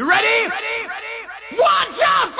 You ready? Ready? Ready? One, two, three,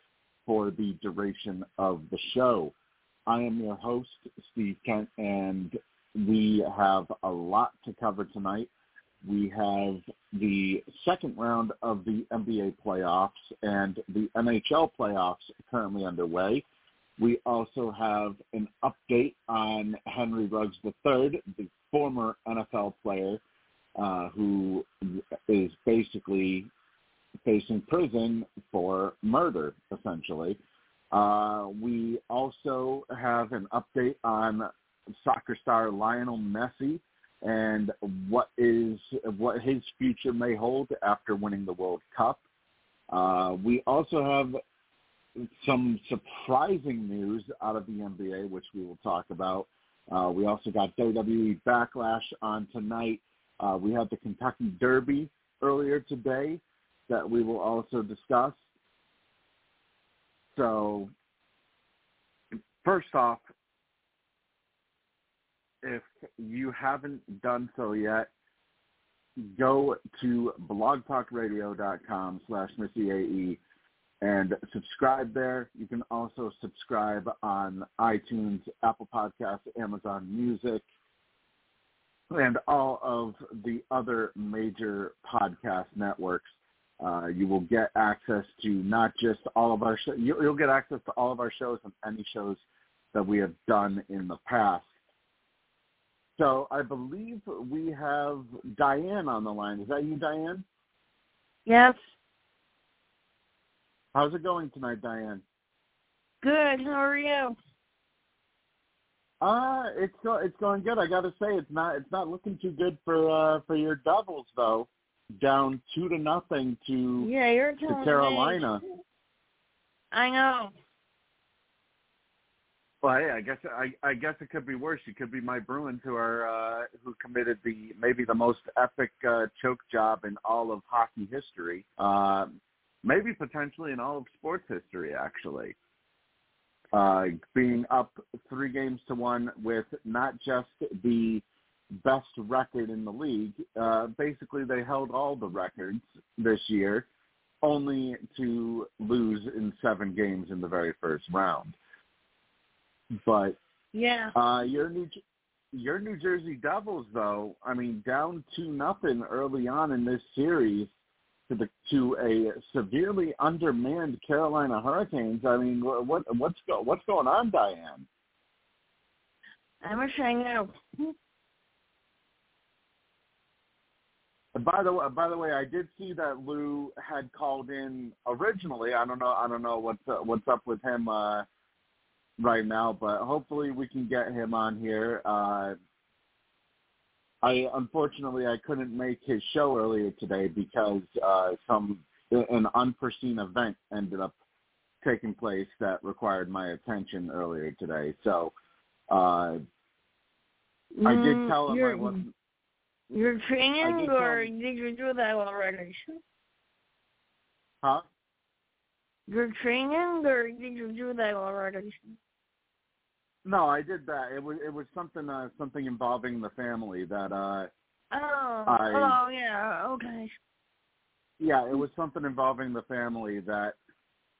for the duration of the show. I am your host, Steve Kent, and we have a lot to cover tonight. We have the second round of the NBA playoffs and the NHL playoffs currently underway. We also have an update on Henry Ruggs III, the former NFL player uh, who is basically facing prison for murder, essentially. Uh, we also have an update on soccer star Lionel Messi and what is what his future may hold after winning the World Cup. Uh, we also have some surprising news out of the NBA, which we will talk about. Uh, we also got WWE Backlash on tonight. Uh, we had the Kentucky Derby earlier today that we will also discuss. So, first off, if you haven't done so yet, go to blogtalkradio.com slash MissyAE and subscribe there. You can also subscribe on iTunes, Apple Podcasts, Amazon Music, and all of the other major podcast networks. Uh, you will get access to not just all of our shows, you'll get access to all of our shows and any shows that we have done in the past. So I believe we have Diane on the line. Is that you, Diane? Yes. How's it going tonight, Diane? Good. How are you? Uh, it's go, it's going good. I got to say, it's not it's not looking too good for uh for your Devils though. Down two to nothing to yeah, you're to Carolina. Me. I know. Well, hey, I guess I, I guess it could be worse. It could be my Bruins who are uh, who committed the maybe the most epic uh, choke job in all of hockey history, uh, maybe potentially in all of sports history, actually. Uh, being up three games to one with not just the best record in the league, uh, basically they held all the records this year, only to lose in seven games in the very first round. But yeah, uh, your New your New Jersey Devils, though, I mean, down two nothing early on in this series to the to a severely undermanned Carolina Hurricanes. I mean, what what's go, what's going on, Diane? I'm wish I by the way, by the way, I did see that Lou had called in originally. I don't know. I don't know what's uh, what's up with him. Uh, right now, but hopefully we can get him on here. Uh, I unfortunately I couldn't make his show earlier today because uh, some an unforeseen event ended up taking place that required my attention earlier today. So uh, mm, I did mm, tell him I wasn't. You're training, or did you do that already? Huh? You're training, or did you do that already? No, I did that. It was it was something uh, something involving the family that uh Oh, I, oh yeah, okay. Yeah, it was something involving the family that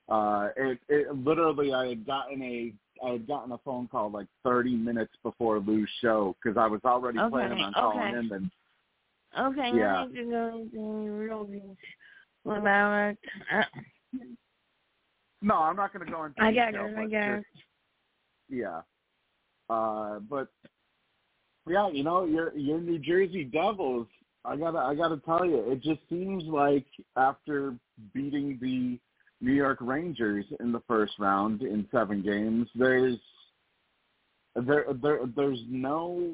uh it it literally I had gotten a I had gotten a phone call like 30 minutes before Lou's show because I was already okay, planning on calling okay. in and Okay, yeah. I need to go to real beach about it. Uh, no, I'm not going to go into I get it. I it. Yeah. Uh, but yeah, you know, your your New Jersey Devils. I gotta I gotta tell you, it just seems like after beating the New York Rangers in the first round in seven games, there's there there there's no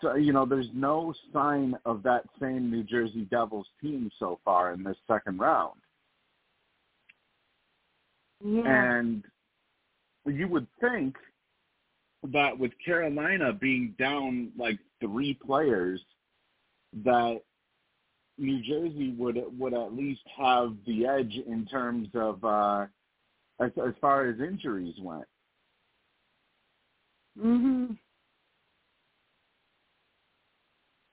so, you know there's no sign of that same New Jersey Devils team so far in this second round. Yeah. And you would think that with Carolina being down like three players, that New Jersey would would at least have the edge in terms of uh, as as far as injuries went. Mhm.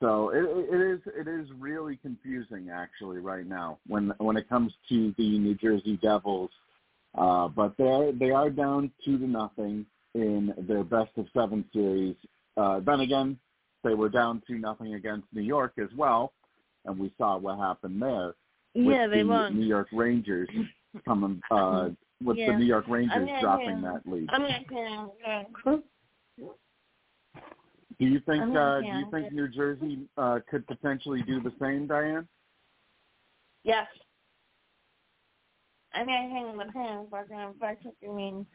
So it, it is it is really confusing actually right now when when it comes to the New Jersey Devils uh, but they are, they are down two to nothing in their best of seven series. Uh, then again, they were down two nothing against New York as well, and we saw what happened there. Yeah, they the won. New York Rangers coming uh, with yeah. the New York Rangers dropping that lead. Do you think uh, do you think New Jersey uh, could potentially do the same, Diane? Yes. I mean, I hang the but if that's what you mean.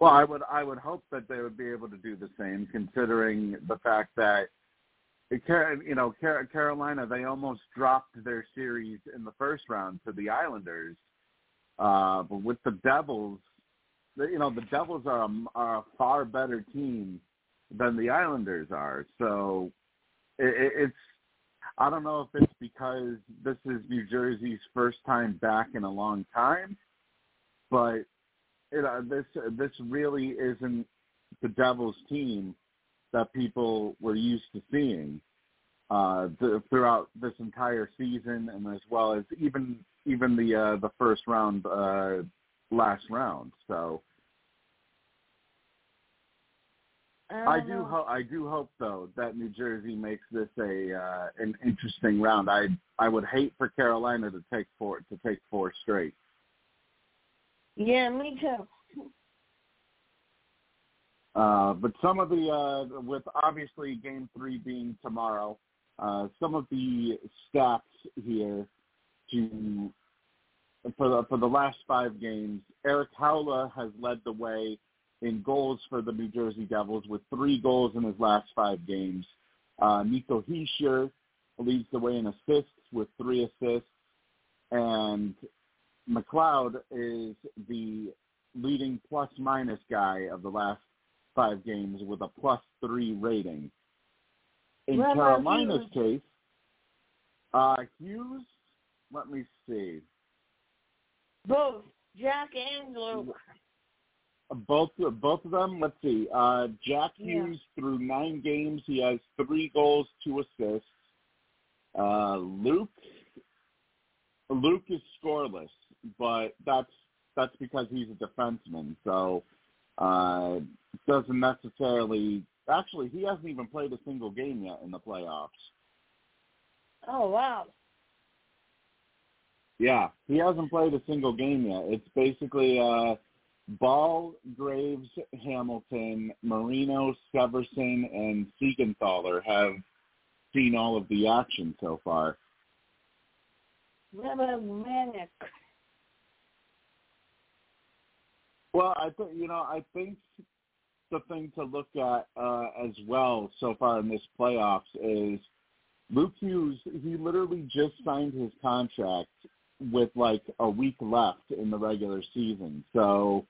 Well, I would I would hope that they would be able to do the same, considering the fact that you know, Carolina, they almost dropped their series in the first round to the Islanders. Uh, but with the Devils, you know, the Devils are a, are a far better team than the Islanders are. So it, it's, I don't know if it's because this is New Jersey's first time back in a long time, but you know, this this really isn't the Devils team that people were used to seeing uh, the, throughout this entire season, and as well as even even the uh, the first round uh, last round. So I, I do hope I do hope though that New Jersey makes this a uh, an interesting round. I I would hate for Carolina to take four to take four straight. Yeah, me too. Uh, but some of the, uh, with obviously game three being tomorrow, uh, some of the stats here to for the for the last five games, Erik Haula has led the way in goals for the New Jersey Devils with three goals in his last five games. Uh, Nico Hischier leads the way in assists with three assists, and McLeod is the leading plus minus guy of the last five games with a plus three rating. In Carolina's case, uh, Hughes, let me see. Both Jack and Luke. Both both of them. Let's see. Uh, Jack Yeah. Hughes through nine games, he has three goals, two assists. Uh, Luke Luke is scoreless, but that's that's because he's a defenseman. So uh, doesn't necessarily. Actually, he hasn't even played a single game yet in the playoffs. Oh wow. Yeah, he hasn't played a single game yet. It's basically uh, Ball, Graves, Hamilton, Marino, Severson, and Siegenthaler have seen all of the action so far. What about Manic? Well, I think you know, I think the thing to look at uh, as well so far in this playoffs is Luke Hughes. He literally just signed his contract with like a week left in the regular season, so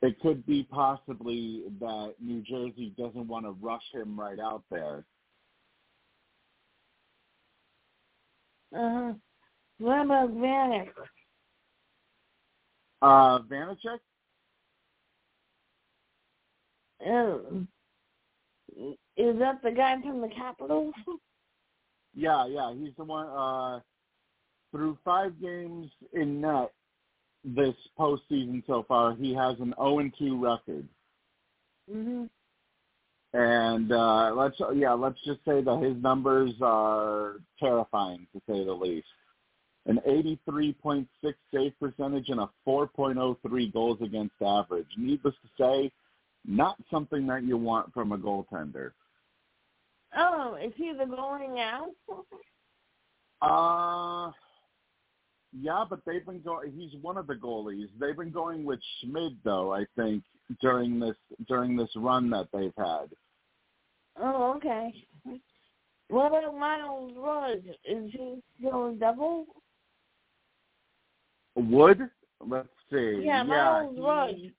it could be possibly that New Jersey doesn't want to rush him right out there. Uh-huh. What about Vanek? Uh, Vanecek, Um, is that the guy from the Capitals? yeah, yeah, he's the one. Uh, through five games in net this postseason so far, he has an 0 and 2 record. Mhm. And uh, let's yeah, let's just say that his numbers are terrifying to say the least. An 83.6 save percentage and a 4.03 goals against average. Needless to say, not something that you want from a goaltender. Oh, is he the going out? Uh yeah, but they've been going. He's one of the goalies. They've been going with Schmid though. I think during this during this run that they've had. Oh, okay. What about Miles Wood? Is he still double? Wood. Let's see. Yeah, Miles he- Wood.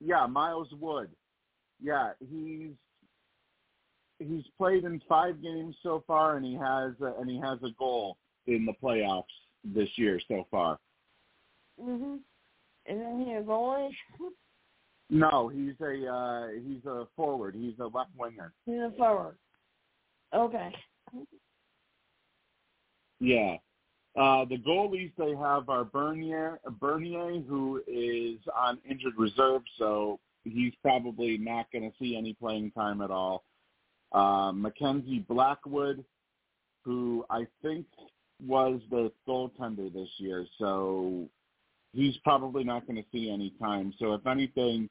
Yeah, Miles Wood. Yeah, he's he's played in five games so far, and he has a, and he has a goal in the playoffs this year so far. Mhm. Isn't he a goalie? No, he's a uh, he's a forward. He's a left winger. He's a forward. Okay. Yeah. Uh, the goalies they have are Bernier, Bernier, who is on injured reserve, so he's probably not going to see any playing time at all. Uh, Mackenzie Blackwood, who I think was the goaltender this year, so he's probably not going to see any time. So if anything,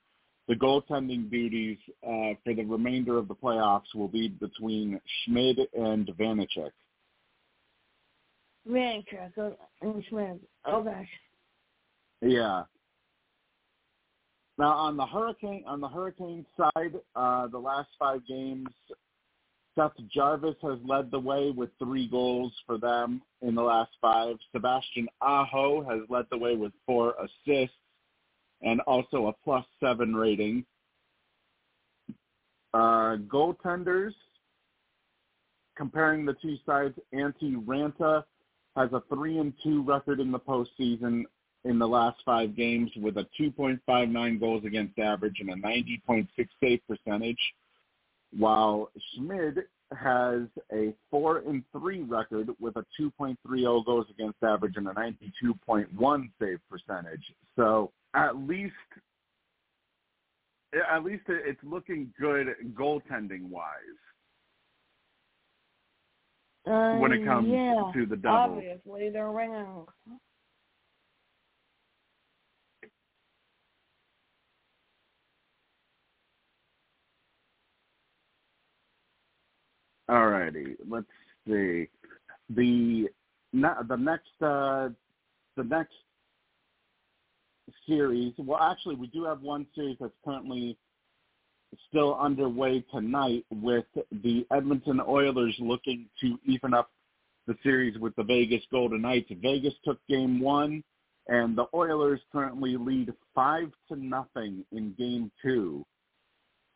the goaltending duties uh, for the remainder of the playoffs will be between Schmid and Vanecek. Vanek and Smith. Okay. Yeah. Now on the hurricane on the hurricane side, uh, the last five games, Seth Jarvis has led the way with three goals for them in the last five. Sebastian Aho has led the way with four assists and also a plus seven rating. Uh, goaltenders, comparing the two sides, Antti Raanta has a three and two record in the postseason in the last five games with a 2.59 goals against average and a 90.6 save percentage, while Schmid has a four and three record with a 2.30 goals against average and a 92.1 save percentage. So at least, at least it's looking good goaltending wise Uh, when it comes yeah, to the doubles. Obviously, they're ringing. Alrighty, let's see. The the next uh, the next series. Well, actually, we do have one series that's currently still underway tonight with the Edmonton Oilers looking to even up the series with the Vegas Golden Knights. Vegas took game one, and the Oilers currently lead five to nothing in game two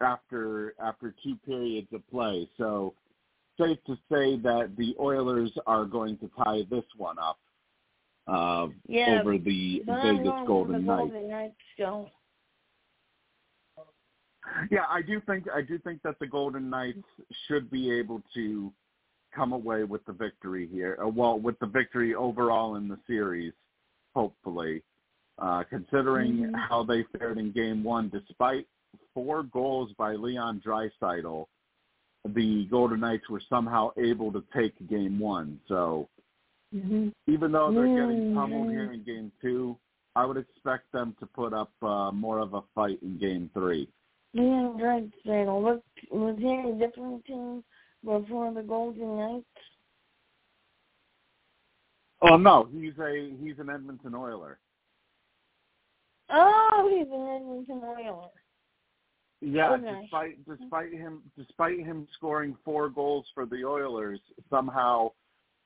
after after two periods of play. So safe to say that the Oilers are going to tie this one up uh, Yeah, over the Vegas Golden Knights. Yeah, I do think I do think that the Golden Knights should be able to come away with the victory here. Uh, well, with the victory overall in the series, hopefully. Uh, considering Mhm. how they fared in Game One, despite four goals by Leon Draisaitl, the Golden Knights were somehow able to take Game One. So Mm-hmm. even though they're getting Mhm. pummeled here in Game Two, I would expect them to put up uh, more of a fight in Game Three. Leon Draisaitl, was, was he a different team before the Golden Knights? Oh no, he's a he's an Edmonton Oiler. Oh, he's an Edmonton Oiler. Yeah, Okay. despite despite him despite him scoring four goals for the Oilers, somehow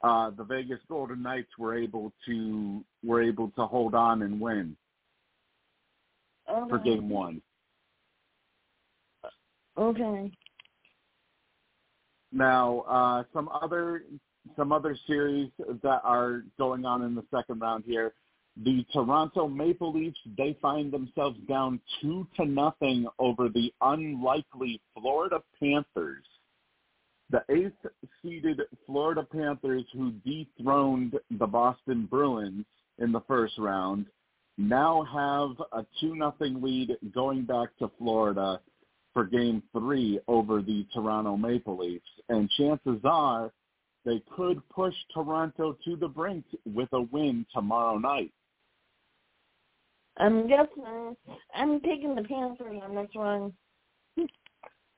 uh, the Vegas Golden Knights were able to were able to hold on and win Okay. for Game One. Okay. Now, uh, some other some other series that are going on in the second round here. The Toronto Maple Leafs they find themselves down two to nothing over the unlikely Florida Panthers. The eighth seeded Florida Panthers, who dethroned the Boston Bruins in the first round, now have a two nothing lead going back to Florida for game three over the Toronto Maple Leafs. And chances are they could push Toronto to the brink with a win tomorrow night. I'm guessing I'm taking the Panthers on this one.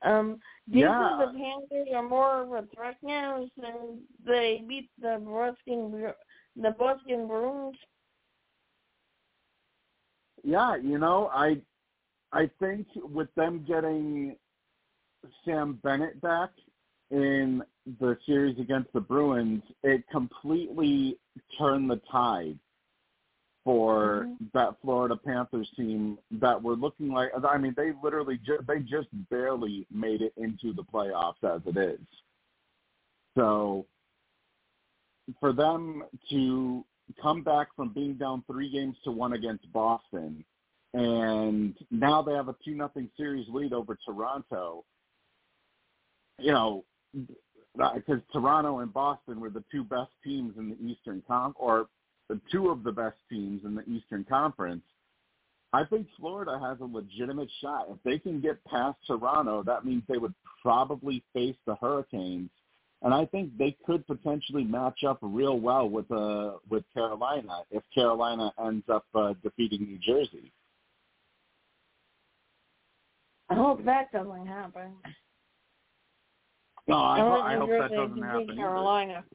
Um, do you Yeah. think the Panthers are more of a threat now since they beat the Boston the Boston Bruins? Yeah, you know, I I think with them getting Sam Bennett back in the series against the Bruins, it completely turned the tide for Mhm. that Florida Panthers team that were looking like I mean they literally ju- they just barely made it into the playoffs as it is. So for them to come back from being down 3 games to 1 against Boston and now they have a 2 nothing series lead over Toronto. You know, because Toronto and Boston were the two best teams in the Eastern Conf or two of the best teams in the Eastern Conference. I think Florida has a legitimate shot. If they can get past Toronto, that means they would probably face the Hurricanes, and I think they could potentially match up real well with uh with Carolina if Carolina ends up uh, defeating New Jersey. I hope that doesn't happen. No, I, ho- I New hope that doesn't happen. beat either.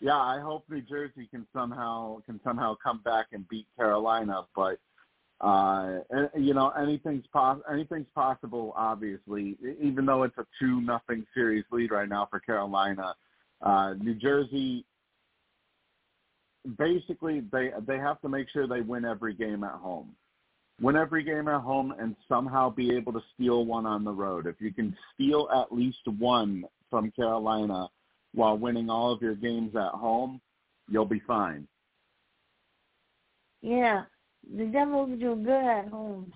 Yeah, I hope New Jersey can somehow can somehow come back and beat Carolina, but Uh, you know, anything's pos- anything's possible. Obviously, even though it's a two nothing series lead right now for Carolina, uh, New Jersey. Basically, they they have to make sure they win every game at home, win every game at home, and somehow be able to steal one on the road. If you can steal at least one from Carolina while winning all of your games at home, you'll be fine. Yeah, the Devils do good at home.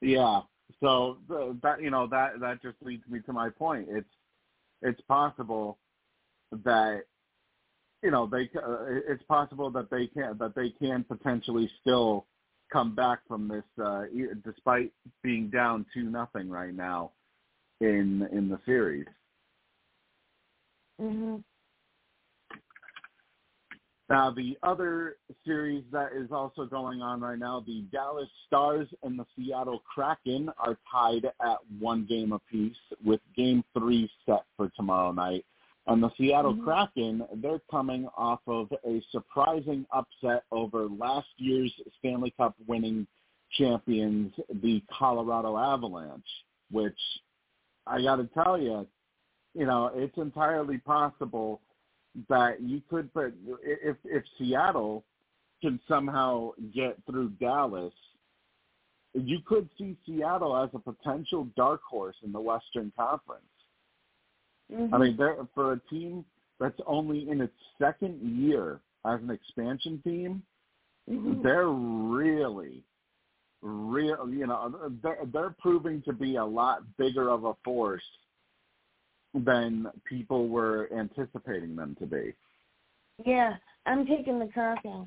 Yeah. So that you know that that just leads me to my point. It's it's possible that you know they uh, it's possible that they can that they can potentially still come back from this uh, despite being down two nothing right now in in the series. Mhm. Now, the other series that is also going on right now, the Dallas Stars and the Seattle Kraken are tied at one game apiece with game three set for tomorrow night. And the Seattle Mhm. Kraken, they're coming off of a surprising upset over last year's Stanley Cup winning champions, the Colorado Avalanche, which I got to tell you, you know, it's entirely possible that you could put if if Seattle can somehow get through Dallas, you could see Seattle as a potential dark horse in the Western Conference. Mhm. I mean, for a team that's only in its second year as an expansion team, Mhm. they're really real you know they're, they're proving to be a lot bigger of a force than people were anticipating them to be. Yeah, I'm taking the Kraken.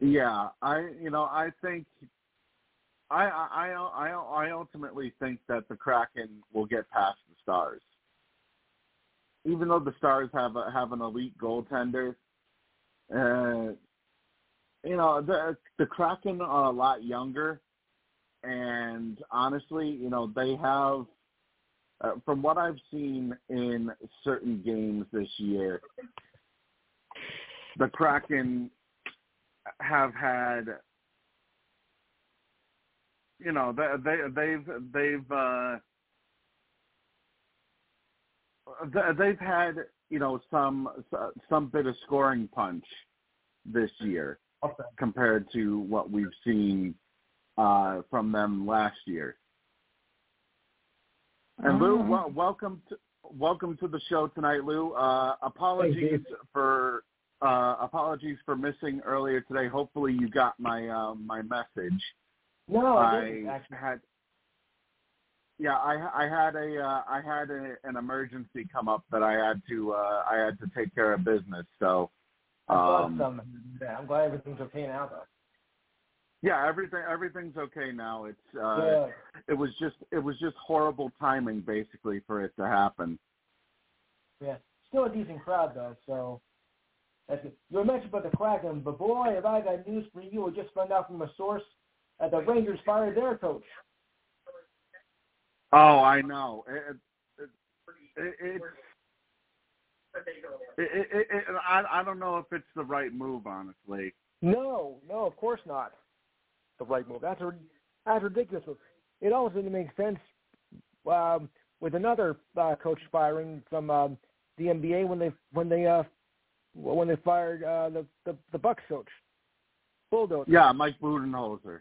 Yeah, I you know I think I I I I ultimately think that the Kraken will get past the Stars, even though the Stars have a, have an elite goaltender. Uh, you know the the Kraken are a lot younger, and honestly, you know they have. Uh, from what I've seen in certain games this year, the Kraken have had you know they they they've they've uh they've had you know some some bit of scoring punch this year Okay. compared to what we've seen uh from them last year. And Lou, well, welcome to welcome to the show tonight, Lou. Uh apologies for uh, apologies for missing earlier today. Hopefully, you got my uh, my message. No, I I had, yeah, I I had a uh, I had a, an emergency come up that I had to uh, I had to take care of business. So, um, some. Yeah, I'm glad everything's okay now, though. Yeah, everything everything's okay now. It's uh, yeah. it was just it was just horrible timing, basically, for it to happen. Yeah. Still a decent crowd, though, so. That's it. You were mentioned about the Kraken, but boy, have I got news for you. I just found out from a source that the Rangers fired their coach. Oh, I know. It, it, it, it, it, it, it, it, I I don't know if it's the right move, honestly. No, no, of course not. The right move. That's a, that's ridiculous. It also didn't make sense um, with another uh, coach firing from um, the NBA when they when they uh, when they fired uh, the, the the Bucks coach, Bulldozer. Yeah, Mike Budenholzer.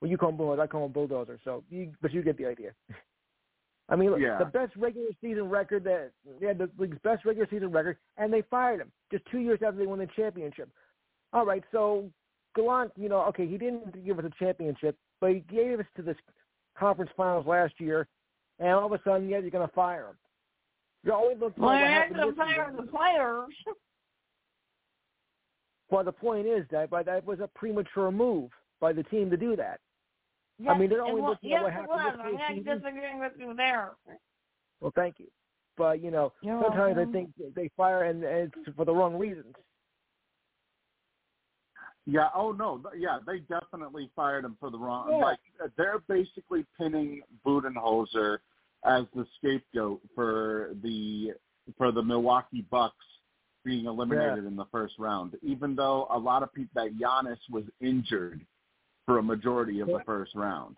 Well, you call him Bulldozer, I call him Bulldozer. So, you, but you get the idea. I mean, look, Yeah. the best regular season record that they had the league's best regular season record, and they fired him just two years after they won the championship. All right, so Gallant, you know, okay, he didn't give us a championship, but he gave us to this conference finals last year, and all of a sudden, yeah, you're going to fire him. You're always looking Well, you're not going to fire the players. Well, the point is that, but that was a premature move by the team to do that. I mean, they're only looking at what yes, happened was. I'm not disagreeing with you there. Well, thank you. But you know, You're sometimes welcome. I think they fire and, and it's for the wrong reasons. Yeah. Oh no. Yeah, they definitely fired him for the wrong. Yeah. Like they're basically pinning Budenholzer as the scapegoat for the for the Milwaukee Bucks being eliminated in the first round, even though a lot of people that Giannis was injured for a majority of the first round.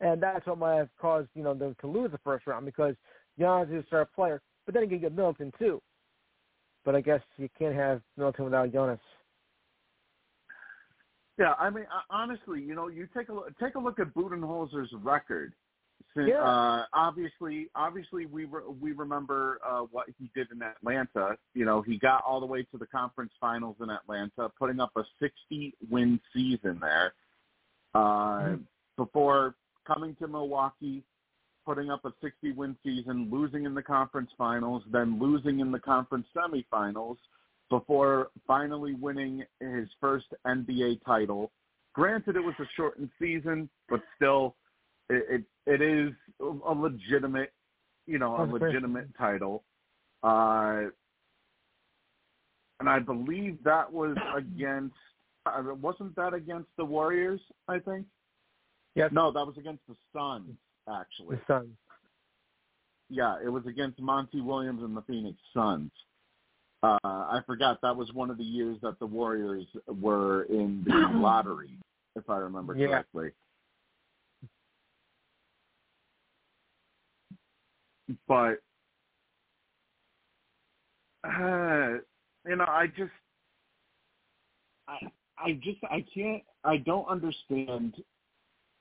And that's what might have caused, you know, them to lose the first round because Giannis is a star player. But then you can get Middleton too. But I guess you can't have Middleton without Jonas. Yeah, I mean, honestly, you know, you take a look, take a look at Budenholzer's record. Since, Yeah. uh, obviously, obviously, we re- we remember uh, what he did in Atlanta. You know, he got all the way to the conference finals in Atlanta, putting up a 60 win season there. Uh, Before coming to Milwaukee, putting up a 60 win season, losing in the conference finals, then losing in the conference semifinals before finally winning his first NBA title. Granted, it was a shortened season, but still, it it, it is a legitimate, you know, a legitimate title. Uh, and I believe that was against, uh, wasn't that against the Warriors? I think. Yes. No, that was against the Suns, actually. The Suns. Yeah, it was against Monty Williams and the Phoenix Suns. Uh, I forgot that was one of the years that the Warriors were in the lottery, if I remember Yeah. correctly. But uh, you know, I just, I, I just, I can't, I don't understand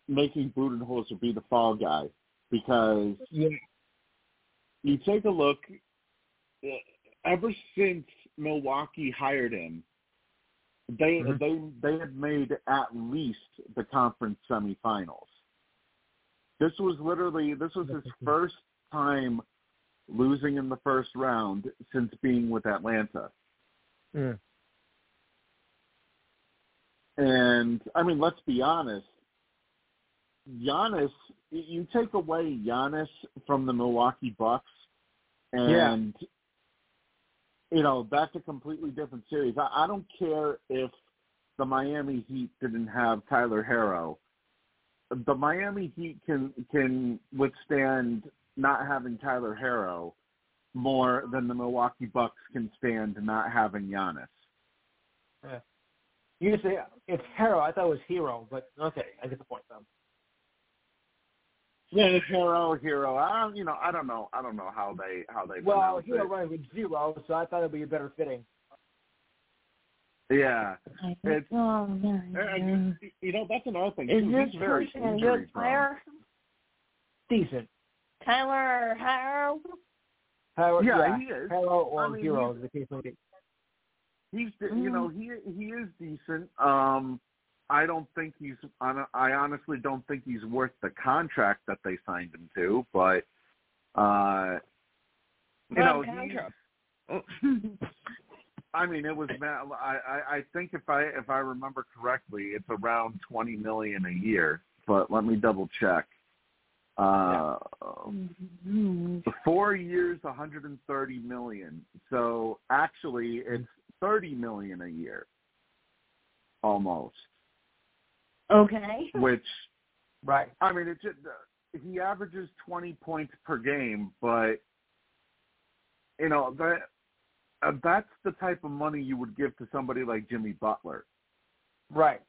making Budenholzer be the fall guy because Yeah. you take a look. eh, Ever since Milwaukee hired him, they Mhm. they they had made at least the conference semifinals. This was literally this was his first time losing in the first round since being with Atlanta. Mm. And I mean, let's be honest. Giannis, you take away Giannis from the Milwaukee Bucks, and you know that's a completely different series. I, I don't care if the Miami Heat didn't have Tyler Harrow. The Miami Heat can can withstand not having Tyler Harrow more than the Milwaukee Bucks can stand not having Giannis. Yeah. You say it's Harrow. I thought it was Hero, but okay, I get the point though. Yeah, hero, hero. I don't, you know, I don't know. I don't know how they how they. Well, pronounce Hero it. running with zero, so I thought it'd be a better fitting. Yeah, It's- oh, no, And you, you know that's another thing. Is too. this He's very person a injury good prone. player? Decent. Tyler Harrow? Hero, Yeah, he is. Hero or I mean, Hero, he's- the case may be. He's you know he he is decent. Um, I don't think he's. I I honestly don't think he's worth the contract that they signed him to. But uh, you know, What? I mean, it was. I I think if I if I remember correctly, it's around twenty million a year. But let me double check. Uh, four years, one hundred and thirty million. So actually, it's thirty million a year, almost. Okay. Which Right. I mean, it's just he averages twenty points per game, but you know that uh, that's the type of money you would give to somebody like Jimmy Butler. Right.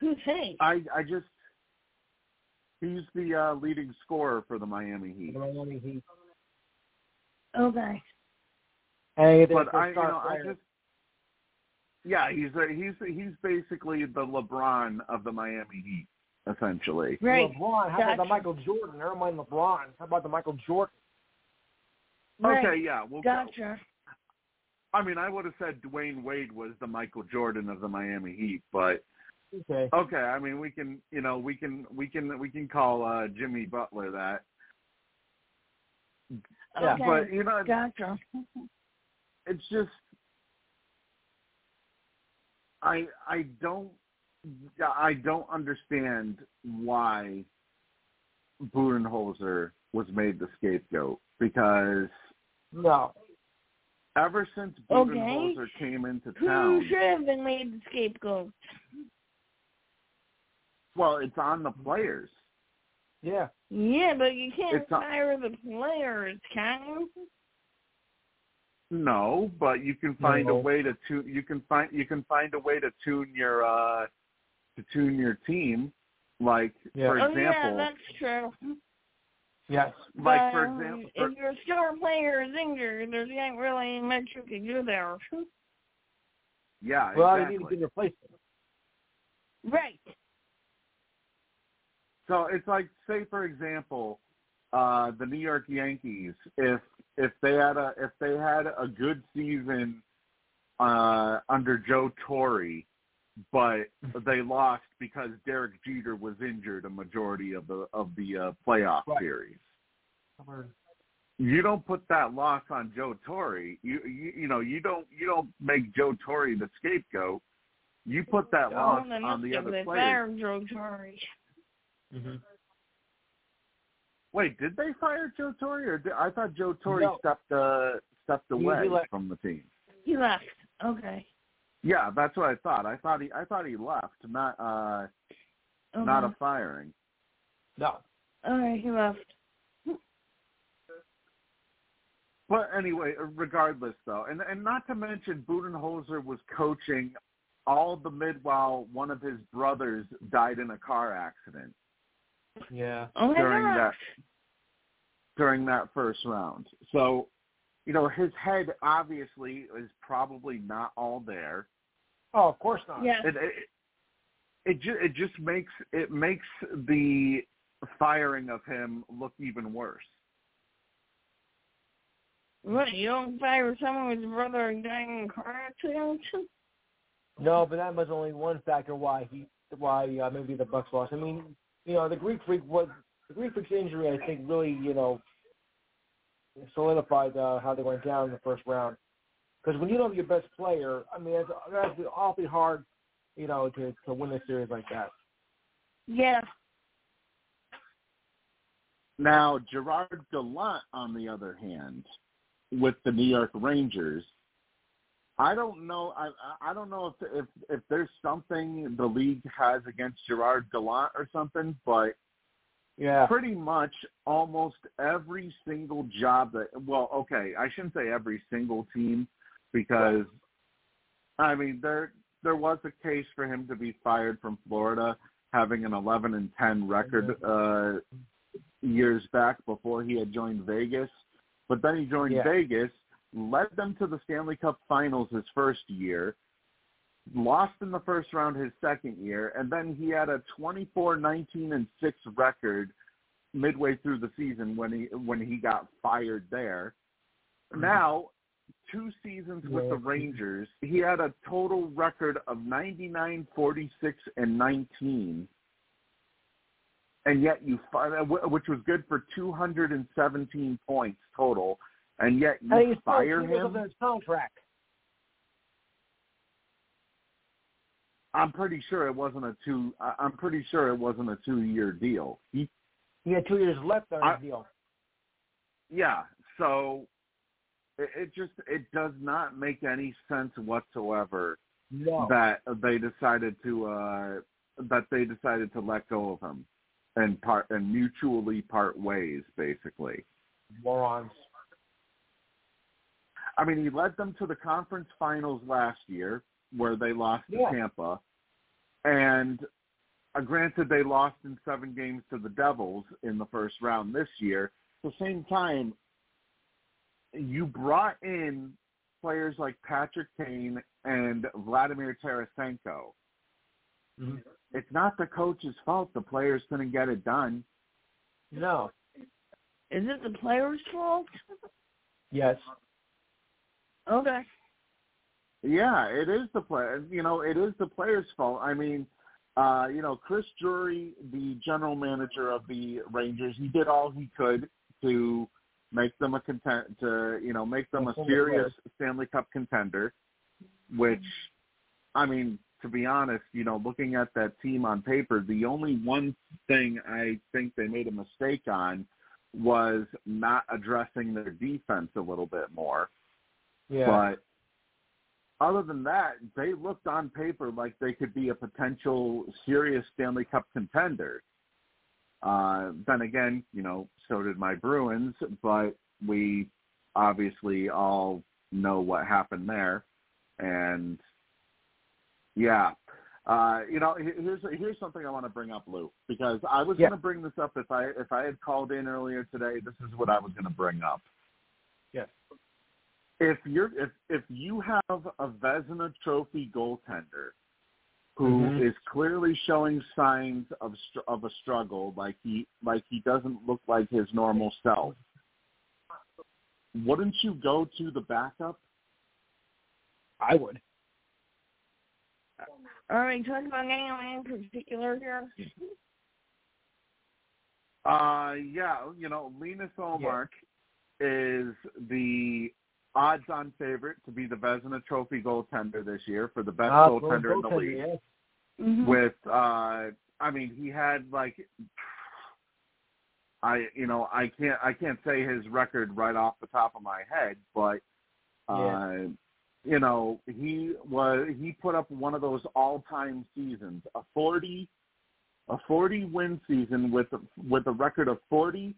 Who's he? I I just he's the uh, leading scorer for the Miami Heat. The Miami Heat. Okay. And they- But I you star know I just yeah he's a, he's he's basically the LeBron of the Miami Heat essentially. Right. LeBron. How about the Michael Jordan? Never mind LeBron. How about the Michael Jordan? Right. Okay, yeah, well, Gotcha. I mean, I would have said Dwyane Wade was the Michael Jordan of the Miami Heat, but Okay. okay, I mean, we can, you know, we can, we can, we can call uh, Jimmy Butler that. Yeah. Okay. But you know, Gotcha. it's just, I, I don't, I don't understand why Budenholzer was made the scapegoat because No. ever since Okay. Budenholzer came into town, Who town, should have been made the scapegoat? well, it's on the players. Yeah. Yeah, but you can't It's not- fire the players, can you? No, but you can find No. a way to tune. You can find you can find a way to tune your uh to tune your team. Like Yeah. for oh example, yeah, that's true. Yes. like for But, um, example, for, if your star player is injured, there's ain't really much you can do there. yeah, Well, you need to get a replacement. Right. So it's like, say for example, uh, the New York Yankees. If if they had a if they had a good season uh, under Joe Torre, but they lost because Derek Jeter was injured a majority of the of the uh, playoff Right. series. You don't put that loss on Joe Torre. You, you you know you don't you don't make Joe Torre the scapegoat. You put that loss Oh, on the that's other they players. fired Joe Torre. Mm-hmm. Wait, did they fire Joe Torre, or did, I thought Joe Torre No. stepped uh, stepped He- he away from the team? He left. Okay. Yeah, that's what I thought. I thought he I thought he left, not uh, okay. not a firing. No. All right, he left. But anyway, regardless though, and and not to mention Budenholzer was coaching all the mid while one of his brothers died in a car accident Yeah. Oh my during gosh. that during that first round. So, you know, his head obviously is probably not all there. Oh, of course not. Yes. it it, it just it just makes it makes the firing of him look even worse. What, you don't fire someone whose brother died in a car accident? No, but that was only one factor why he why uh, maybe the Bucks lost. I mean, you know, the Greek Freak was the Greek Freak's injury. I think really, you know, solidified uh, how they went down in the first round. Because when you don't have your best player, I mean, it's, that's awfully hard, you know, to to win a series like that. Yeah. Now, Gerard Gallant, on the other hand, with the New York Rangers, I don't know. I I don't know if if if there's something the league has against Gerard Gallant or something, but Yeah. pretty much almost every single job that well, okay, I shouldn't say every single team because I mean there there was a case for him to be fired from Florida having an 11 and 10 record uh years back before he had joined Vegas. But then he joined Yeah. Vegas, led them to the Stanley Cup Finals his first year, lost in the first round his second year, and then he had a 24-19 and 6 record midway through the season when he when he got fired there. Mm-hmm. Now, two seasons with the Rangers, he had a total record of 99, 46 and 19. And yet you fi- uh, which was good for 217 points total, and yet you it's fire him. his contract. I'm pretty sure it wasn't a two. I'm pretty sure it wasn't a two-year deal. He, He had two years left on I- his deal. yeah. So it, it just it does not make any sense whatsoever No. that they decided to uh that they decided to let go of him and part and mutually part ways basically. Morons. I mean, he led them to the conference finals last year, where they lost to Tampa, and uh, granted they lost in seven games to the Devils in the first round this year. At the same time, you brought in players like Patrick Kane and Vladimir Tarasenko. Mm-hmm. It's not the coach's fault the players couldn't get it done. No. Is it the player's fault? Yes. Okay. Yeah, it is the play. You know, it is the players' fault. I mean, uh, you know, Chris Drury, the general manager of the Rangers, he did all he could to make them a content to you know make them a serious Stanley Cup contender. Which, I mean, to be honest, you know, looking at that team on paper, the only one thing I think they made a mistake on was not addressing their defense a little bit more. Yeah. But other than that, they looked on paper like they could be a potential serious Stanley Cup contender. Uh, then again, you know, so did my Bruins, but we obviously all know what happened there, and yeah, uh, you know, here's here's something I want to bring up, Lou, because I was Yeah. going to bring this up if I if I had called in earlier today. This is what I was going to bring up. Yes. If you're if if you have a Vezina Trophy goaltender who is Mhm. clearly showing signs of of a struggle, like he like he doesn't look like his normal self, wouldn't you go to the backup? I would. Are we talking about anyone in particular here? Uh, yeah, you know, Linus Ullmark is the odds-on favorite to be the Vezina Trophy goaltender this year for the best Ah, goaltender in the league. yes. Mm-hmm. With, uh, I mean, he had like, I, you know, I can't, I can't say his record right off the top of my head, but, uh, Yeah. you know, he was, he put up one of those all-time seasons, a 40, a 40 win season with with a record of 40,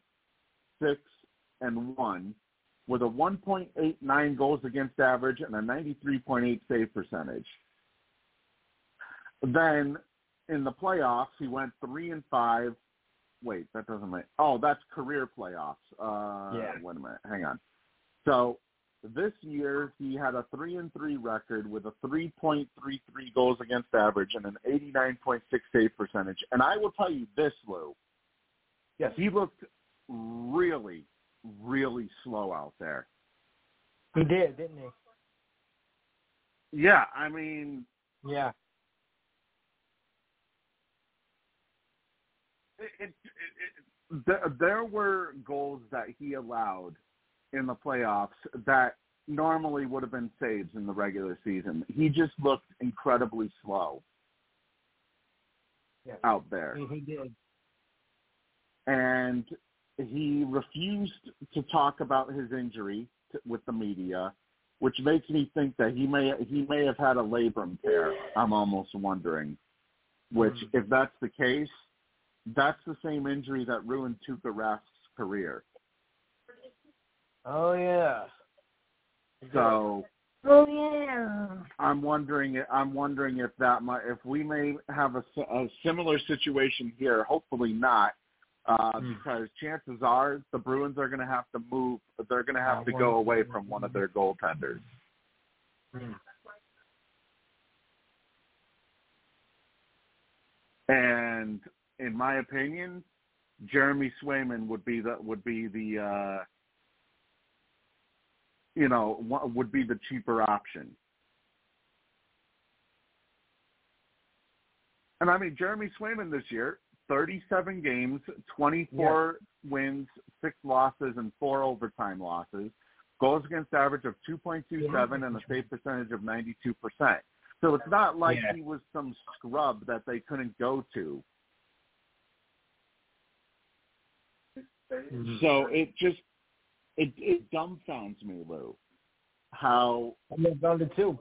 six, and one, with a 1.89 goals against average and a 93.8 save percentage. Then in the playoffs, he went three and five. Wait, that doesn't make. Oh, that's career playoffs. Uh, Yeah. Wait a minute. Hang on. So this year he had a three and three record with a 3.33 goals against average and an 89.6 save percentage. And I will tell you this, Lou. Yes. He looked really, really slow out there. He did, didn't he? Yeah, I mean, Yeah. it, it, it, there were goals that he allowed in the playoffs that normally would have been saves in the regular season. He just looked incredibly slow Yeah. out there. He, he did. and he refused to talk about his injury to, with the media, which makes me think that he may he may have had a labrum tear. I'm almost wondering, which Mm. if that's the case, that's the same injury that ruined Tuukka Rask's career. Oh yeah. So Oh yeah. I'm wondering I'm wondering if that might if we may have a, a similar situation here. Hopefully not. Uh, Hmm. because chances are the Bruins are going to have to move. They're going to have Uh, to go away from one of their goaltenders. Mm. And in my opinion, Jeremy Swayman would be the would be the uh, you know would be the cheaper option. And I mean Jeremy Swayman this year, 37 games, 24 wins, six losses, and four overtime losses. Goals against average of 2.27 and a save percentage of 92%. So it's not like Yeah. he was some scrub that they couldn't go to. Mhm. So it just it it dumbfounds me, Lou, how I'm down to two.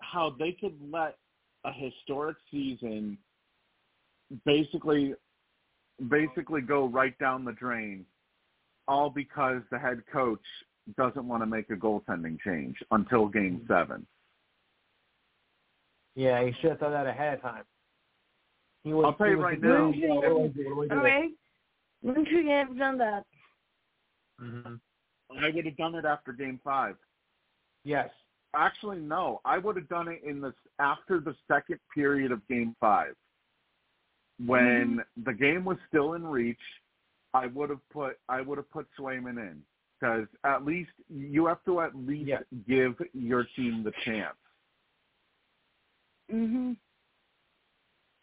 how they could let a historic season basically basically go right down the drain, all because the head coach doesn't want to make a goaltending change until Game Seven. Yeah, he should have thought that ahead of time. He was, I'll tell you right thinking, now- "Oh, what I do? What do I do?" Okay. When should you have done that? Mhm. I would have done it after Game Five. Yes. Actually, no. I would have done it in this after the second period of Game Five, when the game was still in reach. I would have put I would have put Swayman in because at least you have to at least Yeah. give your team the chance. Mhm.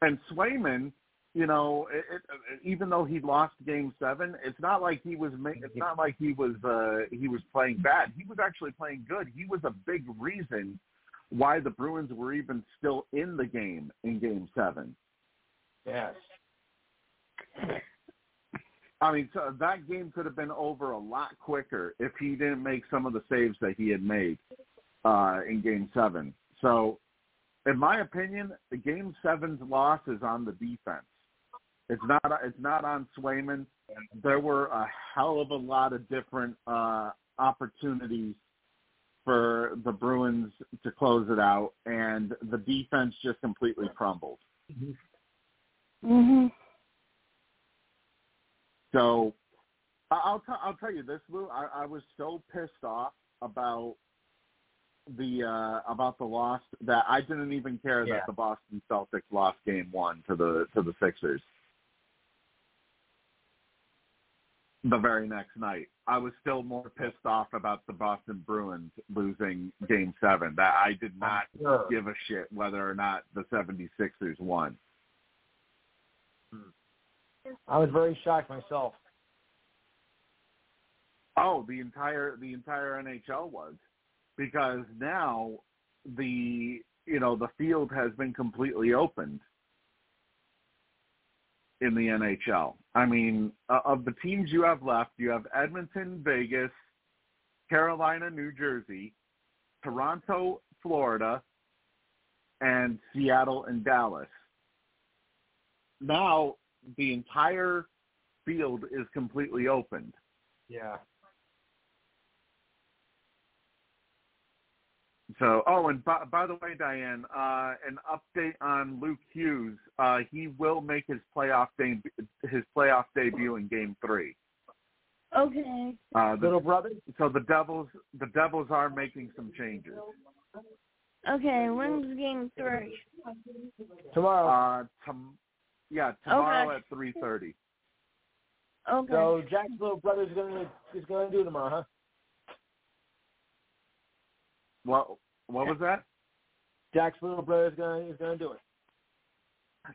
And Swayman, you know, it, it, even though he lost Game Seven, it's not like he was. It's not like he was. Uh, he was playing bad. He was actually playing good. He was a big reason why the Bruins were even still in the game in Game Seven. Yes. I mean, so that game could have been over a lot quicker if he didn't make some of the saves that he had made uh, in Game Seven. So, in my opinion, the Game Seven's loss is on the defense. It's not. It's not on Swayman. There were a hell of a lot of different uh, opportunities for the Bruins to close it out, and the defense just completely crumbled. Mhm. So I- I'll t- I'll tell you this, Lou. I, I was so pissed off about the uh about the loss that I didn't even care Yeah. that the Boston Celtics lost game one to the to the Sixers. The very next night. I was still more pissed off about the Boston Bruins losing game seven. That I did not Sure. give a shit whether or not the 76ers won. I was very shocked myself. Oh, the entire the entire NHL was because now the you know the field has been completely opened in the NHL. I mean, uh, of the teams you have left, you have Edmonton, Vegas, Carolina, New Jersey, Toronto, Florida, and Seattle and Dallas. Now the entire field is completely opened. Yeah. So, oh, and by, by the way, Diane, uh, an update on Luke Hughes. Uh, he will make his playoff deb- his playoff debut in Game Three. Okay. Uh, the, Little brother? so the Devils, the Devils are making some changes. Okay. When's game three? Tomorrow. Uh, tom- yeah, tomorrow Okay. at three thirty. Okay. so Jack's little brother is gonna is gonna do tomorrow, huh? What what was that? Jack's little brother is gonna is gonna do it.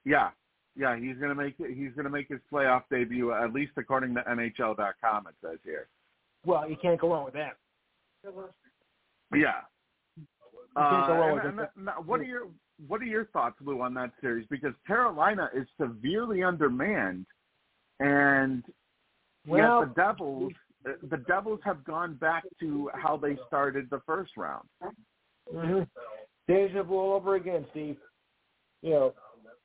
Yeah, yeah, he's gonna make it. He's gonna make his playoff debut at least according to NHL.com. It says here. Well, you can't go wrong with that. Yeah. Uh, wrong and- with and it. that- now, what are your what are your thoughts, Lou, on that series? Because Carolina is severely undermanned, and Well- yet the Devils the Devils have gone back to how they started the first round. Mm-hmm. Deja vu all over again, Steve. You know,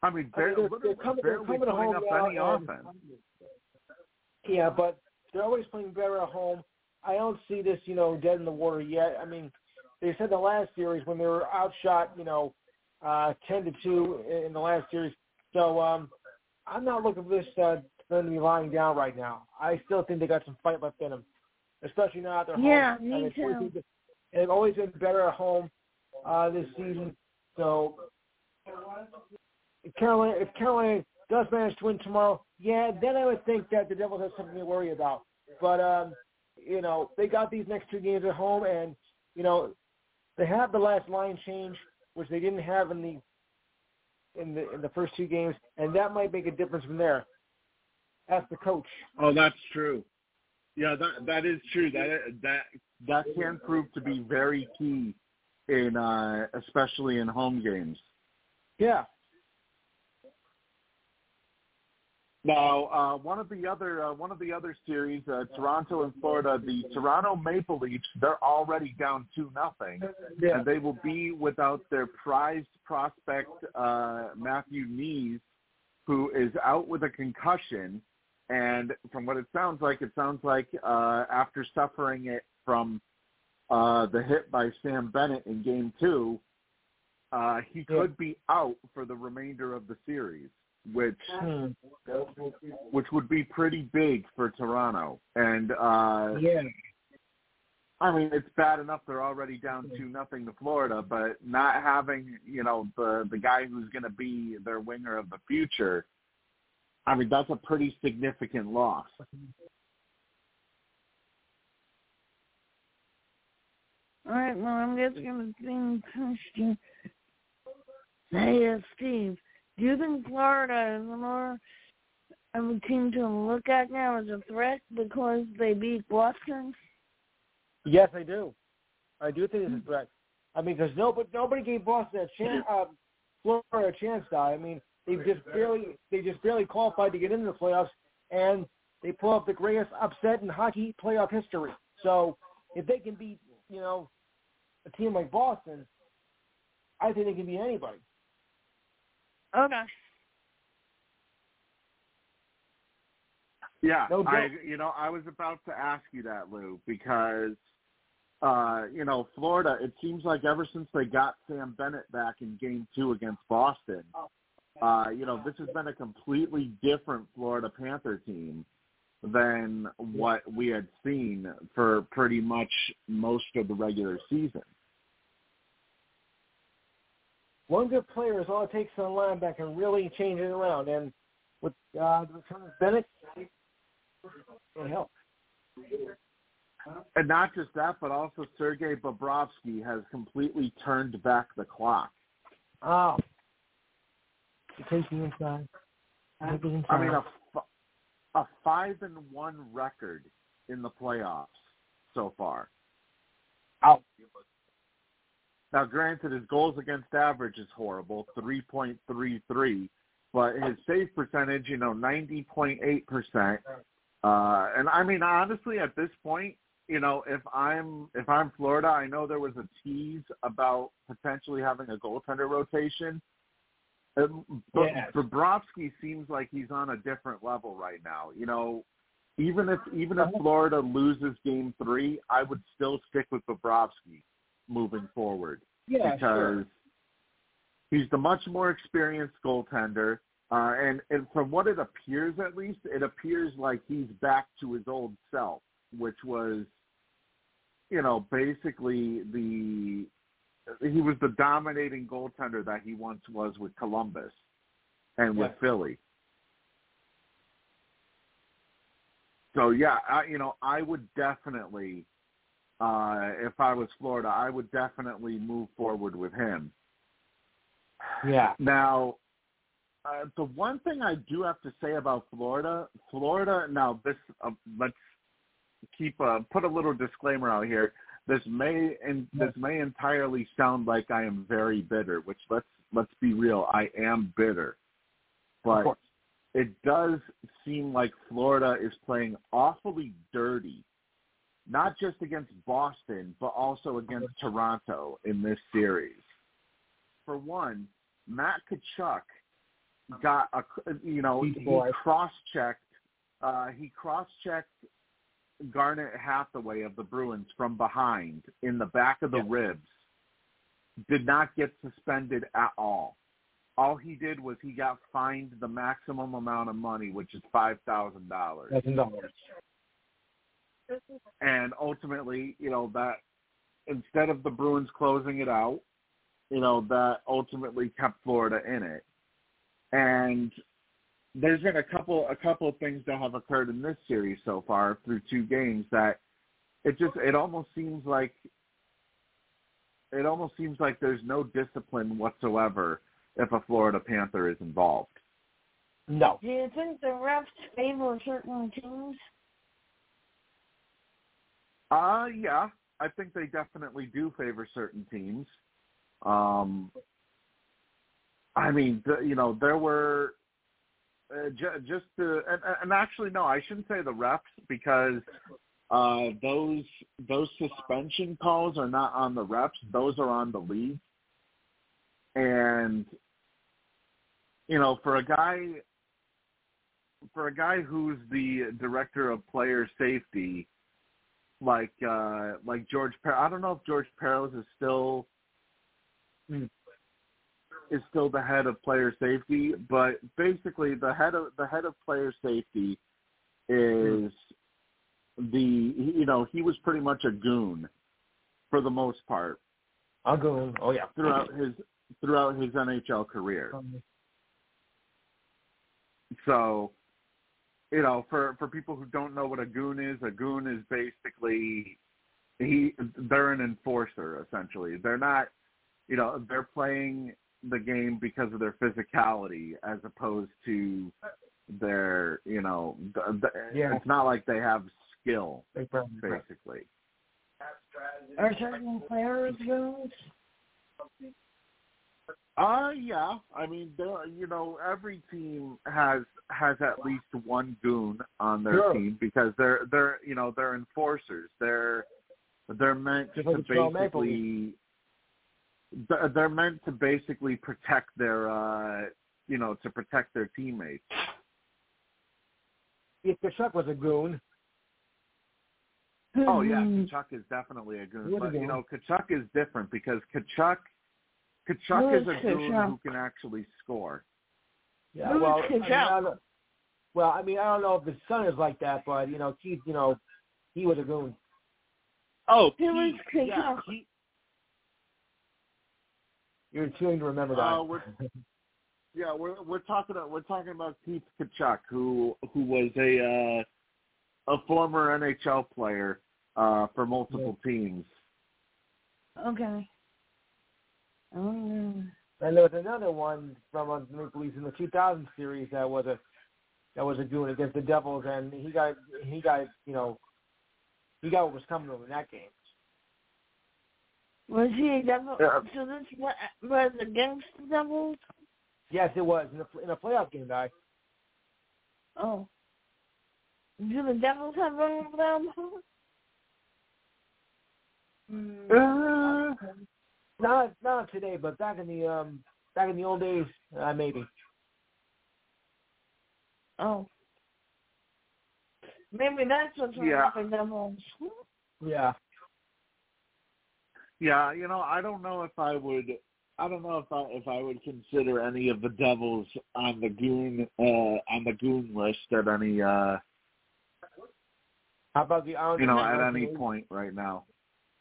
I mean, I mean, they're, they're- coming- they're coming home up any and- offense. yeah, but they're always playing better at home. I don't see this, you know, dead in the water yet. I mean, they said the last series when they were outshot, you know, uh, ten to two in the last series. So um, I'm not looking for this uh, them to be lying down right now. I still think they got some fight left in them, especially now at their Yeah, home. me And too. been- They've always been better at home uh, this season. So if Carolina, if Carolina does manage to win tomorrow, yeah, then I would think that the Devils have something to worry about. But um, you know, they got these next two games at home, and you know, they have the last line change, which they didn't have in the in the in the first two games, and that might make a difference from there. Ask the coach. Oh, that's true. Yeah, that that is true. That that that can prove to be very key in uh especially in home games. Yeah. Now, uh, one of the other uh, one of the other series, uh, Toronto and Florida, the Toronto Maple Leafs, they're already down two nothing, Yeah. and they will be without their prized prospect uh, Matthew Knies, who is out with a concussion. And from what it sounds like, it sounds like uh, after suffering it from uh, the hit by Sam Bennett in Game Two, uh, he Yeah. could be out for the remainder of the series, which Hmm. which would be pretty big for Toronto. And uh Yeah. I mean it's bad enough they're already down two nothing to Florida, but not having, you know, the the guy who's gonna be their winger of the future, I mean that's a pretty significant loss. All right, well, I'm just gonna sing question. Hey, uh, Steve, do you think Florida is more of a team to look at now as a threat because they beat Boston? Yes, I do. I do think it's a threat. I mean, because nobody nobody gave Boston a chance, uh, Florida a chance. Now, I mean, they just barely they just barely qualified to get into the playoffs, and they pull off the greatest upset in hockey playoff history. So, if they can beat you know a team like Boston, I think they can beat anybody. Okay. Yeah, No I you know, I was about to ask you that, Lou, because uh, you know, Florida, it seems like ever since they got Sam Bennett back in game two against Boston, uh, you know, this has been a completely different Florida Panther team than what we had seen for pretty much most of the regular season. One good player is all it takes on a line can really change it around. And with uh, the return of Bennett, it helps. And not just that, but also Sergei Bobrovsky has completely turned back the clock. Oh. Take me inside. Take inside. I mean, a, a five and one record in the playoffs so far. Out. Now, granted, his goals against average is horrible, three point three three, but his save percentage, you know, ninety point eight percent. Uh, and I mean, honestly, at this point, you know, if I'm if I'm Florida, I know there was a tease about potentially having a goaltender rotation. Um, but yes. Bobrovsky seems like he's on a different level right now. You know, even if even if Florida loses Game Three, I would still stick with Bobrovsky moving forward yeah, because sure. he's the much more experienced goaltender. Uh, and, and from what it appears, at least, it appears like he's back to his old self, which was you know, basically the he was the dominating goaltender that he once was with Columbus and with yeah. Philly. So yeah, I, you know, I would definitely, uh, if I was Florida, I would definitely move forward with him. Yeah. Now, uh, the one thing I do have to say about Florida, Florida. Now, this uh, let's keep uh, put a little disclaimer out here. This may and this may entirely sound like I am very bitter, which let's let's be real, I am bitter. But it does seem like Florida is playing awfully dirty, not just against Boston, but also against Toronto in this series. For one, Matt Tkachuk got a you know he cross checked uh, he cross checked Garnet Hathaway of the Bruins from behind in the back of the yeah. ribs did not get suspended at all. All he did was he got fined the maximum amount of money, which is five thousand dollars. Thousand dollars. And ultimately, you know that instead of the Bruins closing it out, you know that ultimately kept Florida in it. And there's been a couple a couple of things that have occurred in this series so far through two games that it just it almost seems like it almost seems like there's no discipline whatsoever if a Florida Panther is involved. No. Do you think the refs favor certain teams? Uh yeah, I think they definitely do favor certain teams. Um I mean, the, you know, there were uh, j- just to, and, and actually no, I shouldn't say the refs because uh, those those suspension calls are not on the refs; those are on the league. And you know, for a guy for a guy who's the director of player safety, like uh, like George, per- I don't know if George Parros is still is still the head of player safety, but basically the head of the head of player safety is the you know he was pretty much a goon for the most part. A goon. Oh yeah. Throughout his throughout his NHL career. So, you know, for for people who don't know what a goon is, a goon is basically he they're an enforcer essentially. They're not, you know, they're playing the game because of their physicality as opposed to their, you know, the, the, yeah. it's not like they have skill, they basically. Are certain players goons? Uh yeah. I mean there you know, every team has has at least one goon on their sure. team because they're they're you know, they're enforcers. They're they're meant Just to basically they're meant to basically protect their uh you know to protect their teammates if Tkachuk was a goon, Oh yeah, Hmm. Tkachuk is definitely a goon. What But you know, Tkachuk is different because Tkachuk Tkachuk Who is is a goon Tkachuk? who can actually score. Yeah, Who's well, I mean, I don't, well, I mean, I don't know if his son is like that, but you know, Keith, you know, he was a goon. Oh, Who was Keith, yeah, Tkachuk? You're too young to remember that. Uh, we're yeah, we're we're talking about we're talking about Keith Tkachuk, who who was a uh, a former NHL player uh, for multiple teams. Okay. Oh. And there was another one from uh, Maple Leafs in the 2000 series that was a that was a goon against the Devils, and he got he got you know he got what was coming to him in that game. Was he a devil? Yeah. So this was against the Devils? Yes, it was in a in a playoff game, guy. Oh. Do the Devils have one of them? Uh, Not not today, but back in the um back in the old days, uh, maybe. Oh. Maybe that's what's wrong Yeah. with the Devils. Yeah. yeah, you know, I don't know if I would. I don't know if I if I would consider any of the Devils on the goon uh, on the goon list at any uh, How about the Islanders? you know at any point right now.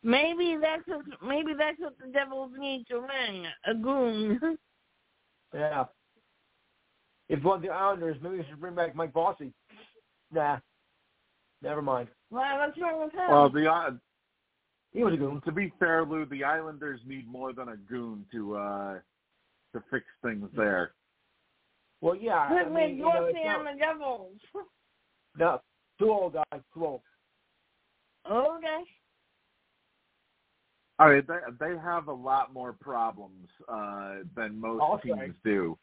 Maybe that's what, maybe that's what the Devils need to win. A goon. Yeah. If one of the Islanders, maybe we should bring back Mike Bossy. Nah. Never mind. Why? What's wrong with him? Well, the uh, He was a goon. to be fair, Lou, the Islanders need more than a goon to uh, to fix things there. Well, yeah. I Put mean, you know, McDuffie it's on the Devils. no, too old, guys. Too old. Okay. I mean, they they have a lot more problems uh, than most I'll teams say. do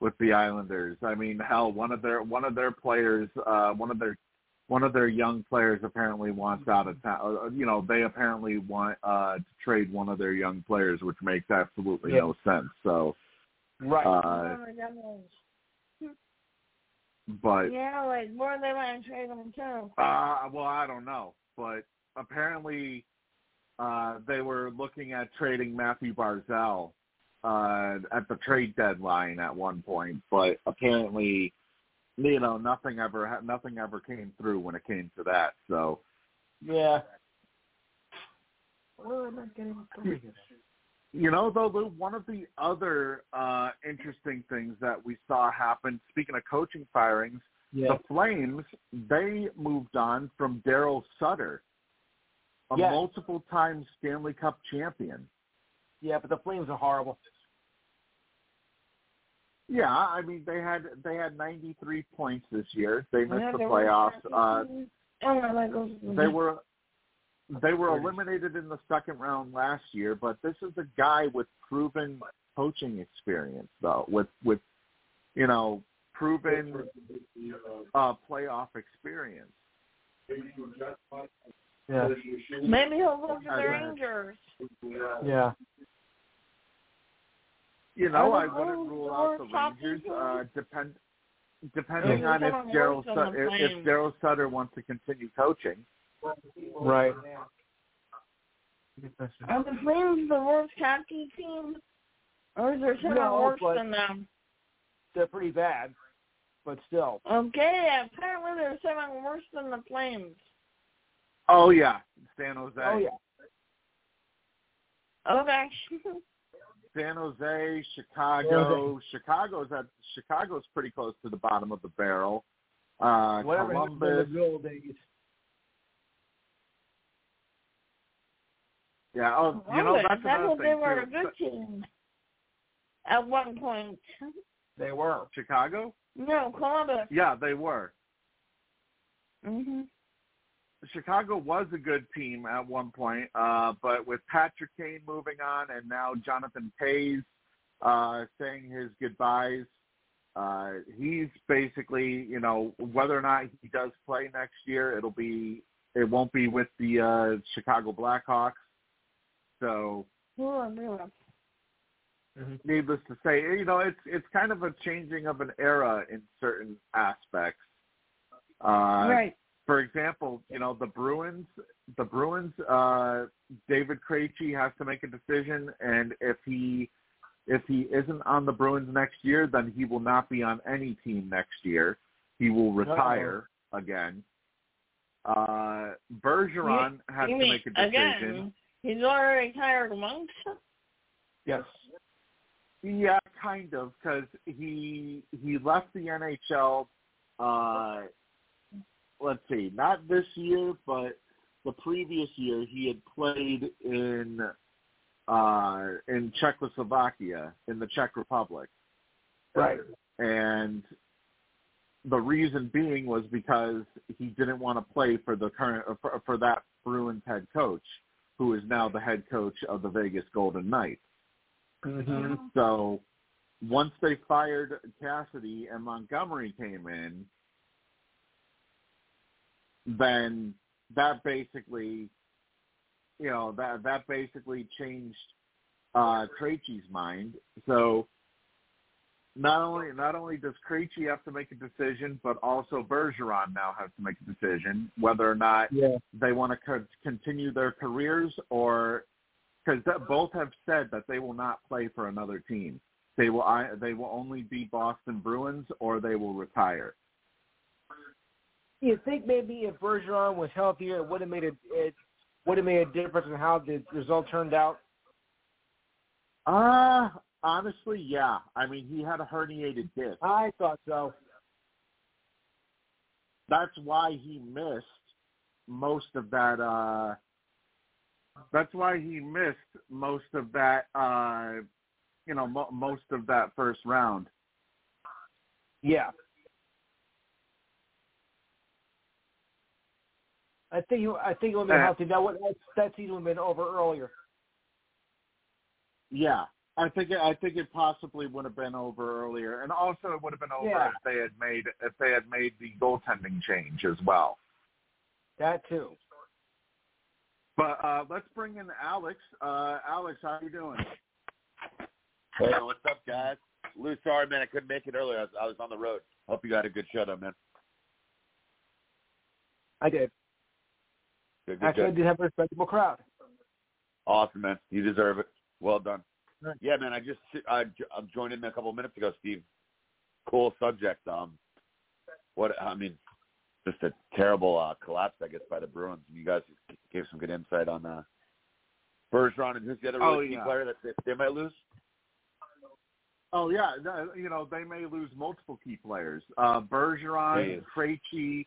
with the Islanders. I mean, hell, one of their one of their players, uh, one of their one of their young players apparently wants out of town. uh, You know, they apparently want uh, to trade one of their young players, which makes absolutely Yeah. no sense. So, Right. uh, Oh, the Devils. but Yeah, like where they want to trade them to. Uh, well, I don't know, but apparently uh, they were looking at trading Mathew Barzal uh, at the trade deadline at one point, but apparently, you know, nothing ever ha- nothing ever came through when it came to that. So, yeah. Well, I'm not getting you know, though, Lou, one of the other uh, interesting things that we saw happen, speaking of coaching firings, Yeah. the Flames they moved on from Daryl Sutter, a Yes. multiple-time Stanley Cup champion. Yeah, but the Flames are horrible. Yeah, I mean they had they had 93 points this year. They missed Yeah, the they were playoffs. Uh. Oh, that goes to they were they were eliminated in the second round last year, but this is a guy with proven coaching experience, though, with with you know proven uh, playoff experience. Yeah. Maybe he'll go to the Rangers. Yeah. You know, Are I the wouldn't rule out the worst Rangers. Uh, depend depending on if Someone Daryl worse Sutter, if, if Daryl Sutter wants to continue coaching. Right. Are the Flames the worst hockey team? Or is there someone No, worse but- than them? They're pretty bad, but still. Okay, apparently there's something worse than the Flames. Oh yeah, San Jose. Oh yeah. Okay. San Jose, Chicago. Chicago's at Chicago's pretty close to the bottom of the barrel. Uh, Whatever Columbus. the good days. Yeah. Oh, you know Columbus, that's I another thought thing they were too. a good team at one point. They were. Chicago? No, Columbus. Yeah, they were. Mhm. Chicago was a good team at one point, uh, but with Patrick Kane moving on and now Jonathan Toews uh, saying his goodbyes, uh, he's basically, you know, whether or not he does play next year, it'll be, it won't be with the uh, Chicago Blackhawks. So, Oh, really? needless to say, you know, it's it's kind of a changing of an era in certain aspects. Uh, right. For example, you know the Bruins, the Bruins, uh, David Krejci has to make a decision, and if he if he isn't on the Bruins next year, then he will not be on any team next year. He will retire again. Uh, Bergeron you, has you to make a decision. Again, he's already retired once. Yes. Yeah, kind of, because he he left the NHL. Uh, let's see, not this year, but the previous year he had played in uh, in Czechoslovakia in the Czech Republic. Right. And the reason being was because he didn't want to play for the current for, for that Bruins head coach, who is now the head coach of the Vegas Golden Knights. Mm-hmm. So once they fired Cassidy and Montgomery came in, then that basically, you know, that that basically changed uh, Krejci's mind. So not only not only does Krejci have to make a decision, but also Bergeron now has to make a decision whether or not yeah. they want to co- continue their careers or because both have said that they will not play for another team. They will I, they will only be Boston Bruins or they will retire. You think maybe if Bergeron was healthier, it would have made a it would have made a difference in how the result turned out? Uh honestly, yeah. I mean, he had a herniated disc. I thought so. That's why he missed most of that. uh That's why he missed most of that. uh You know, mo- most of that first round. Yeah. I think you. I think it would have been healthy. That would that, that season would have been over earlier. Yeah, I think it, I think it possibly would have been over earlier, and also it would have been over Yeah. if they had made if they had made the goaltending change as well. That too. But uh, let's bring in Alex. Uh, Alex, how are you doing? Hey, what's up, guys? Lou, sorry, man, I couldn't make it earlier. I was, I was on the road. Hope you got a good show, though, man. I did. Good, good, Actually, I did have a respectable crowd. Awesome, man. You deserve it. Well done. Right. Yeah, man. I just I I'm joined in a couple of minutes ago, Steve. Cool subject. Um, what I mean, just a terrible uh, collapse, I guess, by the Bruins. You guys gave some good insight on uh, Bergeron and who's the other Oh, key yeah. player that they, they might lose. Oh yeah, you know they may lose multiple key players. Uh, Bergeron. Krejci,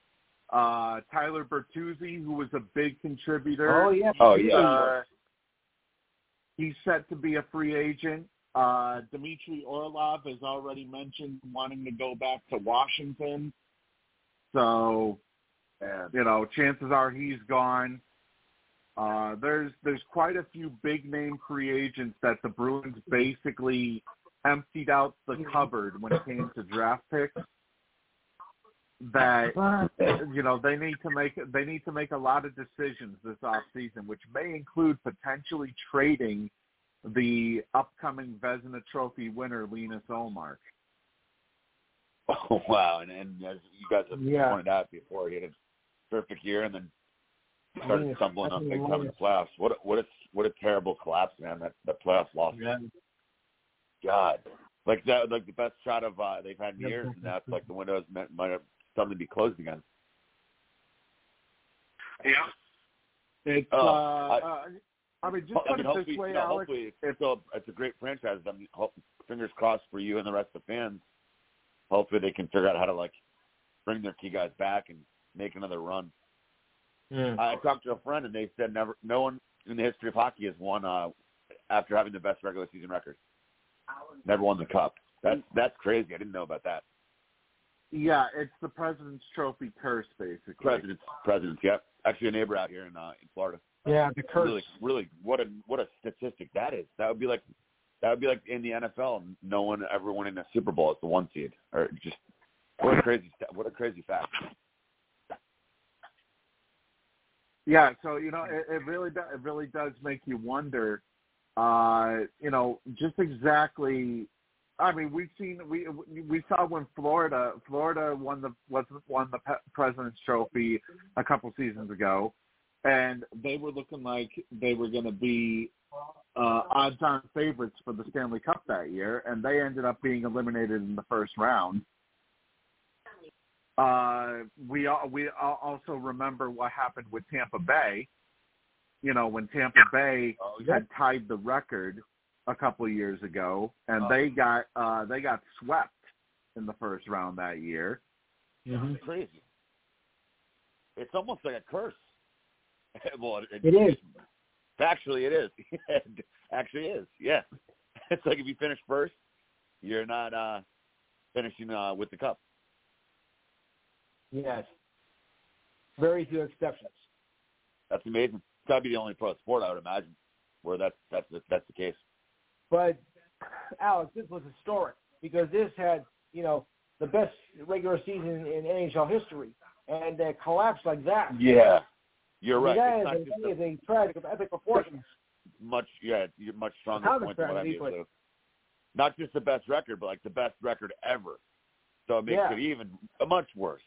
uh, Tyler Bertuzzi, who was a big contributor. Oh yeah. Oh, yeah. Uh, he's set to be a free agent. Uh, Dmitry Orlov has already mentioned wanting to go back to Washington. So, Yeah. you know, chances are he's gone. Uh, there's there's quite a few big name free agents that the Bruins basically emptied out the cupboard when it came to draft picks. That you know they need to make they need to make a lot of decisions this off season, which may include potentially trading the upcoming Vezina Trophy winner Linus Ullmark. Oh wow! And, and as you guys have Yeah. pointed out before, he had a terrific year and then started Yeah, stumbling that's up big time in the lot. playoffs. What a, what a what a terrible collapse, man! That that playoff loss. Yeah. God, like that, like the best shot of uh, they've had in years, and yeah, that's like the windows might, might have suddenly be closed again. Yeah. It's Oh, uh, I- uh, I mean, just I put mean, it this way, you know, Alex. hopefully it's, it's a it's a great franchise. I mean, hope, fingers crossed for you and the rest of the fans. Hopefully, they can figure out how to like bring their key guys back and make another run. Yeah. I talked to a friend, and they said never, no one in the history of hockey has won uh, after having the best regular season record. Never won the cup. That's that's crazy. I didn't know about that. Yeah, it's the President's Trophy curse, basically. Presidents, presidents. Yep. Actually, a neighbor out here in uh, in Florida. Yeah, the curse. Really, really, what a what a statistic that is. That would be like that would be like in the NFL, no one ever winning a Super Bowl as the one seed, or just what a crazy what a crazy fact. Yeah, so you know, it, it really does. It really does make you wonder. Uh, you know, just exactly. I mean, we've seen we we saw when Florida Florida won the was won the President's Trophy a couple seasons ago, and they were looking like they were going to be uh, odds-on favorites for the Stanley Cup that year, and they ended up being eliminated in the first round. Uh, we we also remember what happened with Tampa Bay. You know, when Tampa Bay Oh, had tied the record a couple of years ago, and they got uh, they got swept in the first round that year. Mm-hmm. crazy. It's almost like a curse. well, it, It is. Actually, it is. it actually is. Yeah. It's like if you finish first, you're not uh finishing uh with the cup. Yes. Very few exceptions. That's amazing. It's got to be the only pro sport I would imagine where that's that's that's the case. But Alex, this was historic because this had, you know, the best regular season in NHL history, and uh, collapsed like that. Yeah, you're right. That It's not is a, a is a tragic of epic proportions. much yeah, you're much stronger point than what I mean. So not just the best record, but like the best record ever. So it makes Yeah. it even much worse.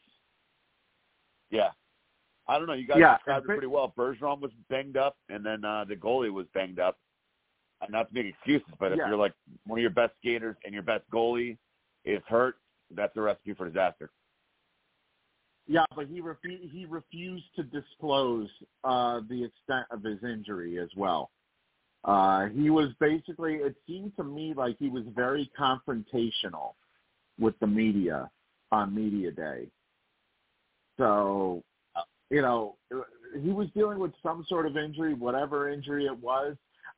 Yeah. I don't know. You guys Yeah, described it pretty well. Bergeron was banged up, and then uh, the goalie was banged up. Uh, Not to make excuses, but if Yeah. you're like one of your best skaters and your best goalie is hurt, that's a recipe for disaster. Yeah, but he refu- he refused to disclose uh, the extent of his injury as well. Uh, he was basically. It seemed to me like he was very confrontational with the media on media day. So, you know, he was dealing with some sort of injury, whatever injury it was.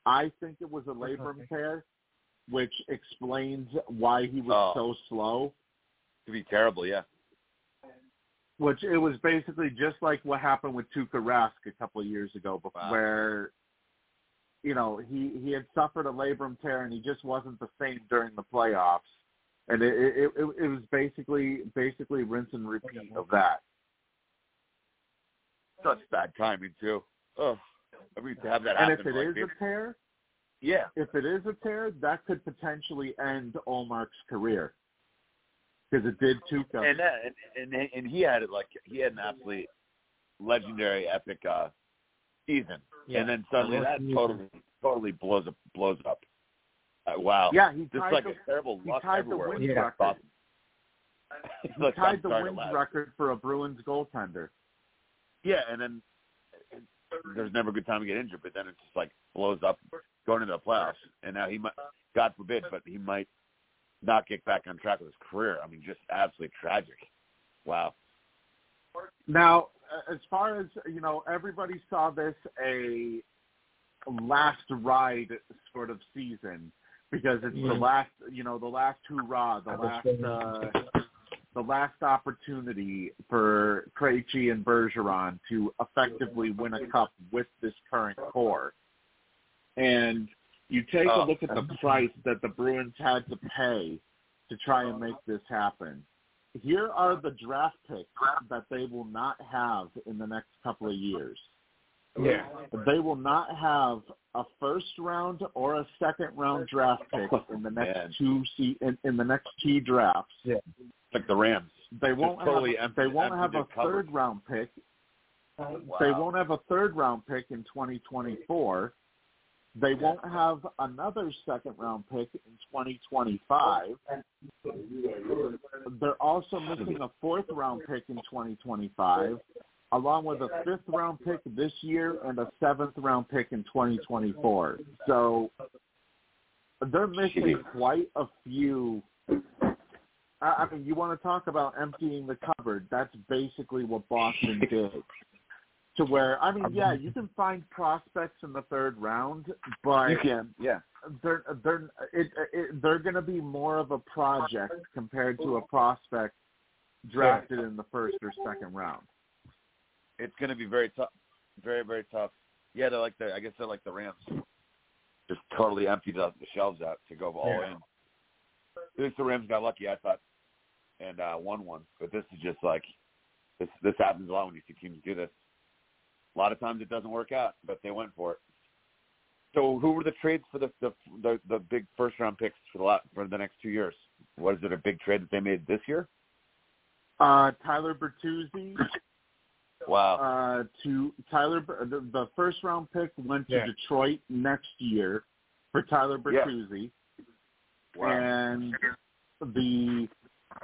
I think it was a labrum tear, which explains why he was Oh. so slow. To be terrible, yeah. which it was basically just like what happened with Tuukka Rask a couple of years ago, but Wow. where you know he he had suffered a labrum tear and he just wasn't the same during the playoffs, and it it it, it was basically basically rinse and repeat of that. Such bad timing too. Oh, I have that And if it like is this- a tear, yeah, if it is a tear, that could potentially end Ullmark's career. Because it did Tuukka. and that and, and and he had it like he had an absolutely legendary epic uh season. Yeah. and then suddenly that totally totally blows up blows up. Uh, wow. Yeah, he just tied like the, a terrible he luck tied the everywhere wins which is record. he Look, tied I'm the sorry wins record for a Bruins goaltender. yeah and then there's never a good time to get injured but then it just like blows up going into the playoffs. And now he might god forbid but he might not get back on track with his career. I mean just absolutely tragic. Wow. Now, as far as you know, everybody saw this a last ride sort of season because it's the last, you know, the last hurrah, the last, uh, the last opportunity for Krejci and Bergeron to effectively win a cup with this current core. And you take a Oh. look at the price that the Bruins had to pay to try and make this happen here are the draft picks that they will not have in the next couple of years. Yeah. They will not have a first round or a second round draft pick in the next Man. two se- in, in the next two drafts. it's like the rams They won't totally have empty- they won't have a their cupboard. third round pick. wow. They won't have a third round pick in 2024. They won't have another second round pick in 2025. They're also missing a fourth round pick in 2025, along with a fifth round pick this year and a seventh round pick in 2024. So they're missing quite a few. I I mean, you want to talk about emptying the cupboard? That's basically what Boston did. To where I mean, yeah, um, you can find prospects in the third round, but you can yeah they're they're it, it, they're going to be more of a project compared to a prospect drafted in the first or second round. It's going to be very tough, very very tough. Yeah, they're like the I guess they're like the Rams, just totally emptied out the shelves out to go all Yeah. in. At least the Rams got lucky, I thought, and uh, won one. But this is just like this. This happens a lot when you see teams do this. A lot of times it doesn't work out, but they went for it. So who were the trades for the the the, the big first round picks for the lot, for the next two years? What is it a big trade that they made this year? Uh, Tyler Bertuzzi Wow. uh, to Tyler. The, the first round pick went to Yeah. Detroit next year for Tyler Yeah. Bertuzzi, wow. and the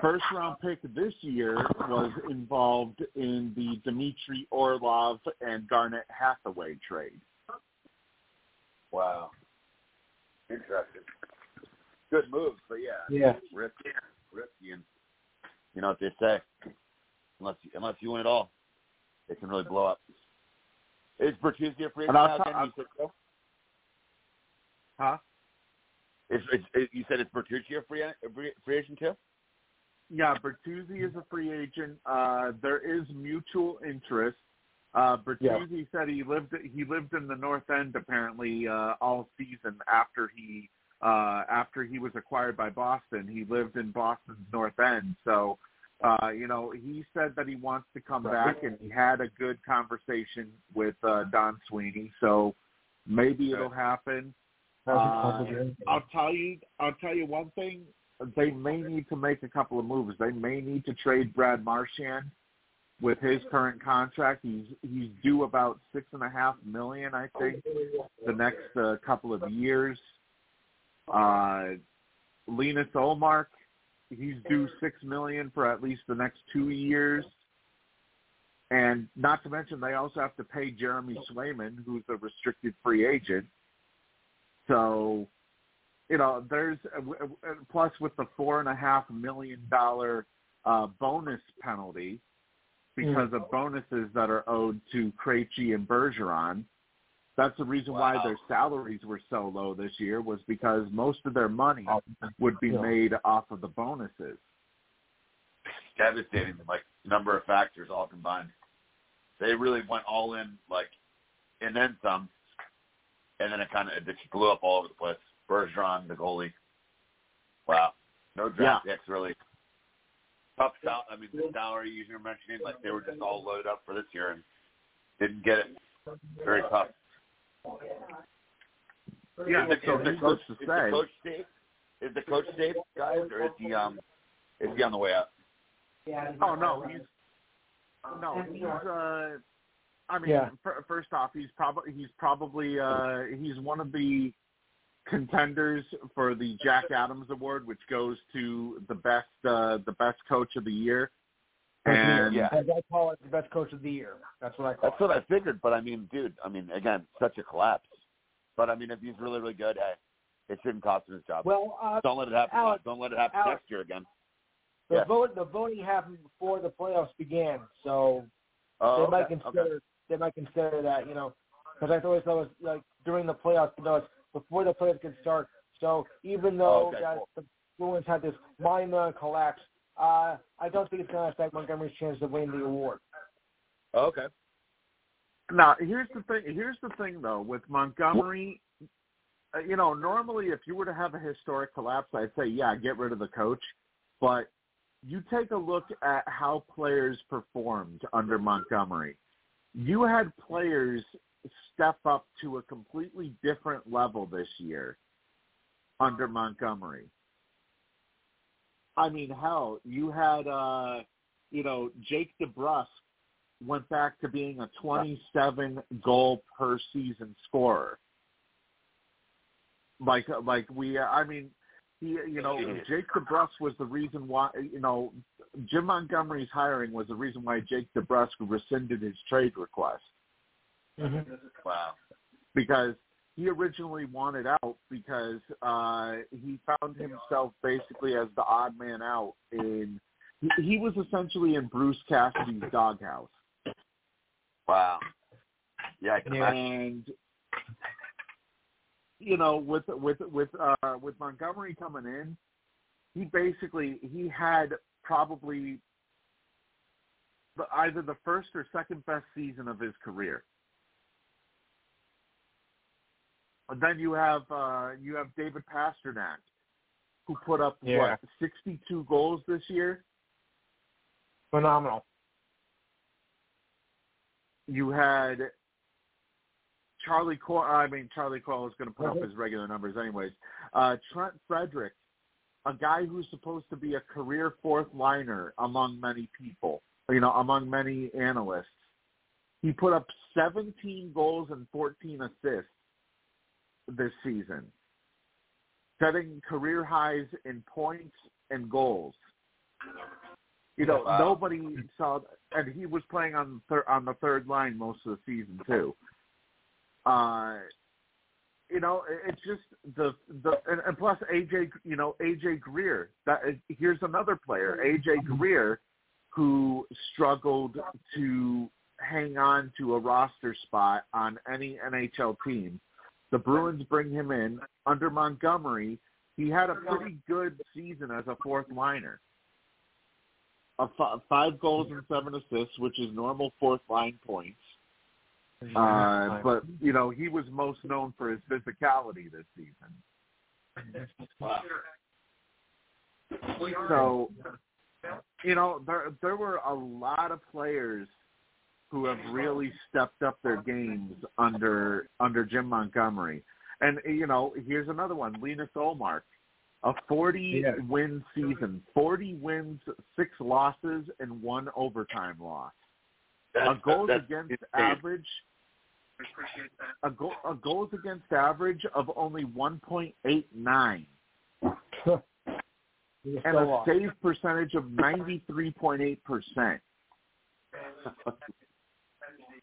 first round pick this year was involved in the Dmitry Orlov and Garnet Hathaway trade. Wow. Interesting. Good moves, but yeah, Yeah. risky, risky, and you know what they say. Unless you, unless you win it all, it can really blow up. Is Bertuzzi a free agent now? Again, you said so? Huh? Is, is, you said it's Bertuzzi a free free, free agent too? Yeah, Bertuzzi is a free agent. Uh, there is mutual interest. Uh, Bertuzzi said he lived he lived in the North End apparently uh, all season after he uh, after he was acquired by Boston. He lived in Boston's North End, so uh, you know he said that he wants to come back, and he had a good conversation with uh, Don Sweeney. So maybe it'll happen. Uh, I'll tell you. I'll tell you one thing. They may need to make a couple of moves. They may need to trade Brad Marchand with his current contract. He's he's due about six and a half million, I think, the next uh, couple of years. Uh, Linus Ullmark, he's due six million for at least the next two years. And not to mention, they also have to pay Jeremy Swayman, who's a restricted free agent. So, you know, there's plus with the four and a half million dollar uh, bonus penalty because of bonuses that are owed to Krejci and Bergeron. That's the reason why their salaries were so low this year was because most of their money oh, would be made off of the bonuses. Devastating, like number of factors all combined. They really went all in, like, and then some, and then it kind of it just blew up all over the place. Bergeron, the goalie. Wow, no draft picks really. Tough sal- I mean, the salary you were mentioning, like they were just all loaded up for this year and didn't get it. Very tough. Yeah, Is the, so is the coach, to is the coach safe? Is the coach safe, guys, or is he um is he on the way up? Oh no, he's no, he's. uh I mean, Yeah. f- first off, he's probably he's probably uh he's one of the contenders for the Jack Adams Award, which goes to the best uh the best coach of the year. And Yeah. As I call it, the best coach of the year. That's what I call That's what I figured, but I mean, dude, I mean, again, such a collapse. But I mean, if he's really, really good, hey, it shouldn't cost him his job. Well, uh, don't let it happen. Alex- don't let it happen Alex- next year again. the Yeah. vote the voting happened before the playoffs began, so Oh, they might consider okay. they might consider that you know because I always thought it was like during the playoffs, you know, it's before the playoffs can start. So even though Oh, okay, that cool. the Bruins had this monumental collapse, uh, I don't think it's going to affect Montgomery's chance to win the award. Okay. Now, here's the thing. Here's the thing, though, with Montgomery. uh, You know, normally if you were to have a historic collapse, I'd say, yeah, get rid of the coach. But you take a look at how players performed under Montgomery. You had players step up to a completely different level this year under Montgomery. I mean, hell, you had, uh, you know, Jake DeBrusk went back to being a 27 goal per season scorer. Like, uh, like we, uh, I mean, he, uh, you know, Jake DeBrusk was the reason why, you know, Jim Montgomery's hiring was the reason why Jake DeBrusk rescinded his trade request mm-hmm. Wow. because he originally wanted out because uh he found himself basically as the odd man out in he, he was essentially in Bruce Cassidy's doghouse. Wow. Yeah, I can imagine. and you know with with with uh with Montgomery coming in he basically he had probably the, either the first or second best season of his career and then you have uh you have David Pastrnak who put up Yeah. what 62 goals this year Phenomenal. you had Charlie Coyle. I mean, Charlie Coyle is going to put up his regular numbers anyways. Uh, Trent Frederic, a guy who's supposed to be a career fourth liner among many people, you know, among many analysts. He put up 17 goals and 14 assists this season, setting career highs in points and goals. You know, Wow. nobody saw, and he was playing on thir- on the third line most of the season too. Uh, you know, it- it's just the the and, and plus AJ, you know, AJ Greer. That here's another player, AJ Greer, who struggled to hang on to a roster spot on any NHL team. The Bruins bring him in under Montgomery. He had a pretty good season as a fourth liner. A f- five goals and seven assists, which is normal fourth line points. Uh, but you know he was most known for his physicality this season. Wow. So, you know, there there were a lot of players who have really stepped up their games under under Jim Montgomery. And you know, here's another one, Linus Ullmark. A 40 Yeah. win season, 40 wins, 6 losses and one overtime loss. That's, a goals that's against insane. average a goal a goals against average of only 1.89 and so a lost. save percentage of 93.8%.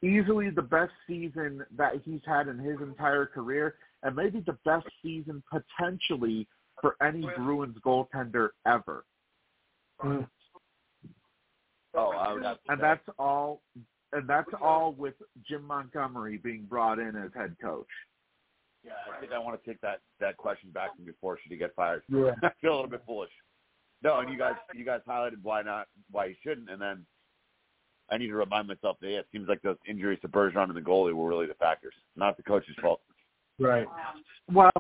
Easily the best season that he's had in his entire career, and maybe the best season potentially for any Bruins goaltender ever. Mm. Oh, I would have to And say. that's all. And that's all with Jim Montgomery being brought in as head coach. Yeah, I think I want to take that that question back from before should he get fired. Yeah. I feel a little bit foolish. No, and you guys you guys highlighted why not why he shouldn't, and then I need to remind myself that yeah, it seems like those injuries to Bergeron and the goalie were really the factors, not the coach's fault. Right. Well,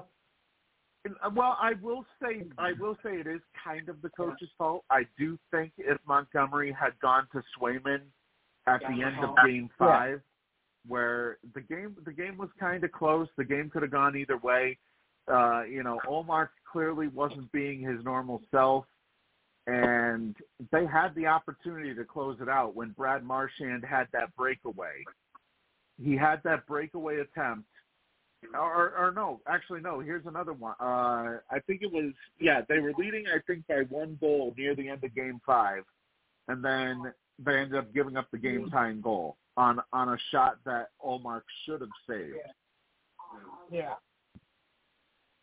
well, I will say I will say it is kind of the coach's fault. I do think if Montgomery had gone to Swayman at the end of Game Five, where the game the game was kind of close, the game could have gone either way. Uh, you know, Ullmark clearly wasn't being his normal self, and they had the opportunity to close it out when Brad Marchand had that breakaway. He had that breakaway attempt or, or no, actually no. Here's another one. Uh, I think it was yeah. They were leading, I think, by one goal near the end of Game Five, and then they ended up giving up the game tying goal on on a shot that Ullmark should have saved. Yeah.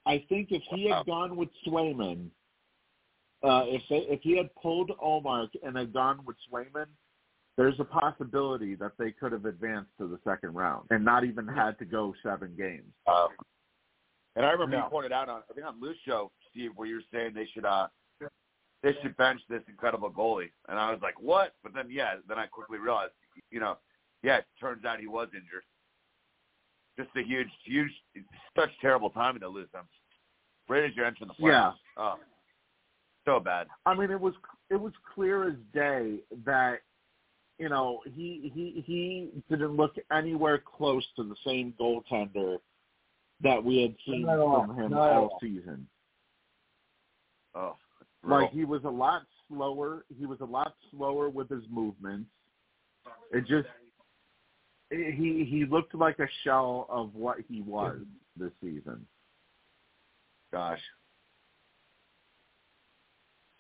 I think if he had gone with Swayman, uh, if they, if he had pulled Ullmark and had gone with Swayman, there's a possibility that they could have advanced to the second round and not even had to go seven games. Um, and I remember No. you pointed out on I think on Lou's show, Steve, where you were saying they should uh they should bench this incredible goalie, and I was like, what? But then yeah, then I quickly realized, you know, yeah, it turns out he was injured. Just a huge, huge, such terrible timing to lose him. Right as you're entering the playoffs. Oh, so bad. I mean, it was it was clear as day that you know he he he didn't look anywhere close to the same goaltender that we had seen Not at all. from him all all. season. Oh, Like he was a lot slower. He was a lot slower with his movements. It just he he looked like a shell of what he was this season. gosh.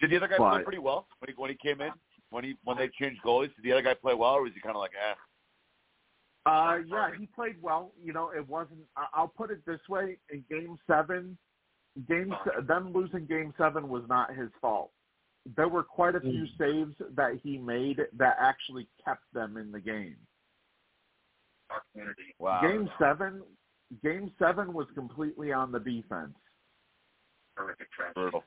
Did the other guy play pretty well when he when he came in? When he when they changed goalies, did the other guy play well, or was he kind of like, eh? Uh, yeah, he played well. You know, it wasn't. I- I'll put it this way: in Game Seven, Game them losing Game Seven was not his fault. There were quite a few saves that he made that actually kept them in the game. Wow. Game Seven, Game Seven was completely on the defense. Brutal.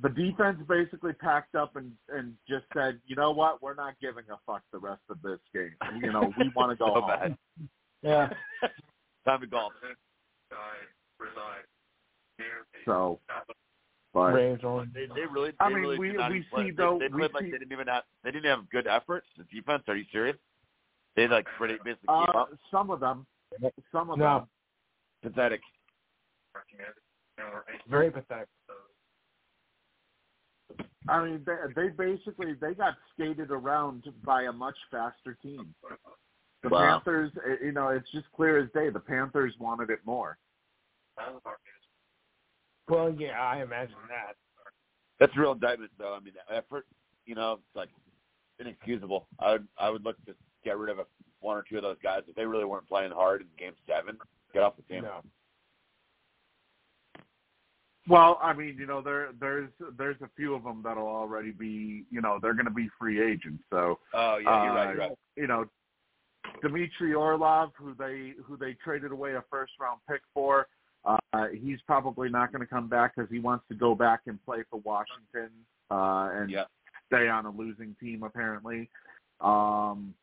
The defense basically packed up and and just said, you know what, we're not giving a fuck the rest of this game. You know, we want to go So home. bad. Yeah. Time to golf. So, but They, they really. They I mean, really we- did not we even play. see, they, though, they we played like see- they didn't even have. They didn't have good efforts. The defense. Are you serious? They like pretty basically gave Uh, up. some of them, Some of No. them. Pathetic. Very pathetic. I mean, they, they basically they got skated around by a much faster team. The Wow. Panthers, eh, you know, it's just clear as day. The Panthers wanted it more. Well, yeah, I imagine that. That's a real indictment, though. I mean, that effort. You know, it's like inexcusable. I would I would look to get rid of a, one or two of those guys if they really weren't playing hard in Game Seven. Get off the team. No. Well, I mean, you know, there there's there's a few of them that'll already be, you know, they're going to be free agents. So, Oh yeah, you're uh, right. You're right. you know, Dmitry Orlov, who they who they traded away a first round pick for, uh, he's probably not going to come back because he wants to go back and play for Washington uh, and Yeah. stay on a losing team apparently. Um,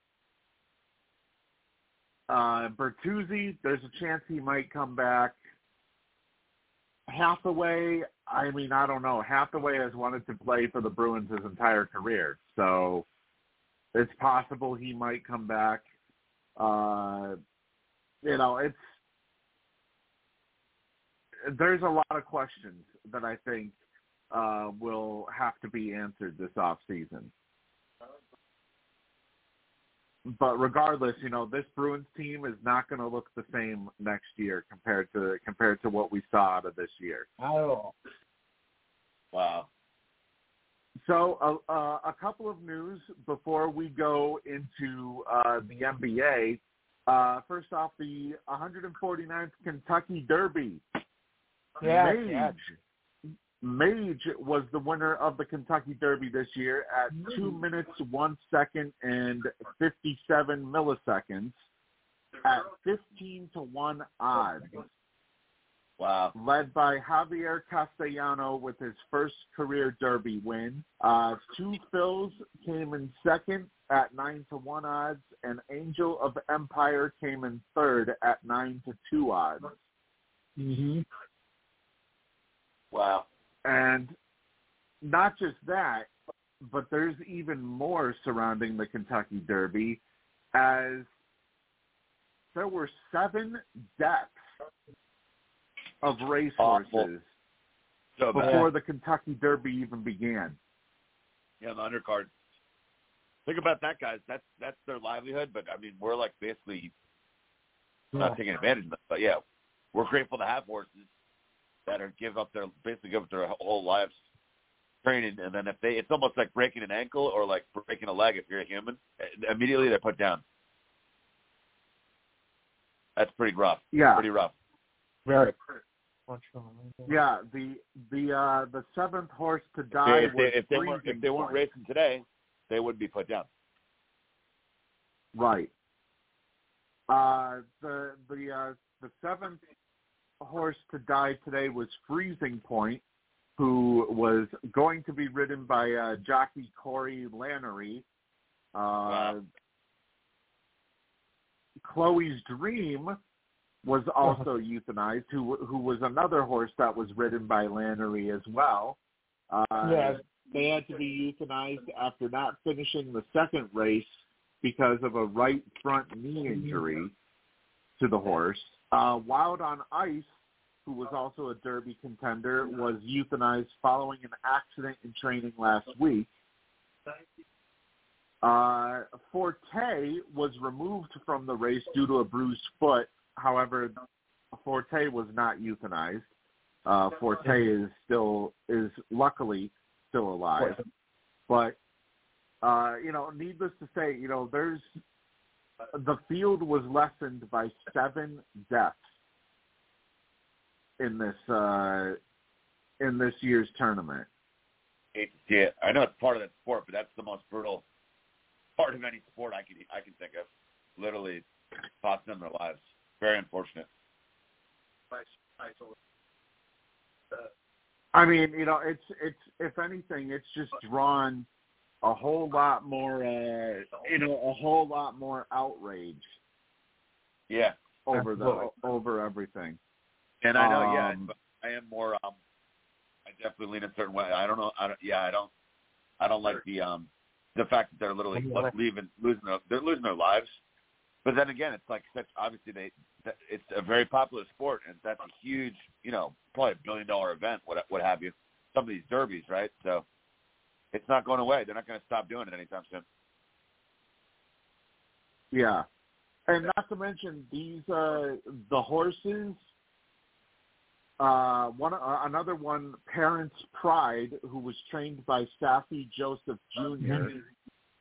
uh, Bertuzzi, there's a chance he might come back. Hathaway, I mean, I don't know. Hathaway has wanted to play for the Bruins his entire career, so it's possible he might come back. Uh, you know, it's there's a lot of questions that I think uh, will have to be answered this off season. But regardless, you know, this Bruins team is not going to look the same next year compared to compared to what we saw out of this year. All. Wow. So uh, uh, a couple of news before we go into uh, the NBA. Uh, first off, the 149th Kentucky Derby. Yeah, Mage. yeah. Mage was the winner of the Kentucky Derby this year at two minutes, one second, and 57 milliseconds at 15 to 1 odds. Wow. led by Javier Castellano with his first career Derby win. Uh, Two Phil's came in second at nine to one odds, and Angel of Empire came in third at nine to two odds. Mm-hmm. Wow. And not just that, but there's even more surrounding the Kentucky Derby, as there were seven deaths of racehorses Awful. So before the Kentucky Derby even began. Yeah, the undercard. Think about that, guys. That's that's their livelihood. But I mean, we're like basically not taking advantage of it. But yeah, we're grateful to have horses that are give up their basically give up their whole lives training, and then if they, it's almost like breaking an ankle or like breaking a leg if you're a human. eh, Immediately they're put down. That's pretty rough. Yeah, Pretty rough. Very. yeah. The the uh, the seventh horse to If die they, if they, if they weren't if they weren't racing today, they would be put down. Right. Uh, the the uh, the seventh horse to die today was Freezing Point, who was going to be ridden by uh, jockey Corey Lanerie. Uh, Wow. Chloe's Dream was also euthanized, who who was another horse that was ridden by Lanerie as well. Uh, Yes. They had to be euthanized after not finishing the second race because of a right front knee injury to the horse. Uh, Wild on Ice, who was also a Derby contender, was euthanized following an accident in training last week. Uh, Forte was removed from the race due to a bruised foot. However, Forte was not euthanized. Uh, Forte is still is luckily still alive, but uh, you know, needless to say, you know, there's the field was lessened by seven deaths in this uh, in this year's tournament. hate to see it. I know it's part of that sport, but that's the most brutal part of any sport I can I can think of. Literally, cost them their lives. Very unfortunate. I mean, you know, it's it's if anything, it's just drawn a whole lot more, uh, you know, a whole lot more outrage Yeah, over Absolutely. the over everything. and I know. yeah, Um, but I am more. Um, I definitely lean a certain way. I don't know. I don't. Yeah, I don't. I don't like the um the fact that they're literally Yeah. leaving losing their they're losing their lives. but then again, it's like such obviously they it's a very popular sport, and that's a huge, you know, probably a billion dollar event, what what have you. Some of these derbies, right? So it's not going away. They're not going to stop doing it anytime soon. Yeah, and not to mention these uh the horses. Uh, one uh, another one, Parents Pride, who was trained by Saffie Joseph Jr.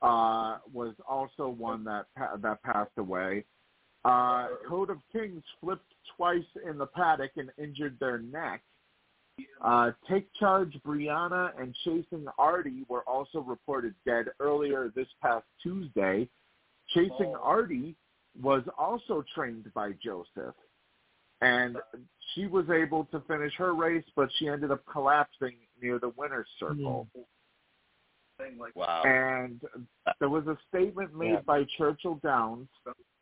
Uh, was also one that that passed away. Uh, Code of Kings flipped twice in the paddock and injured their neck. Uh, Take Charge Brianna and Chasing Artie were also reported dead earlier this past Tuesday. Chasing Artie was also trained by Joseph, and she was able to finish her race, but she ended up collapsing near the winner's circle. Wow. And there was a statement made Yeah. by Churchill Downs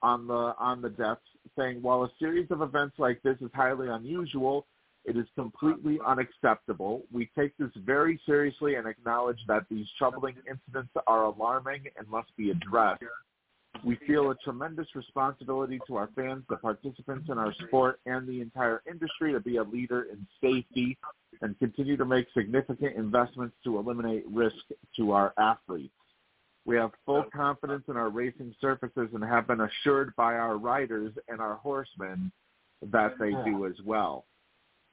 on the on the deaths saying, while a series of events like this is highly unusual, it is completely unacceptable. We take this very seriously and acknowledge that these troubling incidents are alarming and must be addressed. We feel a tremendous responsibility to our fans, the participants in our sport, and the entire industry to be a leader in safety and continue to make significant investments to eliminate risk to our athletes. We have full confidence in our racing surfaces and have been assured by our riders and our horsemen that they do as well.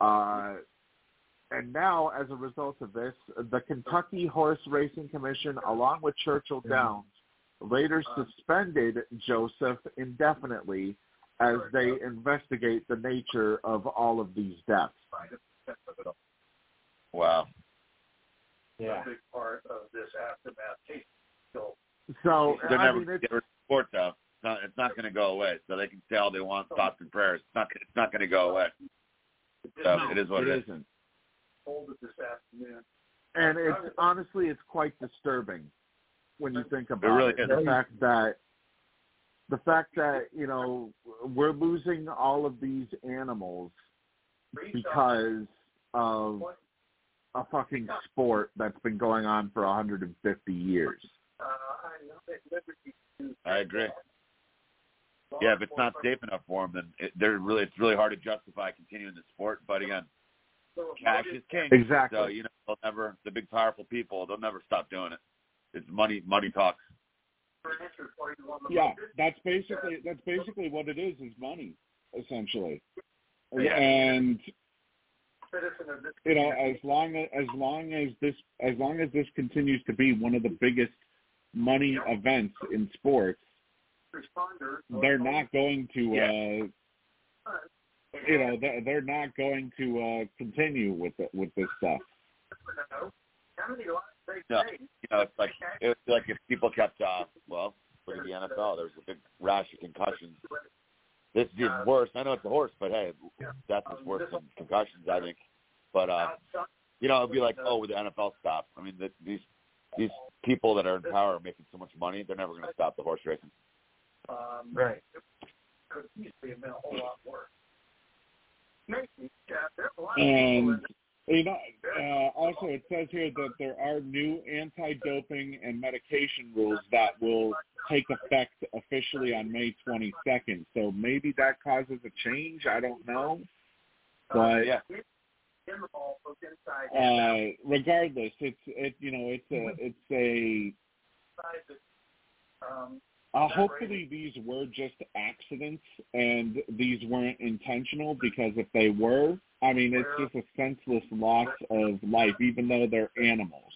Uh, and now, as a result of this, the Kentucky Horse Racing Commission, along with Churchill Downs, later suspended Joseph indefinitely as they investigate the nature of all of these deaths. Wow. Yeah. big part of this aftermath. So So They're I never mean, it's, get rid of sport though. It's not, it's not going to go away. So they can say all they want, thoughts and prayers. It's not. It's not going to go away. So it is what it it is. isn't. this afternoon. And it's honestly, it's quite disturbing when you think about really it. is. The fact that the fact that you know we're losing all of these animals because of a fucking sport that's been going on for 150 years. Uh, I know that Liberty. I agree. Yeah, if it's not safe enough for them, then it, they're really it's really hard to justify continuing the sport. But again, cash is king. Exactly. So you know they'll never the big powerful people they'll never stop doing it. It's money money talks. Yeah, that's basically that's basically what it is is money, essentially. Yeah. And Citizen of this you know, as long as as long as this as long as this continues to be one of the biggest money events in sports. They're not going to Yeah. uh you know, they're, they're not going to uh continue with it, with this stuff. How many lives they No. You know, it's like it's like if people kept uh well, look at the NFL, there's a big rash of concussions. This is worse. I know it's a horse, but hey, that's just worse than concussions, I think. But uh you know, it'd be like, oh, would the NFL stop? I mean, the, these these people that are in power are making so much money, they're never going to stop the horse racing. Um, Right. could easily have been a whole lot worse. Maybe, yeah, there's a lot of people And you know, uh, also it says here that there are new anti-doping and medication rules that will take effect officially on May 22nd. So maybe that causes a change. I don't know, but Yeah. in the ball, both inside uh, regardless, it's it you know it's a it's a. Um, Uh, hopefully these were just accidents and these weren't intentional because if they were, I mean, it's just a senseless loss of life, even though they're animals.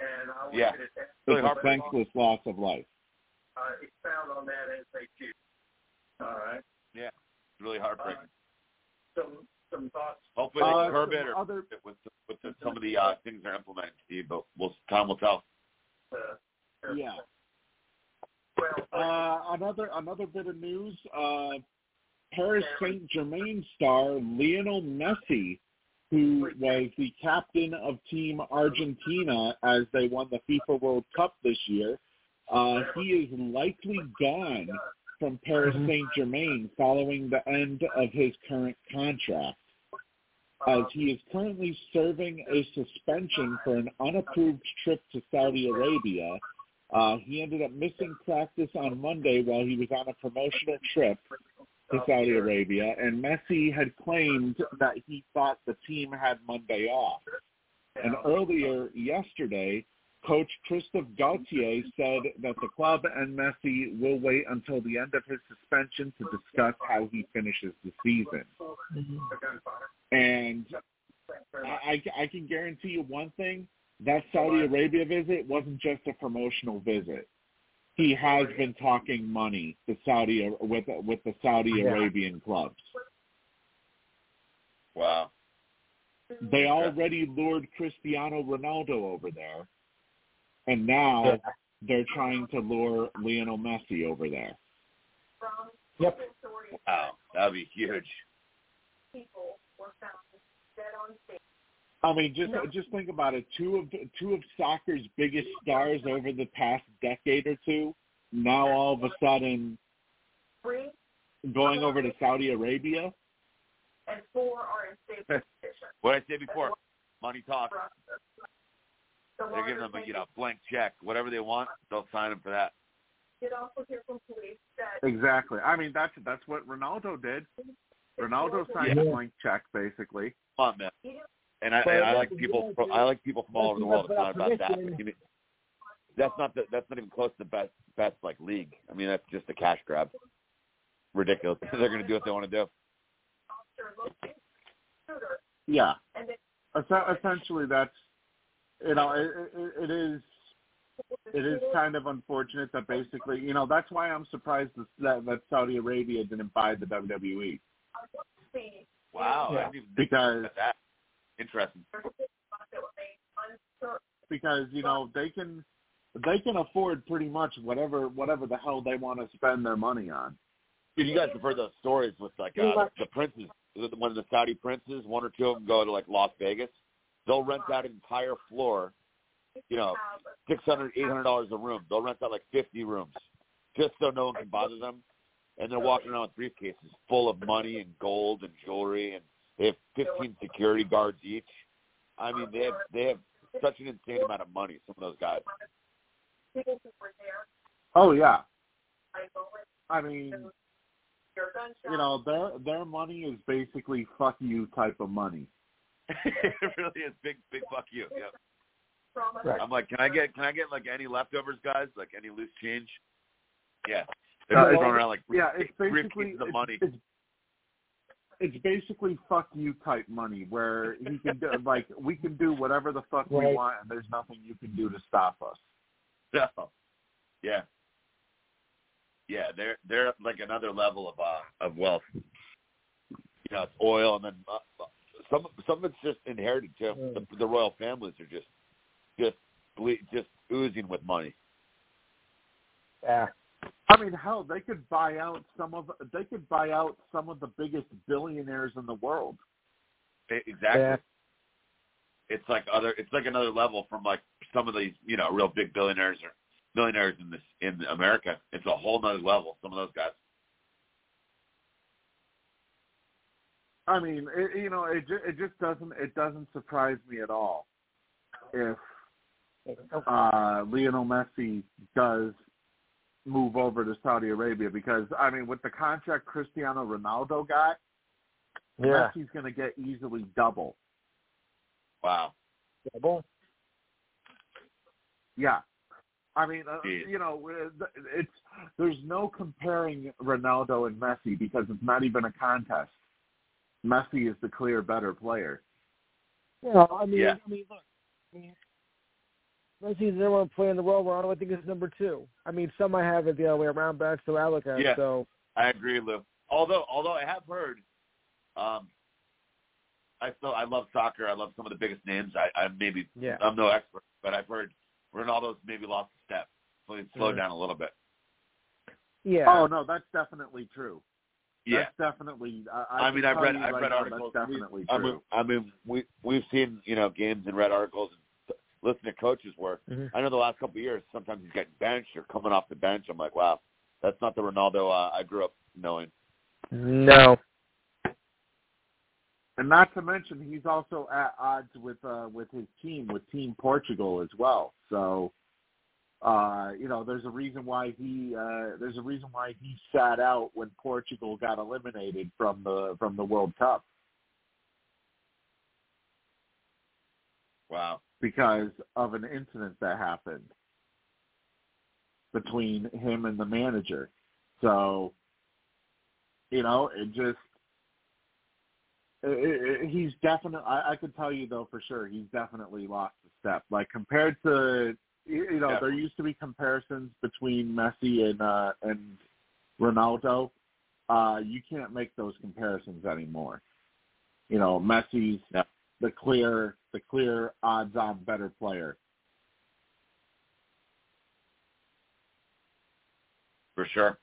and I Yeah. look it that Really It's a senseless loss of life. uh, expound on that as they choose. All right. Yeah. It's really heartbreaking. Some some thoughts. Hopefully they Uh, curb some it or other with the, with the, some of the uh, things they're implementing, Steve. But we'll time will tell. Uh, yeah. Uh, another another bit of news. Uh, Paris Saint Germain star Lionel Messi, who was the captain of Team Argentina as they won the FIFA World Cup this year, uh, he is likely gone from Paris Saint Germain following the end of his current contract, as he is currently serving a suspension for an unapproved trip to Saudi Arabia Uh, he ended up missing practice on Monday while he was on a promotional trip to Saudi Arabia, and Messi had claimed that he thought the team had Monday off. And earlier yesterday, Coach Christophe Galtier said that the club and Messi will wait until the end of his suspension to discuss how he finishes the season. And I, I can guarantee you one thing: that Saudi Arabia visit wasn't just a promotional visit. He has been talking money to Saudi with with the Saudi Yeah. Arabian clubs. Wow. They already lured Cristiano Ronaldo over there, and now they're trying to lure Lionel Messi over there. Yep. Wow. That'd be huge. I mean, just just think about it. Two of two of soccer's biggest stars over the past decade or two, now all of a sudden going over to Saudi Arabia. and four are in state position. What I said before, money talks. They're giving them a you know blank check, whatever they want, they'll sign them for that. did also hear from police that Exactly. I mean, that's that's what Ronaldo did. Ronaldo signed a blank check, basically. Come on, man. And I, and I like people. you From, I like people from all over the world. It's not about that. But you mean- That's not the, That's not even close to the best best like league. I mean, that's just a cash grab. Ridiculous. They're going to do what they want to do. officer located shooter Yeah. Es- essentially, that's you know, it, it, it is it is kind of unfortunate that basically, you know, that's why I'm surprised that that Saudi Arabia didn't buy the WWE Wow. Yeah. I didn't even think because that. Interesting. that were made uncertain. because you know they can they can afford pretty much whatever whatever the hell they want to spend their money on. Dude, you guys have heard those stories with like uh, the princes, one of the Saudi princes, one or two of them go to like Las Vegas. They'll rent out an entire floor, you know, six hundred, eight hundred dollars a room. They'll rent out like fifty rooms, just so no one can bother them. And they're walking around with briefcases full of money and gold and jewelry, and they have fifteen security guards each. I mean, they have they have such an insane amount of money. Some of those guys. People who were there, Oh yeah, I go with I mean, you know their their money is basically fuck you type of money. it really is big, big fuck you. Yep. Right. I'm like, can I get can I get like any leftovers, guys? Like any loose change? Yeah. They're Uh, throwing around like Yeah, it's basically briefcases of it's, money. It's, it's basically fuck you type money where he can do like we can do whatever the fuck we want and there's nothing you can do to stop us. So, yeah, yeah, they're they're like another level of uh of wealth. You know, it's oil, and then uh, some some of it's just inherited too. The, the royal families are just just ble- just oozing with money. Yeah. I mean, hell, they could buy out some of they could buy out some of the biggest billionaires in the world. Exactly. Yeah. It's like other. It's like another level from like some of these you know real big billionaires or millionaires in this in America. It's a whole nother level. Some of those guys. I mean, it, you know, it ju- it just doesn't it doesn't surprise me at all if uh, Lionel Messi does move over to Saudi Arabia because I mean, with the contract Cristiano Ronaldo got, Yeah. Messi's going to get easily double. Wow. Double. Yeah. I mean, uh, you know, uh, it's there's no comparing Ronaldo and Messi because it's not even a contest. Messi is the clear better player. You know, I mean, Yeah. I mean, look, I mean, Messi's the number one player in the world. Ronaldo, I think, is number two. I mean, some might have it the other way around, but that's the way I look at. Yeah. So, I agree, Lou. Although, although I have heard, um, I still I love soccer. I love some of the biggest names. I, I maybe Yeah. I'm no expert, but I've heard Ronaldo's maybe lost a step, so he slowed Mhm. down a little bit. yeah. Oh no, that's definitely true. Yeah, That's definitely. I, I, I mean, I've read I've right read now, articles. That's definitely I true. mean, I mean, we we've seen you know games and read articles and listen to coaches work. Mhm. I know the last couple of years, sometimes he's getting benched or coming off the bench. I'm like, wow, that's not the Ronaldo uh, I grew up knowing. No. and not to mention, he's also at odds with uh, with his team, with Team Portugal as well. So, Uh, you know, there's a reason why he uh, there's a reason why he sat out when Portugal got eliminated from the from the World Cup Wow. Because of an incident that happened between him and the manager. So, you know, it just it, it, he's definitely. I, I can tell you though for sure, he's definitely lost a step. Like compared to you know, Yeah. there used to be comparisons between Messi and uh, and Ronaldo. Uh, you can't make those comparisons anymore. You know, Messi's Yeah. The clear the clear odds on better player. For sure.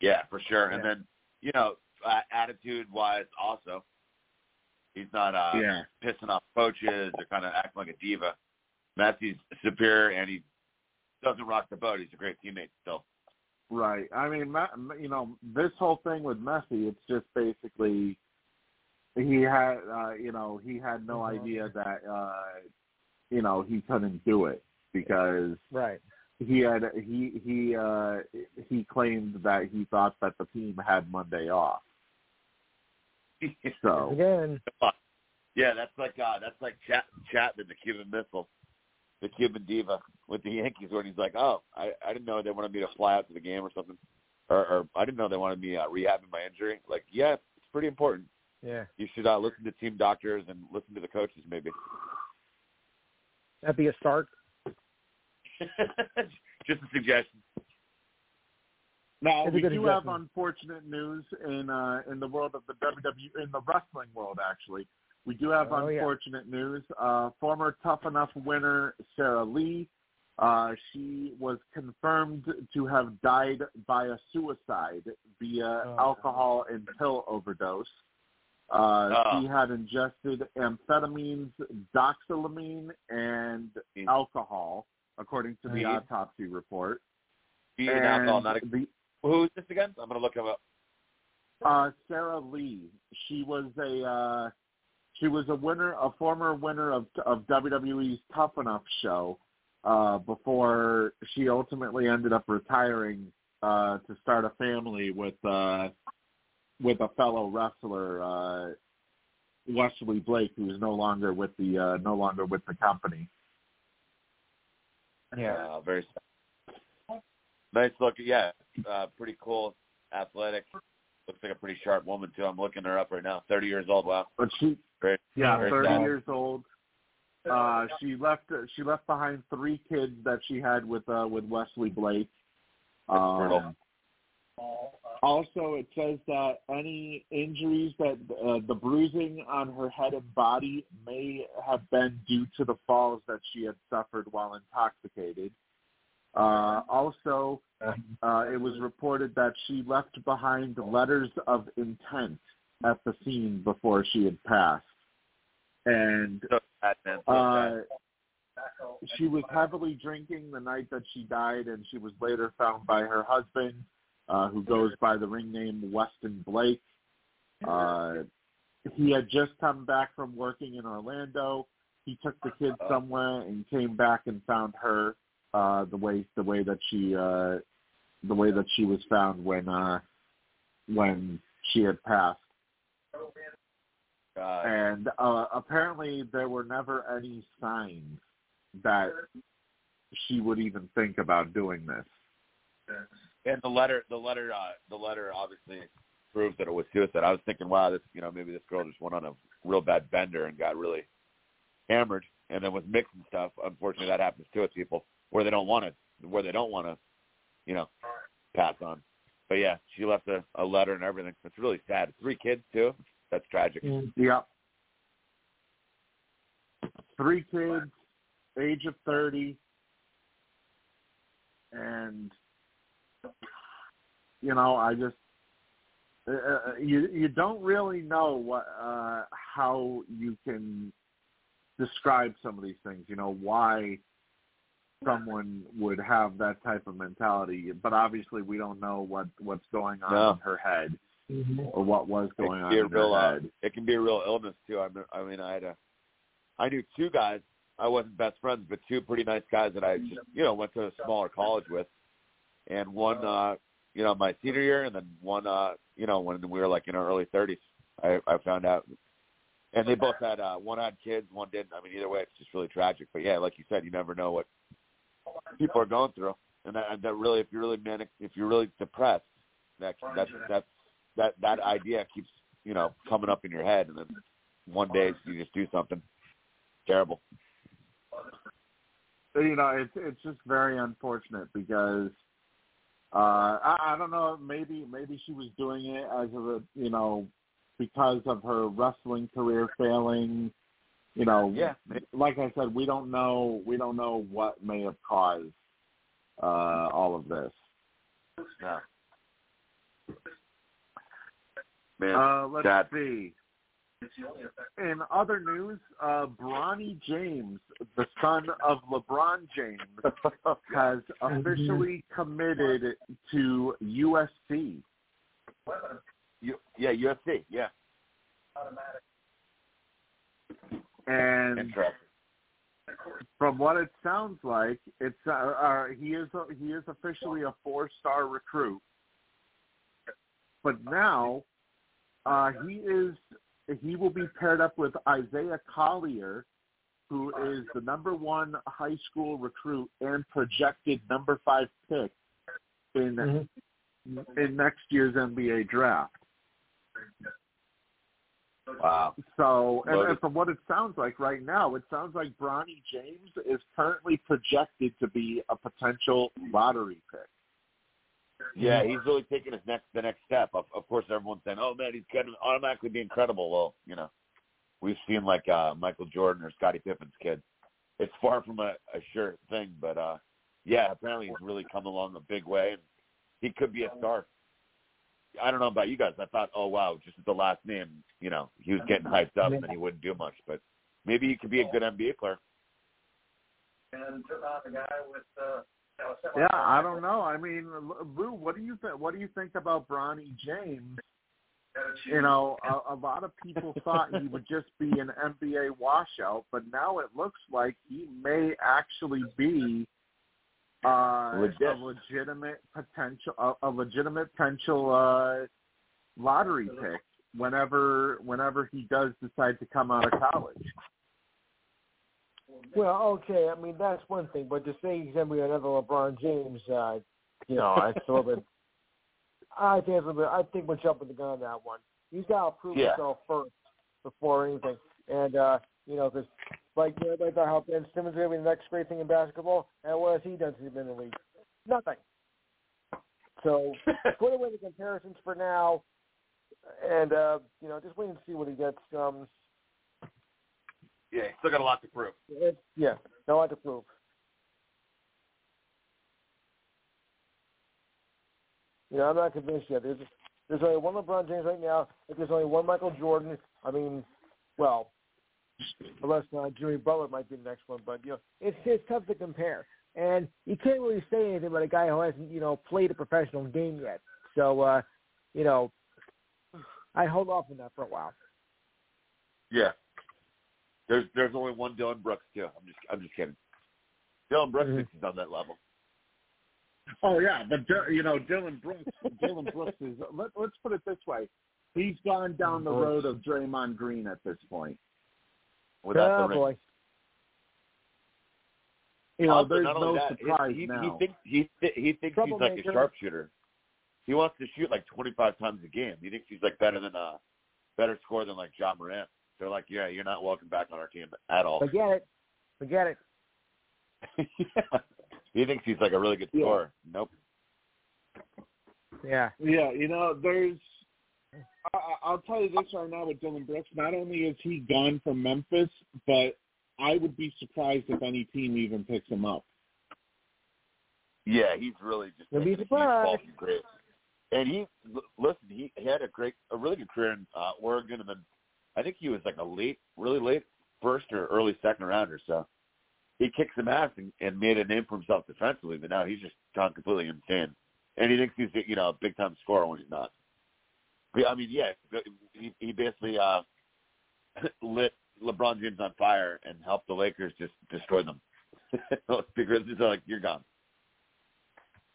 Yeah, for sure. And then, you know, uh, attitude wise also, he's not uh yeah. pissing off coaches or kind of acting like a diva. Messi's superior and he doesn't rock the boat. He's a great teammate still. Right. I mean, you know, this whole thing with Messi, it's just basically he had, uh, you know, he had no idea that, uh, you know, he couldn't do it because Right. he had he he uh he claimed that he thought that the team had Monday off. So Again. yeah, that's like uh that's like Chat Chapman, the Cuban missile, the Cuban diva with the Yankees when he's like, Oh, I, I didn't know they wanted me to fly out to the game or something. Or, or I didn't know they wanted me uh, rehabbing my injury. Like, yeah, it's pretty important. Yeah. You should uh, listen to team doctors and listen to the coaches maybe. That'd be a start. Just a suggestion. now we do have unfortunate news in uh in the world of the WWE in the wrestling world actually. We do have Oh, yeah. unfortunate news. Uh, former Tough Enough winner Sarah Lee, uh, she was confirmed to have died by a suicide via Oh. alcohol and pill overdose. Uh, Oh. She had ingested amphetamines, doxylamine, and Mm. alcohol, according to the autopsy report. Alcohol, And not a, the who's this again? I'm gonna look him up. Uh, Sarah Lee. She was a uh, she was a winner, a former winner of of WWE's Tough Enough show. Uh, before she ultimately ended up retiring uh, to start a family with uh, with a fellow wrestler, uh, Wesley Blake, who is no longer with the uh, no longer with the company. Uh, very nice look. Yeah, uh, pretty cool, athletic. Looks like a pretty sharp woman too. I'm looking her up right now. Thirty years old. Wow. But she, Great. yeah, Very thirty sad. years old. Uh, she left. She left behind three kids that she had with uh, with Wesley Blake. That's Um, brutal. Also, it says that any injuries that uh, the bruising on her head and body may have been due to the falls that she had suffered while intoxicated. Uh, also, uh, it was reported that she left behind letters of intent at the scene before she had passed. And So sad, man. So uh, she was heavily drinking the night that she died, and she was later found by her husband, uh, who goes by the ring name Weston Blake. Uh, he had just come back from working in Orlando. He took the kids somewhere and came back and found her uh, the way the way that she uh, the way that she was found when uh, when she had passed. God. And uh, apparently, there were never any signs that she would even think about doing this. And the letter, the letter, uh, the letter obviously proves that it was suicide. I was thinking, wow, this, you know, maybe this girl just went on a real bad bender and got really hammered, and then was mixing stuff. Unfortunately, that happens too with people where they don't want to, where they don't want to, you know, pass on. But yeah, she left a, a letter and everything. It's really sad. Three kids too. That's tragic. Yep. Three kids, age of thirty, and you know, I just uh, uh, you you don't really know what uh, how you can describe some of these things. You know why someone would have that type of mentality, but obviously we don't know what what's going on No. in her head or what was going on be a in real, her uh, head. it can be a real illness too. I mean, I mean, I had a, I knew two guys I wasn't best friends, but two pretty nice guys that I just you know went to a smaller college with, and one uh, you know my senior year, and then one uh, you know when we were like in our early thirties. I, I found out, and they both had uh, one had kids, one didn't. I mean, either way, it's just really tragic. But yeah, like you said, you never know what people are going through, and that, that really, if you're really manic, if you're really depressed, that that that that that idea keeps you know coming up in your head, and then one day you just do something terrible. You know, it's it's just very unfortunate because uh I, I don't know, maybe maybe she was doing it as a you know because of her wrestling career failing. You know, Yeah. like I said, we don't know we don't know what may have caused uh all of this. No. Man, Uh let's sad. see. In other news, uh Bronny James, the son of LeBron James, has officially committed to USC. Yeah, UFC. Yeah, Automatic. And from what it sounds like, it's uh, uh, he is a, he is officially a four star recruit. But now, uh, he is he will be paired up with Isaiah Collier, who is the number one high school recruit and projected number five pick in Mhm. in next year's NBA draft. Wow. So, and, and from what it sounds like right now, it sounds like Bronny James is currently projected to be a potential lottery pick. Yeah, he's really taking his next the next step. Of, of course, everyone's saying, "Oh man, he's going to automatically be incredible." Well, you know, we've seen like uh Michael Jordan or Scottie Pippen's kid. It's far from a, a sure thing, but uh yeah, apparently he's really come along a big way, and he could be a star. I don't know about you guys. I thought, oh wow, just with the last name, you know, he was getting hyped up, and then he wouldn't do much. But maybe he could be a good NBA player. And took on the guy with uh, you know, Yeah, I don't know. I mean, Lou, what do you think? What do you think about Bronny James? You know, a, a lot of people thought he would just be an NBA washout, but now it looks like he may actually be uh, Legit. a legitimate potential, a, a legitimate potential uh, lottery pick whenever whenever he does decide to come out of college. Well, okay, I mean that's one thing, but to say he's gonna be another LeBron James, uh, you know, it's a little bit. I think it's a little bit. I think we're jumping the gun on that one. He's got to prove Yeah. himself first before anything, and uh, you know, because like you know, like how Ben Simmons is gonna be the next great thing in basketball, and what has he done since he's been in the league? Nothing. So put away the comparisons for now, and uh, you know, just wait and see what he gets. Um, Yeah, still got a lot to prove. Yeah, no lot to prove. You know, I'm not convinced yet. There's there's only one LeBron James right now. If there's only one Michael Jordan, I mean, well, unless uh, Jimmy Butler might be the next one, but you know, it's it's tough to compare, and you can't really say anything about a guy who hasn't you know played a professional game yet. So, uh, you know, I hold off on that for a while. Yeah. There's there's only one Dillon Brooks too. I'm just I'm just kidding. Dillon Brooks Mhm. thinks he's on that level. Oh yeah, but you know Dillon Brooks. Dillon Brooks is. Let, let's put it this way: he's gone down the road of Draymond Green at this point. Without oh the boy. You know, Also, there's no that, surprise he, he, now. He thinks he he thinks he's like a sharpshooter. He wants to shoot like 25 times a game. He thinks he's like better than a better score than like Ja Morant. They're like, yeah, you're not welcome back on our team at all. Forget it. Forget it. yeah. He thinks he's like a really good Yeah. scorer. Nope. Yeah. Yeah, you know, there's. I, I- I'll tell you this right now with Dillon Brooks. Not only is he gone from Memphis, but I would be surprised if any team even picks him up. Yeah, he's really just You'll be a huge surprised. from. And he l- listen, he, he had a great, a really good career in uh, Oregon, and then I think he was like a late, really late first or early second rounder. So he kicked some ass and, and made a name for himself defensively. But now he's just gone completely insane, and he thinks he's you know a big time scorer when he's not. But, I mean, yeah, he, he basically uh, lit LeBron James on fire and help the Lakers just destroy them. the Grizzlies are like, you're gone.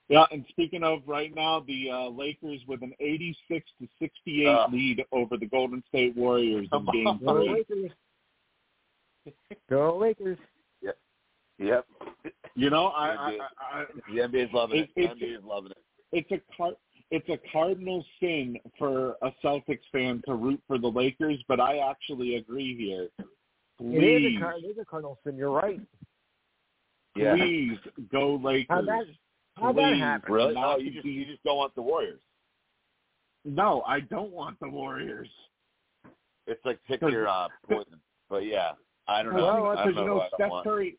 Yeah, and speaking of right now, the uh, Lakers with an 86 to 68 Uh. lead over the Golden State Warriors in Game on. Go Three. Lakers. Go Lakers. Yep. You know, I, I, I, I The NBA's loving it. It- The it's- NBA's loving it. it's a car, it's a cardinal sin for a Celtics fan to root for the Lakers, but I actually agree here. It is Please, a, Car- it is a cardinal sin. You're right. Yeah. please go Lakers. How that how that Please. happened? Really? No, you just you just don't want the Warriors. No, I don't want the Warriors. It's like pick your uh, poison. But yeah, I don't know. Well, I Because don't you know. know who I don't Steph want. Curry,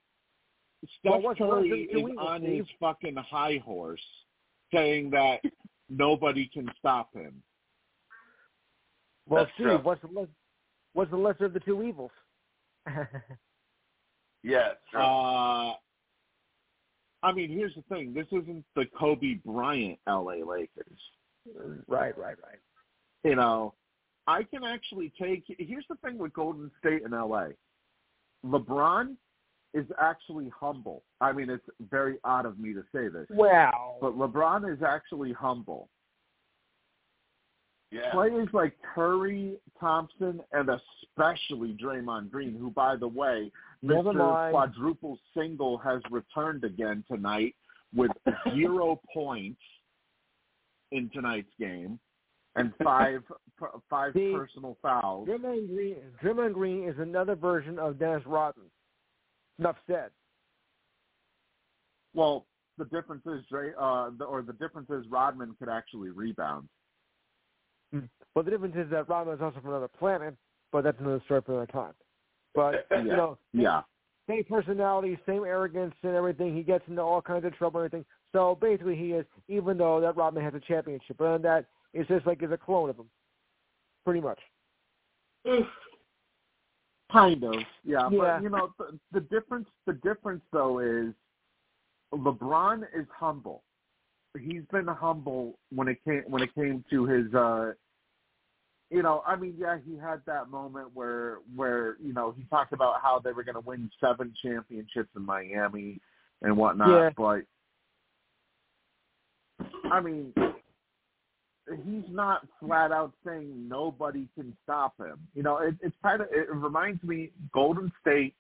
Well, Steph what's Curry less than two is on his fucking high horse, saying that nobody can stop him. Well, That's Steve, true. what's the less, what's the lesser of the two evils? Yeah, it's true. Uh, I mean, here's the thing: this isn't the Kobe Bryant LA Lakers. right, right, right. You know, I can actually take. Here's the thing with Golden State and LA: LeBron is actually humble. I mean, it's very odd of me to say this, Wow. but LeBron is actually humble. Yeah. Players like Curry, Thompson, and especially Draymond Green, who, by the way, Never Mr. mind. Quadruple Single has returned again tonight with zero points in tonight's game and five five See, personal fouls. Draymond Green, Draymond Green is another version of Dennis Rodman. Enough said. Well, the difference is Dray, uh, the, or the difference is Rodman could actually rebound. Hmm. But the difference is that Rodman is also from another planet, but that's another story for another time. But you know, Yeah, same personality, same arrogance and everything. He gets into all kinds of trouble and everything. So basically, he is, even though that Rodman has a championship, but on that, it's just like he's a clone of him, pretty much. kind of. Yeah, Yeah. but you know the, the difference. The difference though is LeBron is humble. He's been humble when it came when it came to his. uh you know, I mean, yeah, he had that moment where where you know he talked about how they were going to win seven championships in Miami and whatnot, Yeah. but I mean, he's not flat out saying nobody can stop him. You know, it, it's kind of it reminds me Golden State.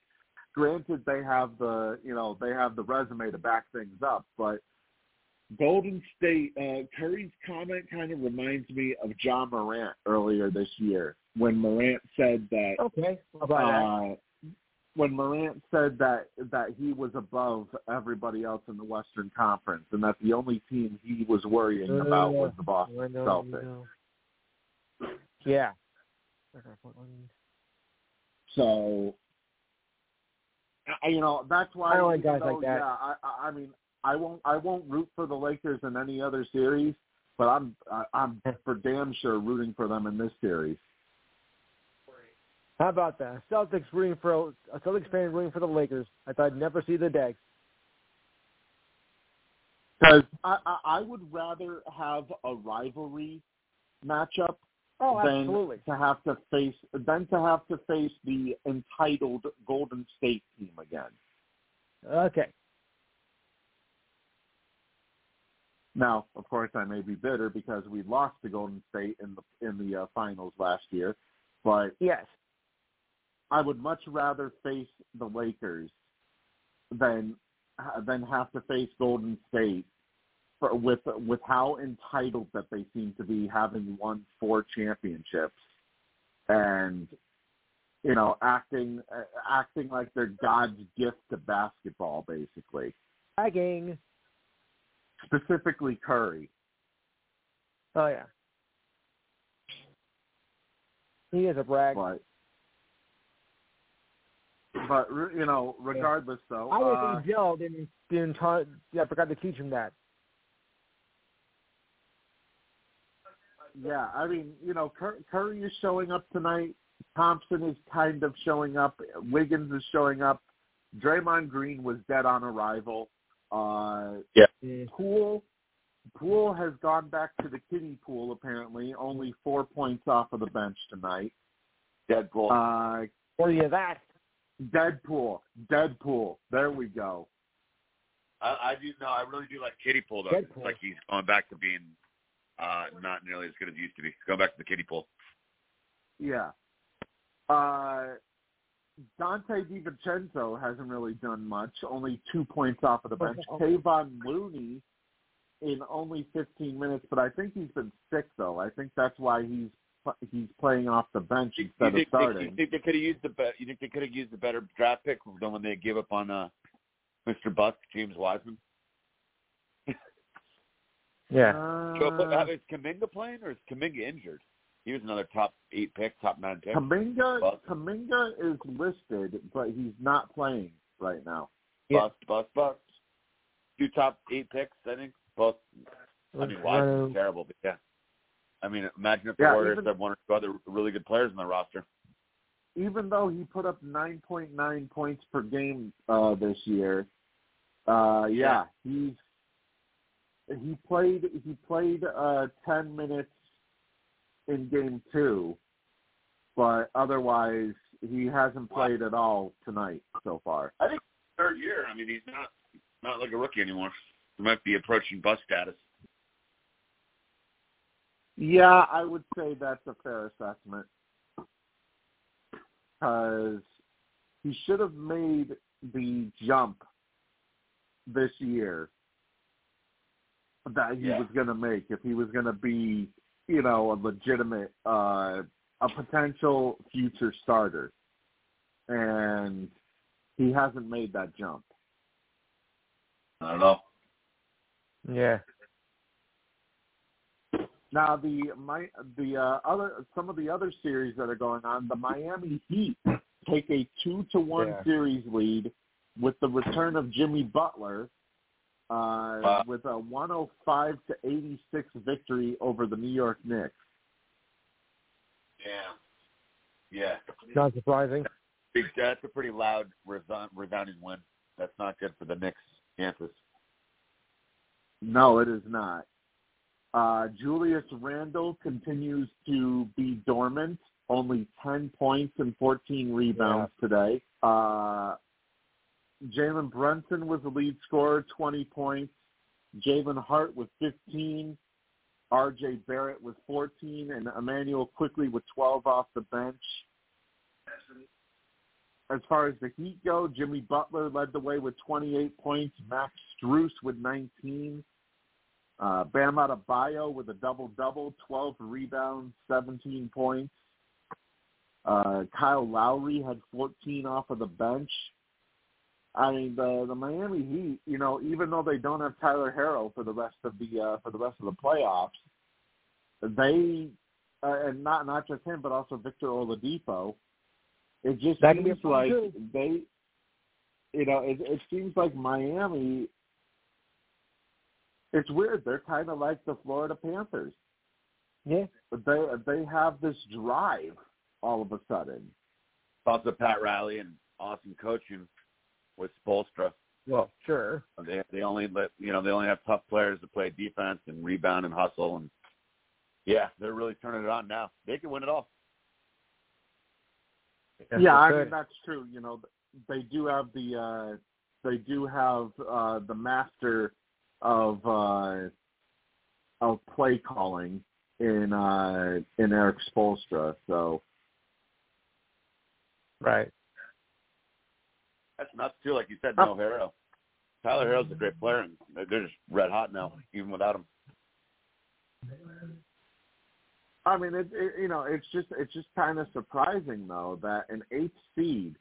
Granted, they have the you know they have the resume to back things up, but Golden State uh, Curry's comment kind of reminds me of Ja Morant earlier this year when Morant said that Okay. About that? uh, when Morant said that that he was above everybody else in the Western Conference and that the only team he was worrying about was the Boston Celtics. Yeah. So, I- you know, that's why. I don't like guys like that. Yeah, I I mean, I won't, I won't root for the Lakers in any other series, but I'm, I'm for damn sure rooting for them in this series. How about that? Celtics rooting for a Celtics fan rooting for the Lakers. I thought I'd never see the day. Because I, I, I would rather have a rivalry matchup Oh, than absolutely. to have to face than to have to face the entitled Golden State team again. Okay. Now, of course, I may be bitter because we lost to Golden State in the in the uh, finals last year, but Yes. I would much rather face the Lakers than than have to face Golden State for, with with how entitled that they seem to be, having won four championships, and you know, acting uh, acting like they're God's gift to basketball, basically. Tagging. Specifically, Curry. Oh yeah. He is a brag. But but you know, regardless though, I uh, was think Joe didn't didn't ta- yeah, I forgot to teach him that. yeah, I mean, you know, Curry is showing up tonight. Thompson is kind of showing up. Wiggins is showing up. Draymond Green was dead on arrival. Uh, yeah. Poole Poole has gone back to the kiddie pool apparently, only four points off of the bench tonight. Deadpool. Uh, Worthy of that. Deadpool. Deadpool. There we go. I, I do no, I really do like kiddie pool though. Deadpool. It's like he's going back to being uh not nearly as good as he used to be. He's going back to the kiddie pool. Yeah. Uh, Donte DiVincenzo hasn't really done much. Only two points off of the bench. Kevon Looney in only 15 minutes, but I think he's been sick though. I think that's why he's he's playing off the bench You, instead think, of starting. you think they could have used the be- you think they could have used a better draft pick than when they gave up on uh Mr. Buck, James Wiseman? Yeah. So, but, Uh, uh, is Kuminga playing or is Kuminga injured? He was another top eight pick, top nine pick. Kuminga Buck. Kuminga is listed, but he's not playing right now. Yeah. Bust, bust, bust. Two top eight picks, I think. Both. I mean, Wiseman's Uh, terrible, but yeah. I mean, imagine if the Yeah, Warriors even- had one or two other really good players in the roster. even though he put up 9.9 points per game uh, this year, uh, yeah, he's he played he played uh, 10 minutes in game two, but otherwise he hasn't played at all tonight so far. I think third year. I mean, he's not not like a rookie anymore. He might be approaching bust status. Yeah, I would say that's a fair assessment because he should have made the jump this year that he Yeah. was going to make if he was going to be, you know, a legitimate, uh, a potential future starter, and he hasn't made that jump. I don't know. Yeah. Now the my the uh, other some of the other series that are going on, the Miami Heat take a two to one Yeah. series lead with the return of Jimmy Butler, uh, Wow. with a one hundred five to eighty six victory over the New York Knicks. Yeah. Yeah. Not surprising. That's a pretty loud, resounding win. That's not good for the Knicks' chances. No, it is not. Uh, Julius Randle continues to be dormant. Only 10 points and 14 rebounds today. Uh, Jalen Brunson was the lead scorer, 20 points. Jalen Hart with 15. R.J. Barrett with 14, and Immanuel Quickley with 12 off the bench. As far as the Heat go, Jimmy Butler led the way with 28 points. Max Strus with 19. Uh, Bam Adebayo with a double-double, 12 rebounds, 17 points. Uh, Kyle Lowry had 14 off of the bench. I mean, the the Miami Heat, you know, even though they don't have Tyler Herro for the rest of the uh, for the rest of the playoffs, they uh, and not not just him, but also Victor Oladipo. It just That can be a seems like too. they, you know, it, it seems like Miami. It's weird. They're kind of like the Florida Panthers. Yeah. But they they have this drive all of a sudden. Also, Pat Riley and awesome coaching with Spoelstra. Well, sure. They they only let you know they only have tough players to play defense and rebound and hustle and yeah, they're really turning it on now. They can win it all. Yes, yeah, I mean that's true. You know, they do have the uh they do have uh the master of uh of play calling in uh in Erik Spoelstra. So Right. That's nuts too. Like you said, no Herro. Tyler Herro's a great player, and they're just red hot now, even without him. I mean, it, it you know, it's just it's just kind of surprising though that an eighth seed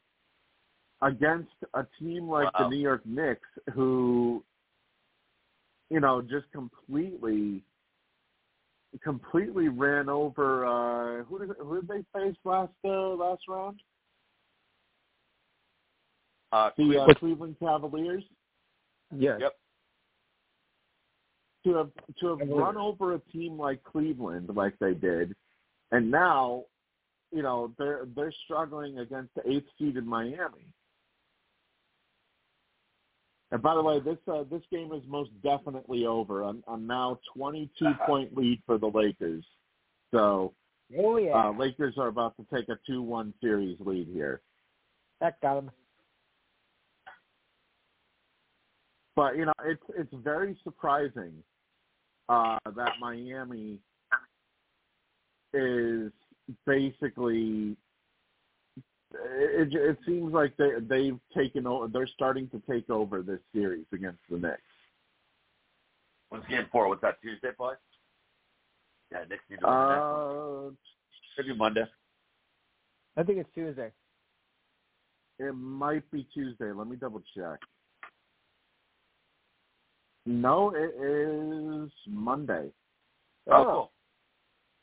against a team like the New York Knicks, who you know just completely completely ran over uh who did who did they face last uh, last round? Uh, The uh, Cleveland Cavaliers. Yes. Yep. to have to have Cavaliers. run over a team like Cleveland like they did, and now, you know, they're they're struggling against the eighth seeded Miami. And by the way, this uh, this game is most definitely over. I'm, I'm now 22 point lead for the Lakers. So Oh yeah. uh, Lakers are about to take a 2-1 series lead here. That got him. But you know, it's it's very surprising uh, that Miami is basically. It, it seems like they they've taken over. They're starting to take over this series against the Knicks. When's game four? What's that Tuesday play? Yeah, Knicks need to win Uh, that. Maybe Monday. I think it's Tuesday. it might be Tuesday. Let me double check. No, it is Monday. Oh, uh, cool.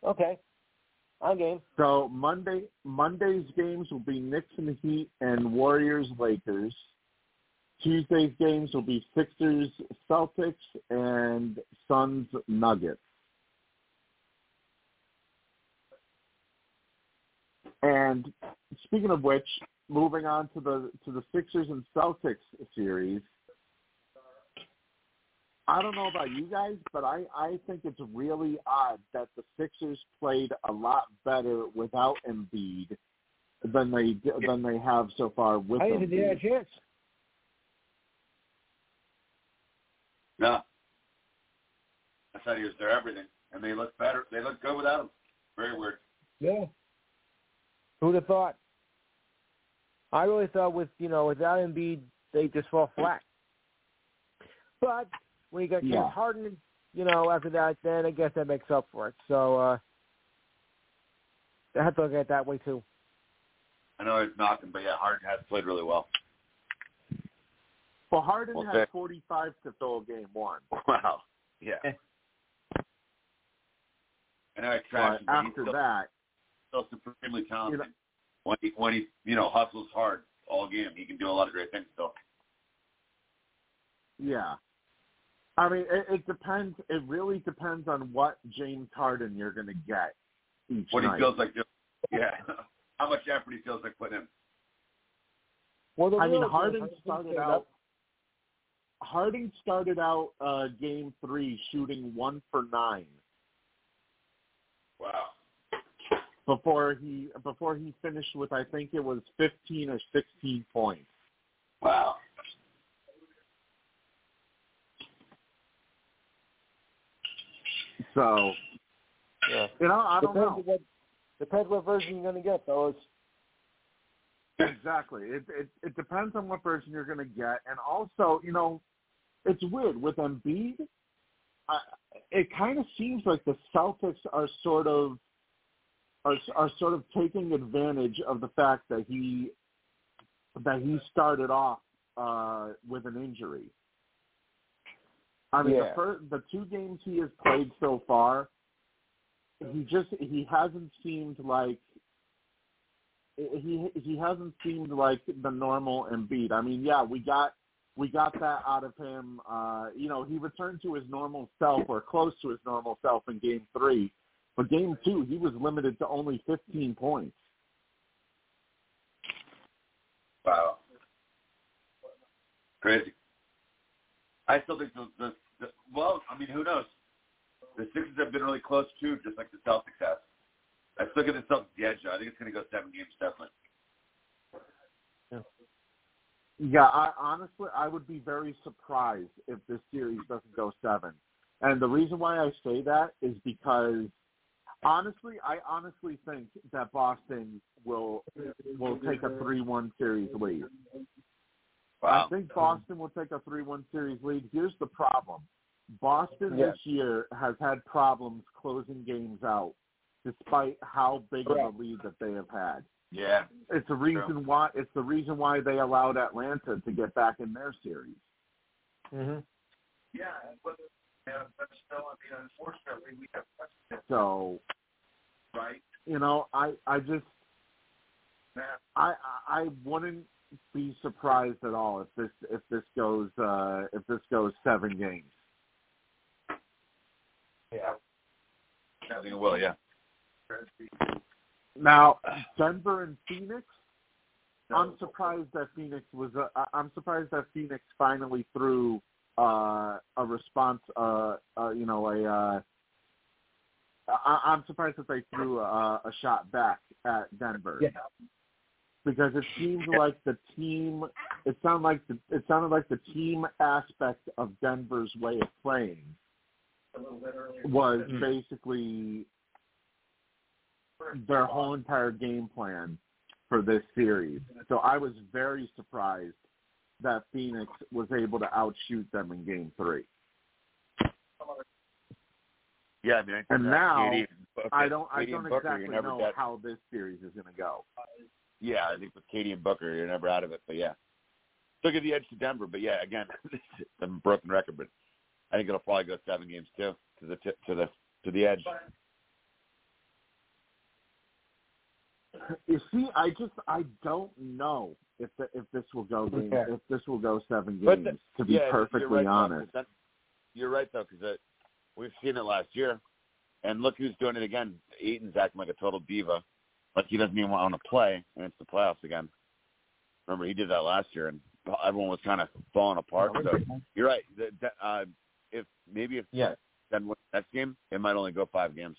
Okay. I'm game. So Monday Monday's games will be Knicks and Heat and Warriors Lakers. Tuesday's games will be Sixers Celtics and Suns Nuggets. And speaking of which, moving on to the to the Sixers and Celtics series, I don't know about you guys, but I, I think it's really odd that the Sixers played a lot better without Embiid than they than they have so far with I didn't think they a chance. No. I thought he was their everything, and they look better. They look good without him. Very weird. Yeah. Who'd have thought? I really thought with you know without Embiid they just fall flat. But when you got James Yeah. Harden, you know after that, then I guess that makes up for it. So uh I have to look at it that way too. I know it's knocking, but yeah, Harden has played really well. Well, Harden Well, had 45 to fill game one. Wow. Yeah. I know I trashed him, after still, that, still supremely talented. You know- when he when he you know hustles hard all game, he can do a lot of great things still. yeah. I mean, it, it depends. It really depends on what James Harden you're going to get each What night. he feels like doing. Yeah. How much effort he feels like putting in. Well, the I mean, Harden started out. Harden started out uh, game three shooting one for nine Wow. before he before he finished with I think it was 15 or 16 points. Wow. So Yeah. you know, I don't Depends know what depends what version you're gonna get, fellas. exactly. It, it it depends on what version you're going to get, and also you know, it's weird with Embiid. I, it kind of seems like the Celtics are sort of are are sort of taking advantage of the fact that he that he started off uh, with an injury. I mean, Yeah. the first, the two games he has played so far, he just he hasn't seemed like he he hasn't seemed like the normal Embiid. I mean, yeah, we got we got that out of him. Uh, you know, he returned to his normal self or close to his normal self in Game Three, but Game Two he was limited to only 15 points. Wow. Crazy. I still think the, the, the well, I mean, who knows? The Sixers have been really close too, just like the Celtics have. I still give the Celtics the edge. I think it's going to go seven games definitely. Yeah, I honestly I would be very surprised if this series doesn't go seven. And the reason why I say that is because honestly, I honestly think that Boston will will take a three one series lead. Wow. I think Boston will take a three one series lead. Here's the problem. Boston Yeah. this year has had problems closing games out despite how big of a lead that they have had. Yeah. It's the reason why it's the reason why they allowed Atlanta to get back in their series. Mhm. Yeah, but, yeah, but still, I mean, unfortunately, we have precedent, So right? you know, I I just I I I wouldn't be surprised at all if this if this goes uh if this goes seven games. yeah, I think it will, yeah. Now Denver and Phoenix. I'm surprised that Phoenix was. Uh, I'm surprised that Phoenix finally threw uh, a response. Uh, uh, you know, a. Uh, I, I'm surprised that they threw a, a shot back at Denver. Yeah. Because it seems like the team. It sounded like the it sounded like the team aspect of Denver's way of playing was Mm. basically their whole entire game plan for this series. So I was very surprised that Phoenix was able to outshoot them in Game Three. Yeah, I mean, I And now, Katie I don't I don't exactly know how this series is going to go. Yeah, I think with Katie and Booker, you're never out of it. But yeah, still give the edge to Denver. But yeah, again, it's a broken record. But I think it'll probably go seven games too to the tip to the to the edge. You see, I just I don't know if the, if this will go game, Okay. if this will go seven games. the- to be yeah, you're perfectly right, though, that- you're right though, because we've seen it last year, and look who's doing it again. Ayton's acting like a total diva, like he doesn't even want to play, and it's the playoffs again. Remember, he did that last year, and everyone was kind of falling apart. So you're right. The, the, uh, if maybe if Yes. then wins next game, it might only go five games.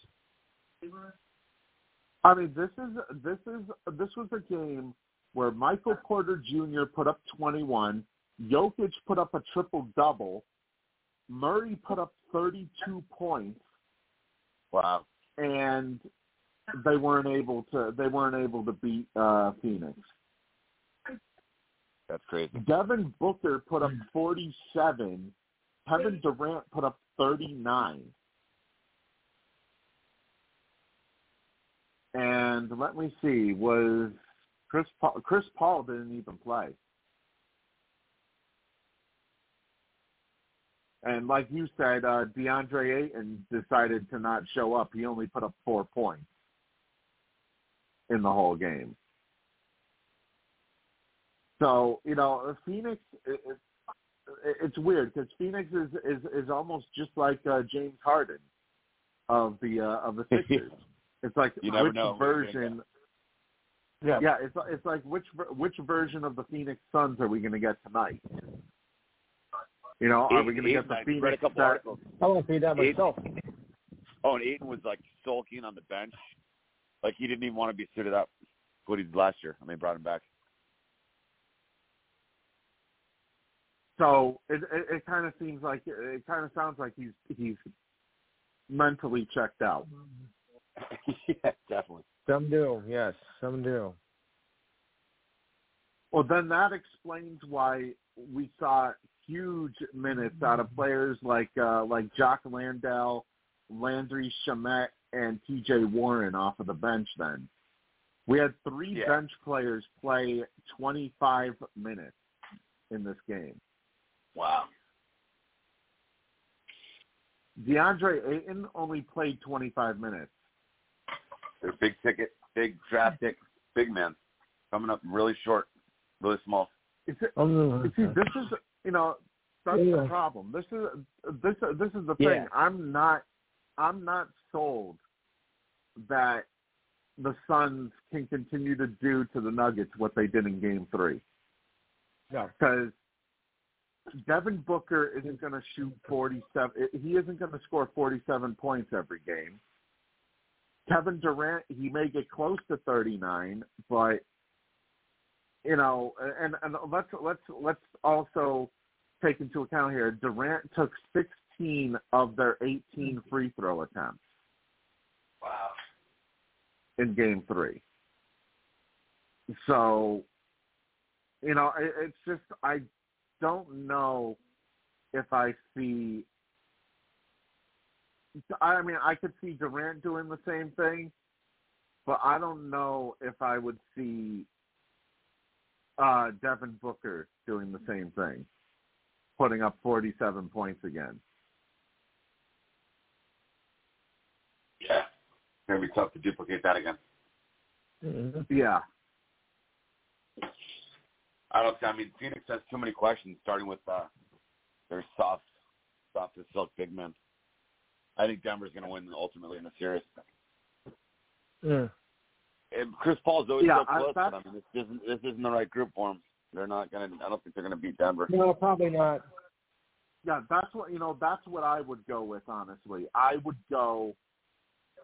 I mean this is this is this was a game where Michael Porter Jr. put up 21, Jokic put up a triple double, Murray put up 32 points, Wow. and they weren't able to they weren't able to beat uh, Phoenix. That's crazy. Devin Booker put up 47. Kevin Durant put up 39. And let me see, was Chris Paul, Chris Paul didn't even play. And like you said, uh, DeAndre Ayton decided to not show up. He only put up four points in the whole game. So you know, Phoenix. It, it, it's weird because Phoenix is, is is almost just like uh, James Harden of the uh, of the Sixers. It's like You which know what you're gonna version? Yeah. Yeah, it's it's like which which version of the Phoenix Suns are we going to get tonight? You know, are we going to get the I read a Phoenix couple that? articles. I want to see that Eight- myself. Oh, and Ayton was like sulking on the bench, like he didn't even want to be suited up. What he did last year, and they brought him back. So it it, it kind of seems like it kind of sounds like he's he's mentally checked out. yeah, definitely. Some do, yes, some do. Well, then that explains why we saw huge minutes out of players like uh, like Jock Landale, Landry Shamet, and T.J. Warren off of the bench. Then we had three Yeah. bench players play 25 minutes in this game. Wow. DeAndre Ayton only played 25 minutes. They're big ticket, big draft pick, big man, coming up really short, really small. Is it, You see, oh, this is you know that's Yeah. the problem. This is this this is the Yeah. thing. I'm not I'm not sold that the Suns can continue to do to the Nuggets what they did in Game Three no. because Devin Booker isn't going to shoot 47. He isn't going to score 47 points every game. Kevin Durant, he may get close to 39, but you know, and and let's let's let's also take into account here. Durant took 16 of their 18 free throw attempts Wow. in Game Three. So, you know, it, it's just I don't know if I see. I mean, I could see Durant doing the same thing, but I don't know if I would see uh, Devin Booker doing the same thing, putting up 47 points again. Yeah. It's gonna be tough to duplicate that again. Mhm. Yeah, I don't. I mean, Phoenix has too many questions, starting with uh, their soft, soft as silk big men. I think Denver's going to win ultimately in the series. Mm. And Chris Paul's always Yeah, so I- close, but I mean, this isn't this isn't the right group for them. They're not going to. I don't think they're going to beat Denver. No, probably not. yeah, that's what you know. That's what I would go with. Honestly, I would go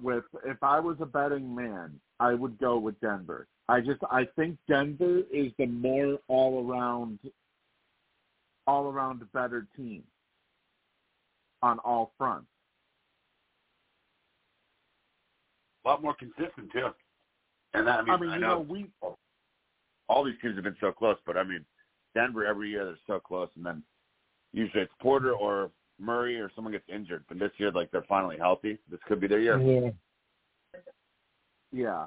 with if I was a betting man, I would go with Denver I just I think Denver is the more all around all around better team on all fronts. A lot more consistent too. And that, I mean, I mean, I you know, know, we all these teams have been so close, but I mean, Denver every year they're so close, and then usually it's Porter or Murray or someone gets injured. But this year, like they're finally healthy. This could be their year. Yeah. yeah.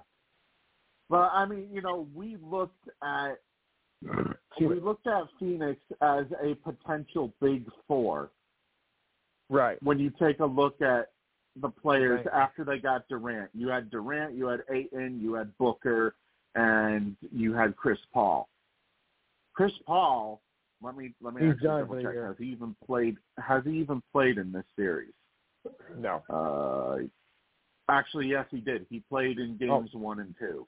But I mean, you know, we looked at we looked at Phoenix as a potential big four Right. when you take a look at the players Right. after they got Durant. You had Durant, you had Ayton, you had Booker, and you had Chris Paul. Chris Paul, let me let me He's actually done double for check. year. Has he even played? Has he even played in this series? No. Uh, actually, yes, he did. He played in Oh. games one and two.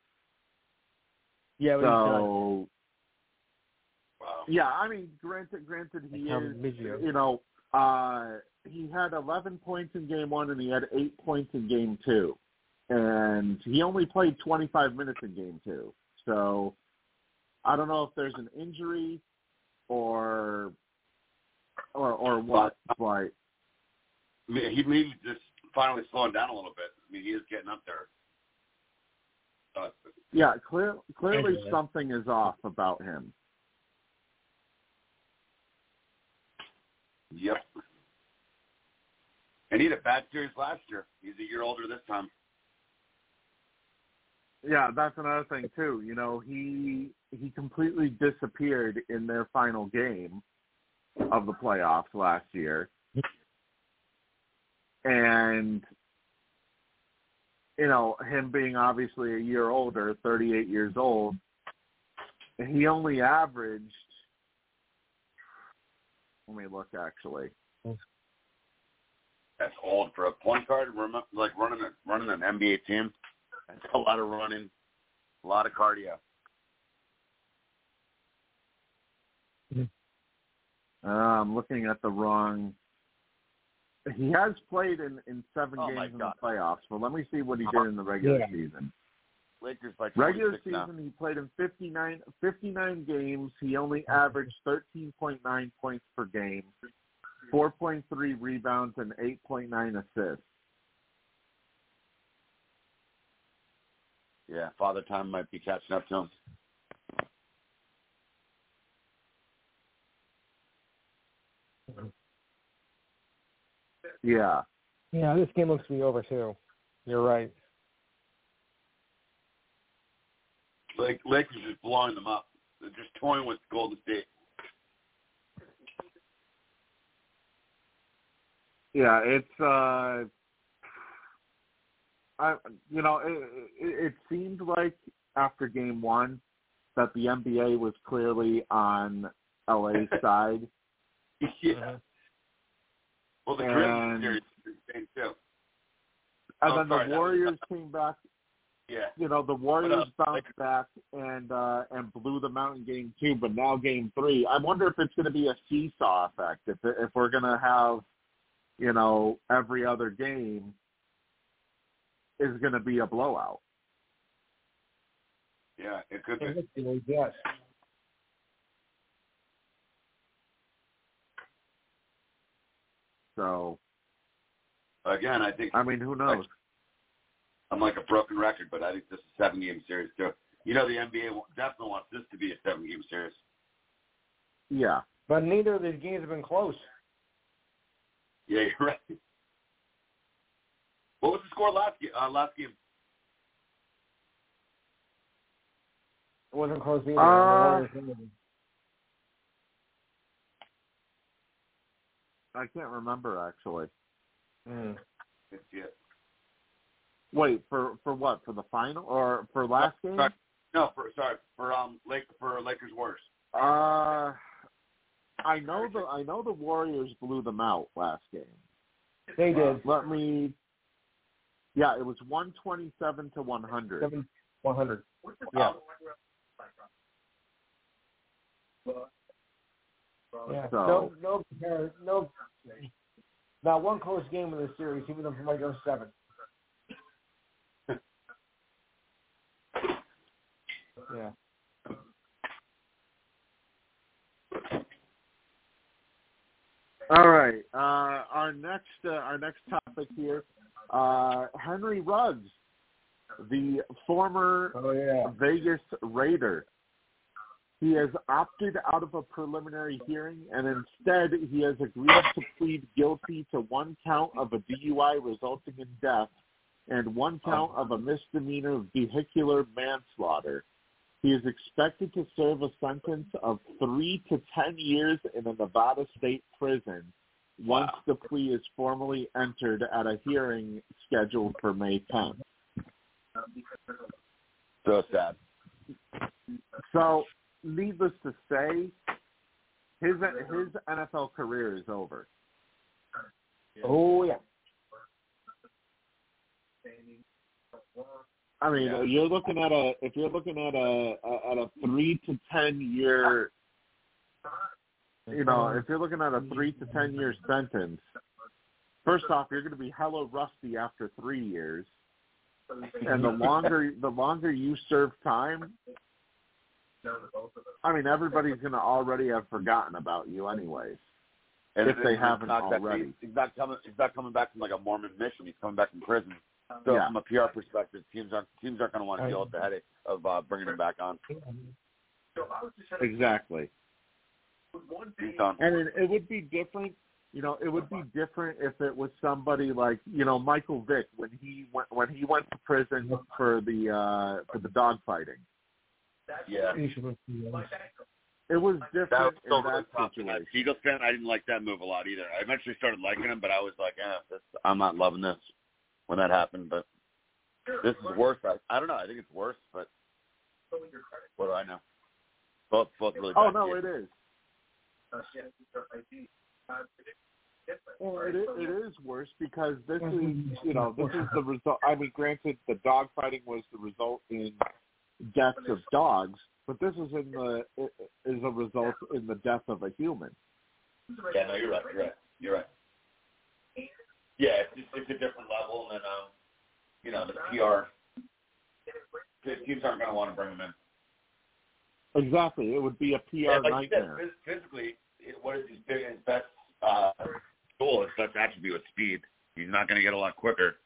Yeah, but he's done. So Wow. yeah, I mean, granted, granted, he Like how is. You know, uh, he had 11 points in game one, and he had eight points in game two, and he only played 25 minutes in game two. So I don't know if there's an injury or or or what, but I mean, he maybe just finally slowing down a little bit. I mean, he is getting up there. Uh, yeah, clear, clearly Anyway. something is off about him. yep. And he had a bad series last year. He's a year older this time. Yeah, that's another thing too. You know, he he completely disappeared in their final game of the playoffs last year. And you know, him being obviously a year older, 38 years old, he only averaged let me look actually. That's old for a point guard. Like running a running an NBA team. That's a lot of running, a lot of cardio. Mm-hmm. Uh, I'm looking at the wrong he has played in, in seven Oh, games in the playoffs, but let me see what he uh-huh. did in the regular Yeah. season. Lakers by Regular 26 now. season, he played in 59, 59 games. He only mm-hmm. averaged 13.9 points per game, 4.3 rebounds, and 8.9 assists. Yeah, Father Time might be catching up to him. Yeah. Yeah, this game looks to be over too. You're right. Like Lakers just blowing them up. They're just toying with Golden State. Yeah, it's uh I you know, it, it, it seemed like after game 1 that the NBA was clearly on LA's side yeah. Well, the And- Grizzlies series is insane too. and Oh, then sorry, the that was- Warriors came back Yeah. you know the Warriors bounced back and uh and blew them out in game two, but now game three. I wonder if it's going to be a seesaw effect. If if we're going to have, you know, every other game is going to be a blowout. Yeah, it could be. Yes. So Again, I think I mean, who knows? I'm like a broken record, but I think this is a seven game series too. You know, the NBA definitely wants this to be a seven game series. Yeah, But neither of these games have been close. Yeah, you're right. What was the score last game? Uh, last game? It wasn't close either. Uh, The Warriors. I can't remember actually. Mm. It's, yeah. Wait for for what? For the final or for last game? Sorry. No, for sorry for um Lake for Lakers Warriors. Uh, I know the I know the Warriors blew them out last game. They did. Let me. Yeah, it was 127 to one hundred. One hundred. Yeah. Yeah. So. No, no, no. Not one close game in the series, even though it might go seven. yeah. All right. Uh, our next uh, our next topic here uh, Henry Ruggs, the former Oh yeah. Vegas Raider. He has opted out of a preliminary hearing and instead he has agreed to plead guilty to one count of a DUI resulting in death and one count of a misdemeanor vehicular manslaughter. He is expected to serve a sentence of three to ten years in a Nevada state prison once the plea is formally entered at a hearing scheduled for May 10th. So sad. So, needless to say, his his NFL career is over. Oh yeah. I mean, Yeah. you're looking at a if you're looking at a, a at a three to ten year, you know, if you're looking at a three to ten year sentence, first off, you're going to be hella rusty after three years, and the longer the longer you serve time, I mean, everybody's going to already have forgotten about you, anyways. And If they haven't not already. He's, he's not coming. He's not coming back from like a Mormon mission. He's coming back from prison. So Yeah. from a PR perspective, teams aren't teams aren't going to want to deal with the headache of uh, bringing him back on. Exactly. And it, it would be different, you know, it would be different if it was somebody like, you know, Michael Vick when he went when he went to prison for the uh for the dog fighting. Yeah. It was That was different so in that. Situation. Eagles fan, I didn't like that move a lot either. I eventually started liking him, but I was like, eh, this, I'm not loving this when that happened. But this is worse. I, I don't know. I think it's worse, but what do I know? Both both really. Oh no, it is. Well, it is, it is worse because this is, you know, this is the result. I mean, granted, the dog fighting was the result in deaths of dogs, but this is in the is a result in the death of a human. Yeah, no, you're right. You're right. You're right. Yeah, it's just, it's a different level, and then um, you know, the PR the teams aren't going to want to bring him in. Exactly, it would be a PR Yeah, like you said, nightmare. physically, what is his big his best uh, tool? His best attribute is speed. He's not going to get a lot quicker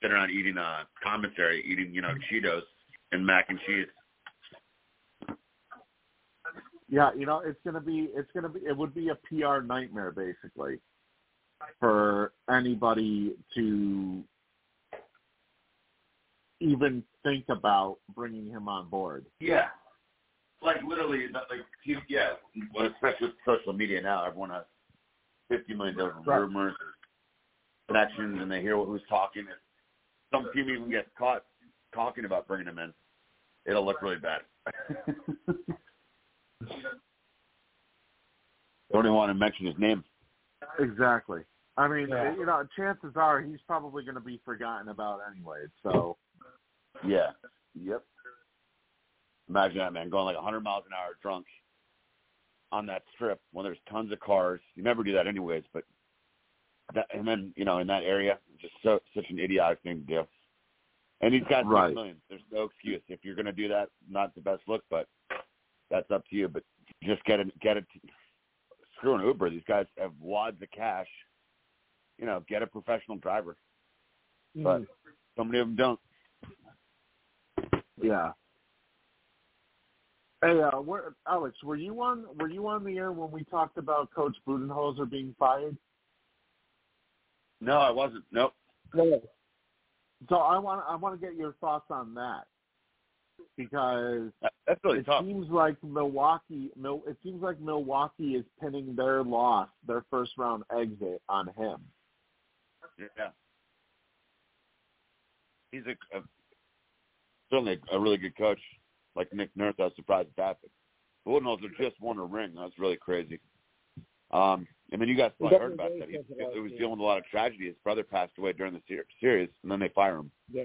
sitting around eating uh, commissary, eating you know Cheetos and mac and cheese. Yeah, you know, it's gonna be, it's gonna be, it would be a PR nightmare basically for anybody to even think about bringing him on board. Yeah. Like literally, not like he- yeah. Well, especially with social media now, everyone has fifty million different Right. rumors, connections, and they hear who's talking. If some team even gets caught talking about bringing him in, it'll look really bad. Don't even want to mention his name. Exactly. I mean, Yeah. you know, chances are he's probably going to be forgotten about anyway. So, Yeah. Yep. Imagine that, man, going like 100 miles an hour drunk on that strip when there's tons of cars. You never do that anyways, but that, and then, you know, in that area, just so, such an idiotic thing to do. And these guys Right. make millions. There's no excuse. If you're going to do that, not the best look, but that's up to you. But just get it, get it, screw an Uber. These guys have wads of cash. You know, get a professional driver. But Mm. so many of them don't. yeah. Hey, uh, where, Alex, were you on? Were you on the air when we talked about Coach Budenholzer being fired? No, I wasn't. Nope. No. So I want I want to get your thoughts on that because That's really it tough. seems like Milwaukee. Mil, it seems like Milwaukee is pinning their loss, their first round exit, on him. Yeah. He's a, a certainly a really good coach, like Nick Nurse. I was surprised at that. But Budenholzer just won a ring. That's really crazy. Um, and then you guys probably heard about that. He, he was dealing with a lot of tragedy. His brother passed away during the ser- series, and then they fire him. Yeah.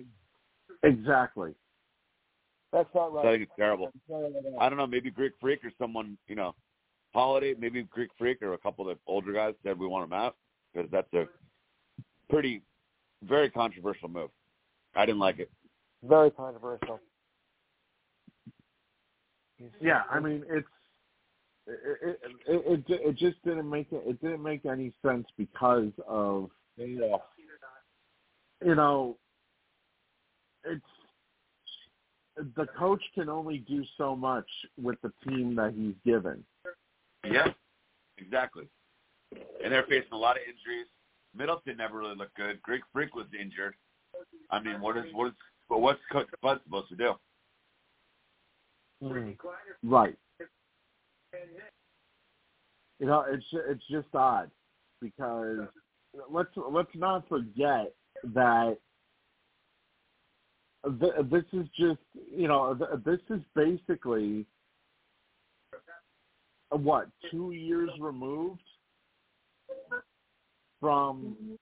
Exactly. That's not So I think it's terrible. Right. I don't know. Maybe Greek Freak or someone, you know, Holiday. Maybe Greek Freak or a couple of the older guys said we want him out because that's a pretty, very controversial move. I didn't like it. It, i mean it's it, it, it it just didn't make it, it didn't make any sense because of Yeah. you know it's the coach can only do so much with the team that he's given. Yeah, exactly. And they're facing a lot of injuries. Middleton never really looked good. Greek Freak was injured. I mean, what is what is well, what's Coach Bud supposed to do? Mm. Right. You know, it's it's just odd because let's let's not forget that th- this is just you know th- this is basically what two years removed from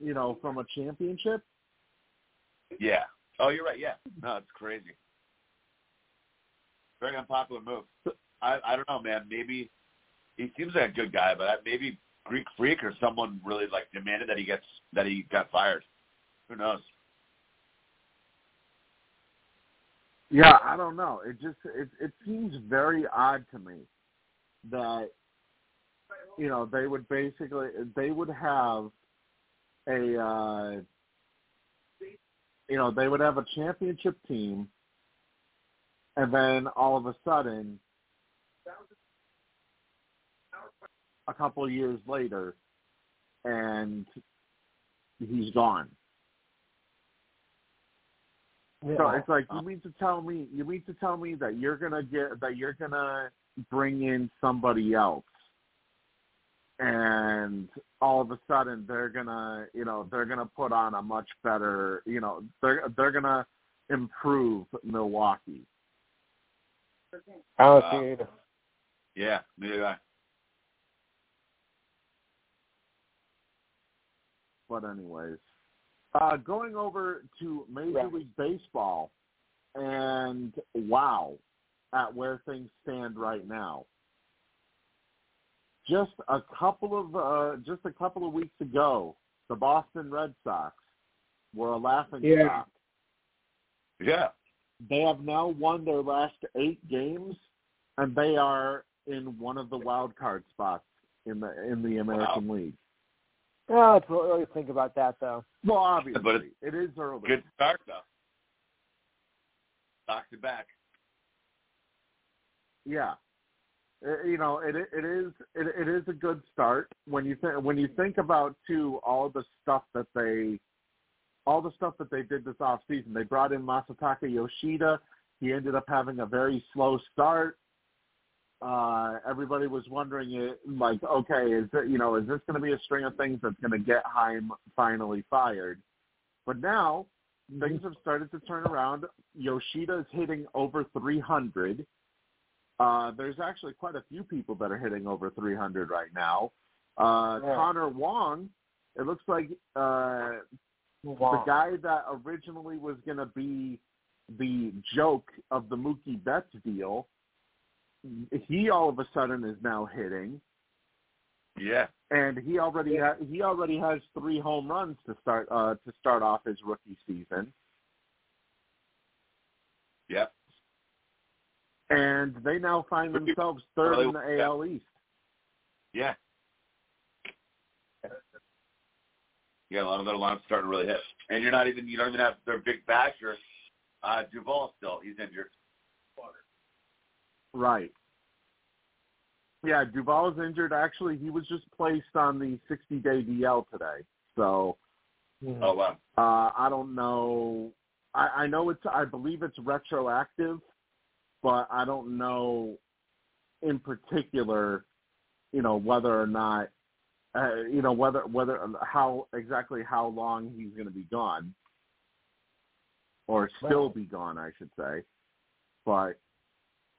you know from a championship. Yeah. Oh, you're right. Yeah. No, it's crazy. Very unpopular move. I I don't know, man. Maybe he seems like a good guy, but maybe Greek Freak or someone really like demanded that he gets that he got fired. Who knows? Yeah, I don't know. It just it it seems very odd to me that you know they would basically they would have a uh you know they would have a championship team and then all of a sudden a couple of years later and he's gone so it's like you mean to tell me you mean to tell me that you're gonna get that you're gonna bring in somebody else and all of a sudden they're gonna you know they're gonna put on a much better you know they're they're gonna improve Milwaukee. I don't Uh, see it either. Yeah, neither do I. But anyways, uh, going over to Major Right. League Baseball, and wow, at where things stand right now. Just a couple of uh, just a couple of weeks ago, the Boston Red Sox were a laughing Yeah. stock. Yeah. They have now won their last eight games, and they are in one of the wild card spots in the in the American League. Oh, let's really think about that though. Well, obviously, But it's- it is early. Good start though. Knocked it back. Yeah, Uh, you know, it it is it, it is a good start when you think when you think about too all the stuff that they all the stuff that they did this off season. They brought in Masataka Yoshida. He ended up having a very slow start. Uh, everybody was wondering, it, like, okay, is it, you know, is this going to be a string of things that's going to get Chaim finally fired? But now things have started to turn around. Yoshida is hitting over 300. Uh, there's actually quite a few people that are hitting over 300 right now. Uh, Yeah. Connor Wong, it looks like uh, the guy that originally was going to be the joke of the Mookie Betts deal, he all of a sudden is now hitting, Yeah. and he already ha- he already has three home runs to start uh, to start off his rookie season, Yep. and they now find themselves third in the AL East. Yeah. Yeah, a lot of their lines starting to really hit. And you're not even you don't even have their big basher, uh Duvall still. He's injured. Right. Yeah, Duvall is injured. Actually, he was just placed on the 60-day DL today. So Oh wow. uh, I don't know. I, I know it's. I believe it's retroactive, but I don't know in particular. You know whether or not. Uh, you know whether whether how exactly how long he's going to be gone, or still be gone, I should say. But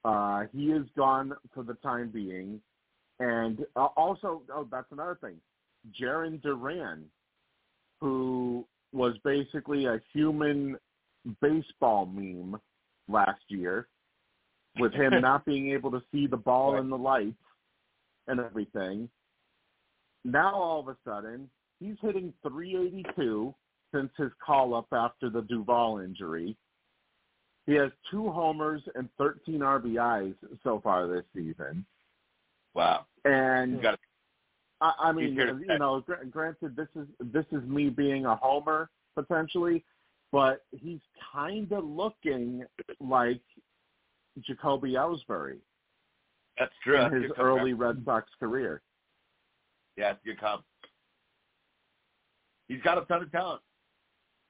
uh, he is gone for the time being, and uh, also, oh, that's another thing. Jarren Duran, who was basically a human baseball meme last year, with him not being able to see the ball in the lights and everything. Now all of a sudden, he's hitting 382 since his call up after the Duvall injury. He has two homers and 13 RBIs so far this season. Wow. And You got I, I mean, you know, gr- granted, this is this is me being a homer potentially, but he's kind of looking like Jacoby Ellsbury that's true. in his early Red Sox career. Yeah, it's a good comp. He's got a ton of talent.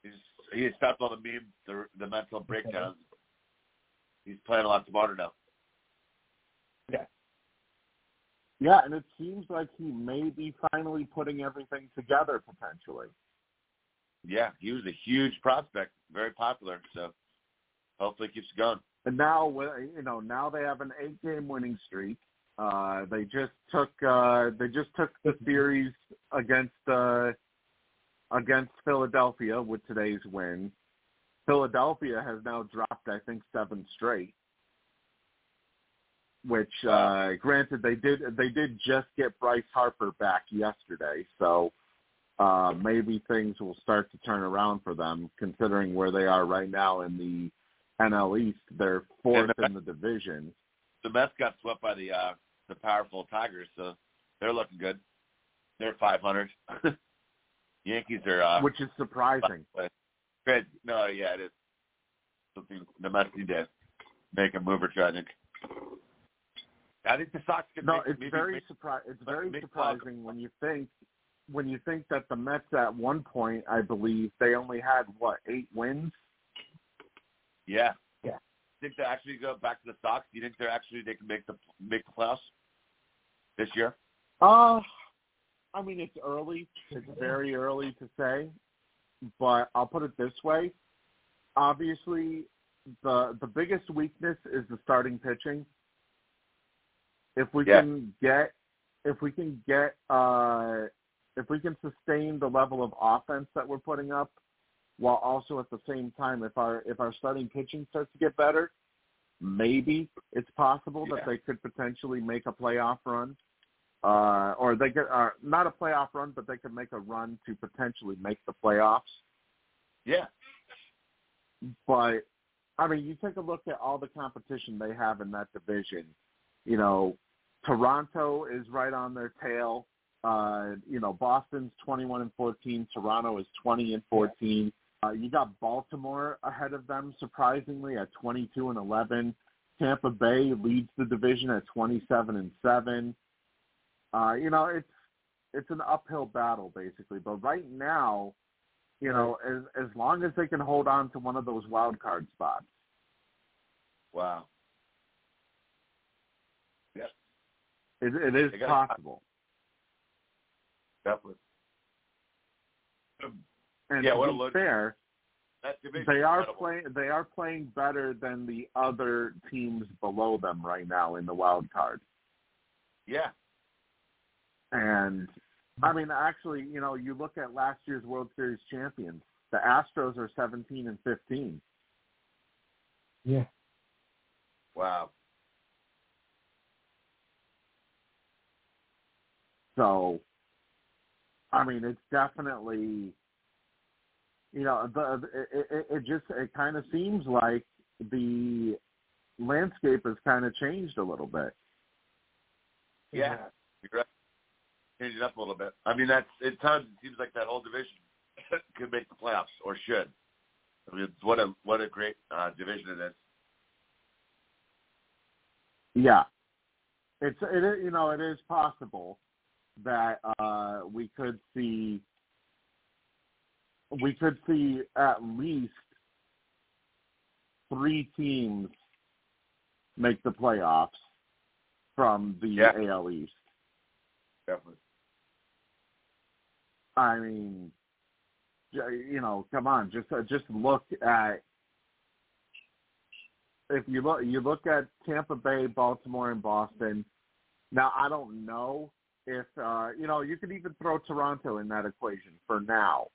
He's he has stopped all the memes, the the mental breakdowns. He's playing a lot smarter now. Yeah, Yeah, and it seems like he may be finally putting everything together potentially. Yeah, he was a huge prospect, very popular. So hopefully it keeps going. And now, you know, now they have an eight-game winning streak. Uh, they just took uh, they just took the series against uh, against Philadelphia with today's win. Philadelphia has now dropped, I think, seven straight. Which, uh, granted, they did they did just get Bryce Harper back yesterday, so uh, maybe things will start to turn around for them, considering where they are right now in the NL East. They're fourth in the division. The Mets got swept by the uh the powerful Tigers, so they're looking good. They're 500. Yankees are uh which is surprising. Good. No, yeah, it is. Something the Mets need to make a move or two. I think. I think the Sox could No, make, it's very make- surpri- It's very surprising when you think when you think that the Mets at one point, I believe, they only had what eight wins. Yeah. Yeah. Think they actually go back to the Sox? Do you think they're actually they can make the make the playoffs this year? Uh I mean, it's early. It's very early to say, but I'll put it this way: obviously, the the biggest weakness is the starting pitching. If we Yeah. can get, if we can get, uh, if we can sustain the level of offense that we're putting up, while also at the same time, if our if our starting pitching starts to get better, maybe it's possible Yeah. that they could potentially make a playoff run uh, or they could uh, not a playoff run, but they could make a run to potentially make the playoffs. Yeah. But I mean, you take a look at all the competition they have in that division. You know, Toronto is right on their tail. Uh, you know, Boston's twenty-one and fourteen. Toronto is twenty and fourteen. Uh, you got Baltimore ahead of them, surprisingly, at twenty-two and eleven. Tampa Bay leads the division at twenty-seven and seven. Uh, you know, it's it's an uphill battle basically. But right now, you know, as as long as they can hold on to one of those wild card spots, Wow. Yes, it, it is possible. definitely. And Yeah, what a be look. fair, they are playing they are playing better than the other teams below them right now in the wild card. Yeah. And I mean, actually, you know, you look at last year's World Series champions. The Astros are 17 and 15. Yeah. Wow. So, I mean, it's definitely, you know, the, it, it, it just it kind of seems like the landscape has kind of changed a little bit. Yeah. You're right. Change it up a little bit. I mean, that's at times it seems like that whole division could make the playoffs or should. I mean, it's what a what a great uh, division it is. Yeah, it's it is, you know it is possible that uh, we could see we could see at least three teams make the playoffs from the Yeah. AL East. Definitely. I mean, you know, come on, just uh, just look at if you look you look at Tampa Bay, Baltimore, and Boston. Now, I don't know if uh, you know you could even throw Toronto in that equation for now.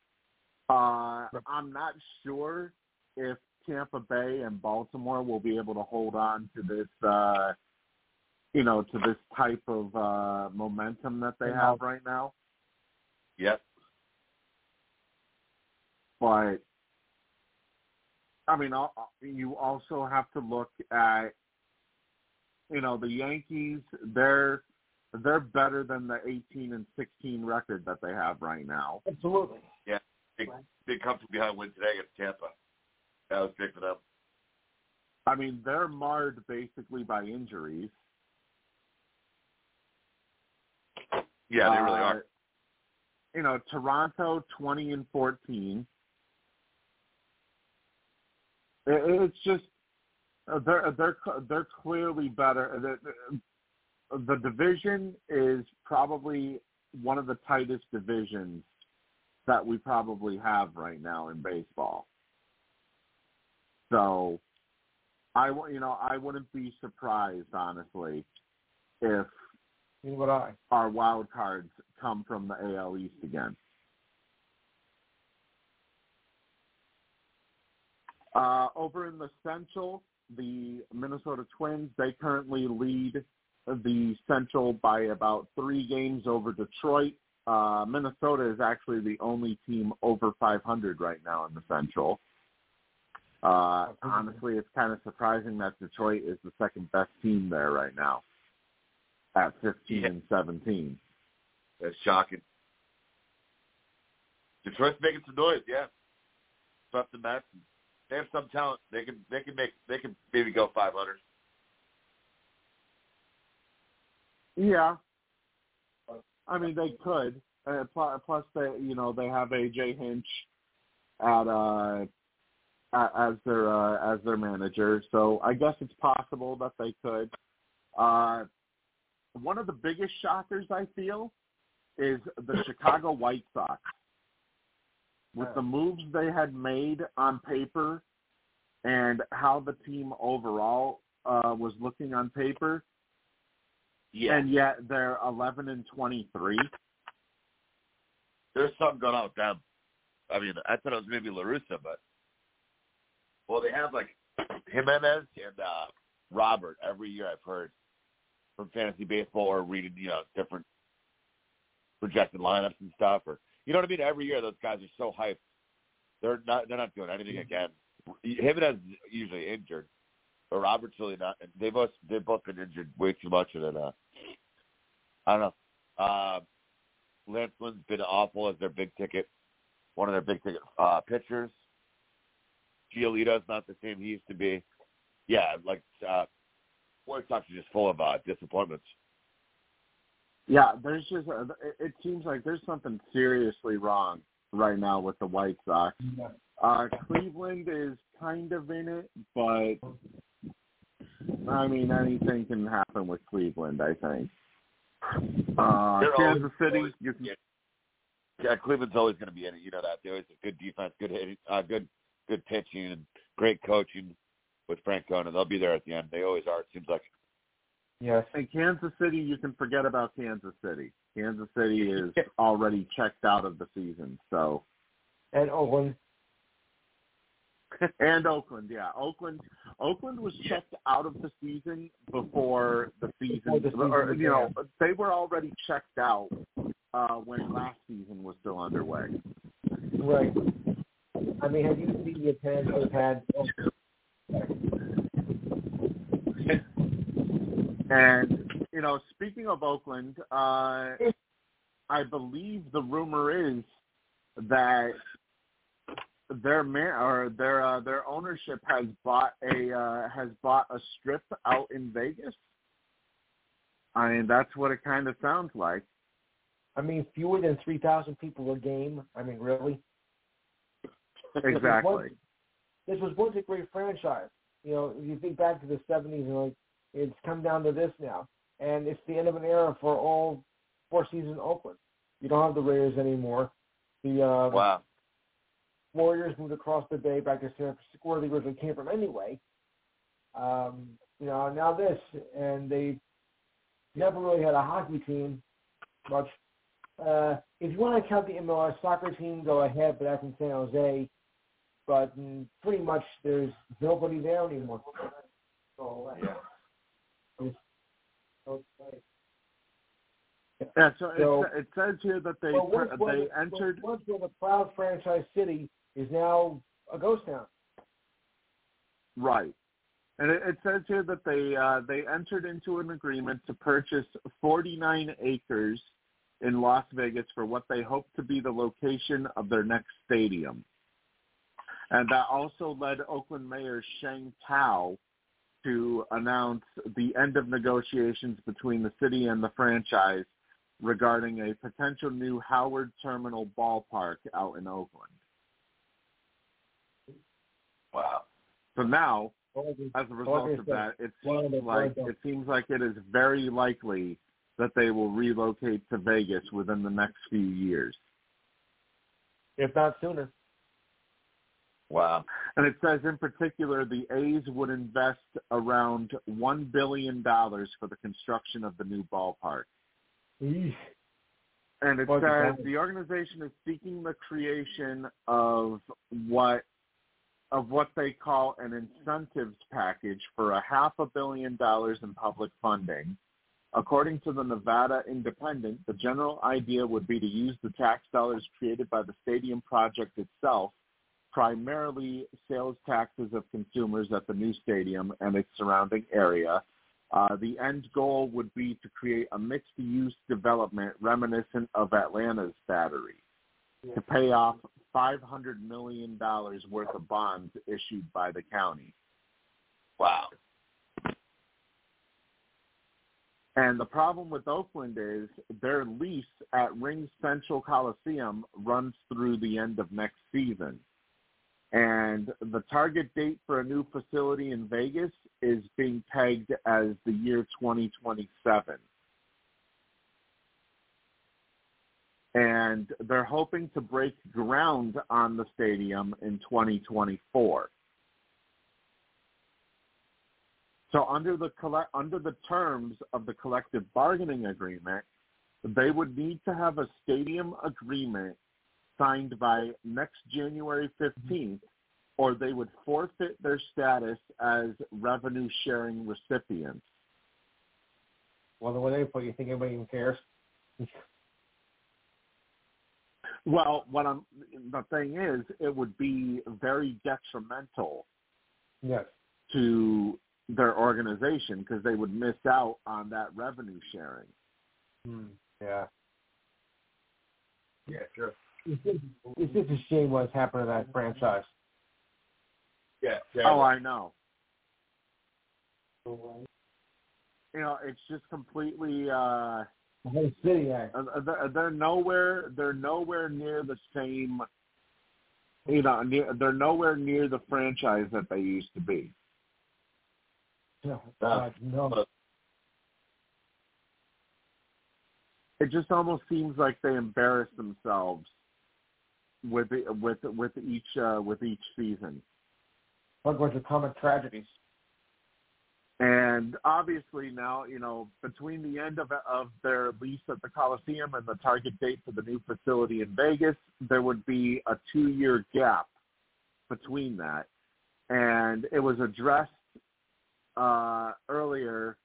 Uh, I'm not sure if Tampa Bay and Baltimore will be able to hold on to this, uh, you know, to this type of uh, momentum that they have right now. Yep. but I mean, you also have to look at, you know, the Yankees. They're they're better than the 18 and 16 record that they have right now. Absolutely. Yeah. Big, big come from behind win today against Tampa. That was big for them. I mean, they're marred basically by injuries. Yeah, they really Uh, are. You know, Toronto 20 and 14. It's just uh, they're they're they're clearly better. The, the division is probably one of the tightest divisions that we probably have right now in baseball. So, I you know I wouldn't be surprised honestly if Neither would I. our wild cards come from the AL East again. Uh, over in the Central, the Minnesota Twins, they currently lead the Central by about three games over Detroit. Uh, Minnesota is actually the only team over 500 right now in the Central. Uh, honestly, it's kind of surprising that Detroit is the second best team there right now at 15 Yeah. and 17. That's shocking. Detroit's making some noise, yeah. Swept the Mets. They have some talent. They can they can make they can maybe go five hundred. Yeah. I mean, they could. Uh, plus, plus, they you know they have AJ Hinch at uh as their uh, as their manager, so I guess it's possible that they could. Uh, one of the biggest shockers I feel is the Chicago White Sox. With the moves they had made on paper and how the team overall uh, was looking on paper, Yeah. and yet they're 11 and 23. There's something going on with them. I mean, I thought it was maybe LaRussa, but well they have like Jimenez and uh Robert every year I've heard from fantasy baseball or reading, you know, different projected lineups and stuff or you know what I mean? Every year those guys are so hyped. They're not they're not doing anything again. Jimenez is usually injured. But Robert's really not they've both they've both been injured way too much and then uh I don't know. Uh Lance Lynn's been awful as their big ticket one of their big ticket uh pitchers. Giolito's not the same he used to be. Yeah, like uh White Sox are just full of uh disappointments. Yeah, there's just a, it- it seems like there's something seriously wrong right now with the White Sox. Uh, Cleveland is kind of in it, but I mean anything can happen with Cleveland. I think. Uh, They're Kansas always- City, always- you can, yeah. Yeah, Cleveland's always going to be in it. You know that. They always have good defense, good hitting, uh, good good pitching, and great coaching with Francona. They'll be there at the end. They always are. It seems like. Yes. in Kansas City, you can forget about Kansas City. Kansas City is already checked out of the season. So And Oakland. and Oakland, yeah, Oakland. Oakland was checked out of the season before the season, Before the season or you know, they were already checked out uh, when last season was still underway. Right. I mean, have you seen the attendance they've had? And you know, speaking of Oakland, uh, I believe the rumor is that their man or their uh, their ownership has bought a uh, has bought a strip out in Vegas. I mean, that's what it kind of sounds like. I mean, fewer than 3,000 people a game. I mean, really? Exactly. This was once a great franchise. You know, if you think back to the 70s and like, it's come down to this now. And it's the end of an era for all four season Oakland. You don't have the Raiders anymore. The uh, Wow. Warriors moved across the bay back to San Francisco, where they originally came from anyway. Um, you know, now this, and they never really had a hockey team much. Uh, if you want to count the MLS soccer team, go ahead, but that's in San Jose. But mm, pretty much there's nobody there anymore. So, uh, it's- so it's like- Yeah, so, So- it, it says here that they Well, once was- they entered. Once a proud franchise city is now a ghost town. Right. And it, it says here that they uh, they entered into an agreement to purchase 49 acres in Las Vegas for what they hope to be the location of their next stadium. And that also led Oakland Mayor Sheng Thao to announce the end of negotiations between the city and the franchise regarding a potential new Howard Terminal ballpark out in Oakland. Wow. So now, as a result of that, it seems like it seems like it is very likely that they will relocate to Vegas within the next few years. if not sooner. Wow. And it says in particular the A's would invest around one billion dollars for the construction of the new ballpark. Eesh. And it says the organization is seeking the creation of what of what they call an incentives package for a half a billion dollars in public funding. According to the Nevada Independent, the general idea would be to use the tax dollars created by the stadium project itself, primarily sales taxes of consumers at the new stadium and its surrounding area. Uh, the end goal would be to create a mixed-use development reminiscent of Atlanta's Battery to pay off $500 million worth of bonds issued by the county. Wow. And the problem with Oakland is their lease at Ring Central Coliseum runs through the end of next season. And the target date for a new facility in Vegas is being pegged as the year 2027. And they're hoping to break ground on the stadium in 2024. So under the under the terms of the collective bargaining agreement, they would need to have a stadium agreement signed by next January 15th, or they would forfeit their status as revenue sharing recipients. Well, the way they put you think anybody even cares? Well, what I'm the thing is, it would be very detrimental Yes. to their organization because they would miss out on that revenue sharing. Hmm. Yeah. Yeah, sure. It's just, it's just a shame what's happened to that franchise. Yeah, yeah. Oh, I know. You know, it's just completely. uh The whole city, yeah. Uh, they're, they're nowhere. They're nowhere near the same. You know, near, they're nowhere near the franchise that they used to be. No, God, no. It just almost seems like they embarrass themselves with with with each uh, with each season. What bunch of comic tragedies. And obviously now, you know, between the end of of their lease at the Coliseum and the target date for the new facility in Vegas, there would be a two year gap between that. And it was addressed uh, earlier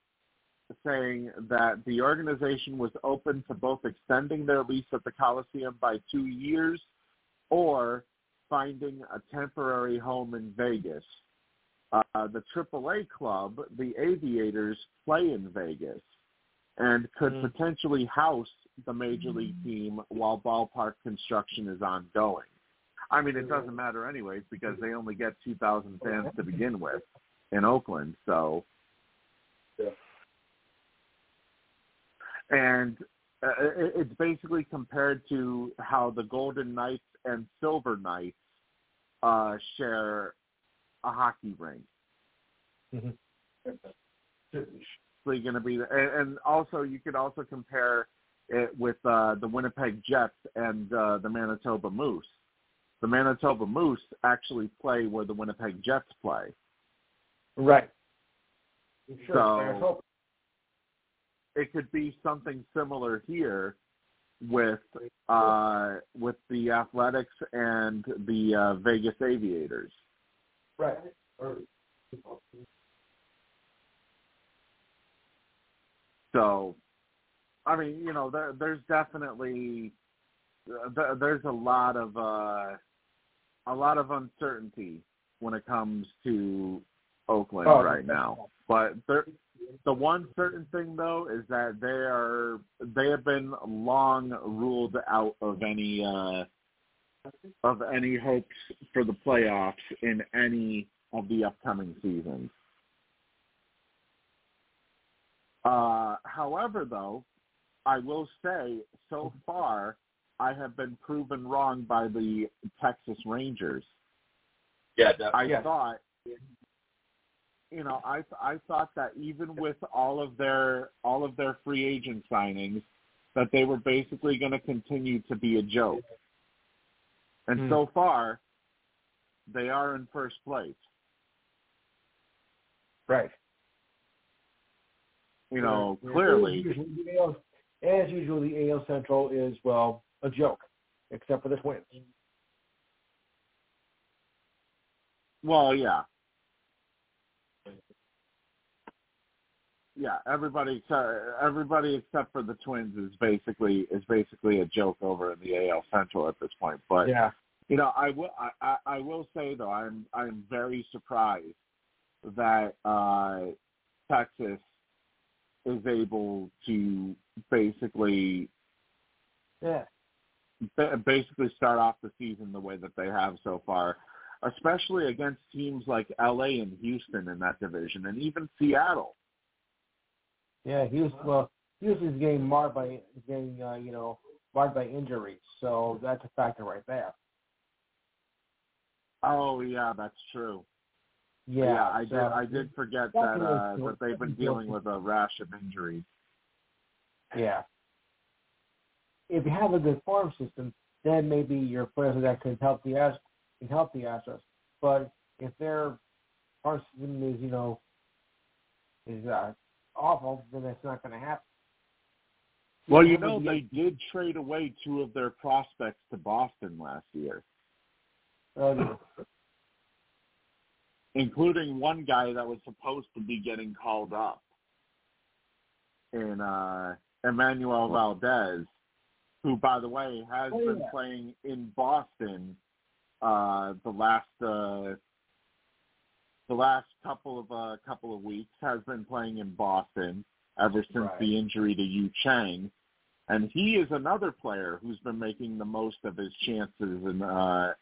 saying that the organization was open to both extending their lease at the Coliseum by two years or finding a temporary home in Vegas. Uh, the AAA club, the Aviators, play in Vegas and could Mm. potentially house the major league team while ballpark construction is ongoing. I mean, it doesn't matter anyways because they only get 2,000 fans to begin with in Oakland. So, Yeah. and uh, it's basically compared to how the Golden Knights and Silver Knights uh, share a hockey rink. Mhm. So you're going to be, and, and also you could also compare it with uh, the Winnipeg Jets and uh, the Manitoba Moose. The Manitoba Moose actually play where the Winnipeg Jets play. Right. Sure. So- There's. It could be something similar here with uh, with the Athletics and the uh, Vegas Aviators. Right. So, I mean, you know, there, there's definitely there, there's a lot of uh, a lot of uncertainty when it comes to Oakland Oh, right now. But there, the one certain thing though is that they are they have been long ruled out of any uh of any hopes for the playoffs in any of the upcoming seasons. Uh, however, though, I will say so far I have been proven wrong by the Texas Rangers. Yeah, I definitely. thought, you know, I I thought that even with all of their all of their free agent signings, that they were basically going to continue to be a joke. And Hmm. so far, they are in first place. Right. You know, Yeah. clearly, As usual, the AL as usual, the AL Central is well a joke, except for the Twins. well, yeah. Yeah, everybody everybody except for the Twins is basically is basically a joke over in the AL Central at this point. But yeah. You know, I will. I, I, I will say though, I'm I'm very surprised that uh, Texas is able to basically Yeah. basically start off the season the way that they have so far, especially against teams like LA and Houston in that division, and even Seattle. Yeah. Houston. Well, Houston's getting marred by getting uh, you know marred by injuries, so that's a factor right there. Oh yeah, that's true. Yeah. I did. I did forget that uh, that they've been dealing with a rash of injuries. Yeah. If you have a good farm system, then maybe your players that can help the Ast- can help the Astros. But if their farm system is, you know, is uh, awful, then that's not going to happen. Well, you know, they did trade away two of their prospects to Boston last year, Uh, including one guy that was supposed to be getting called up in uh, Enmanuel Valdez, who, by the way, has Oh, been yeah. playing in Boston uh, the last uh, the last couple of uh, couple of weeks. Has been playing in Boston ever since Right. the injury to Yu Chang. And he is another player who's been making the most of his chances in, uh,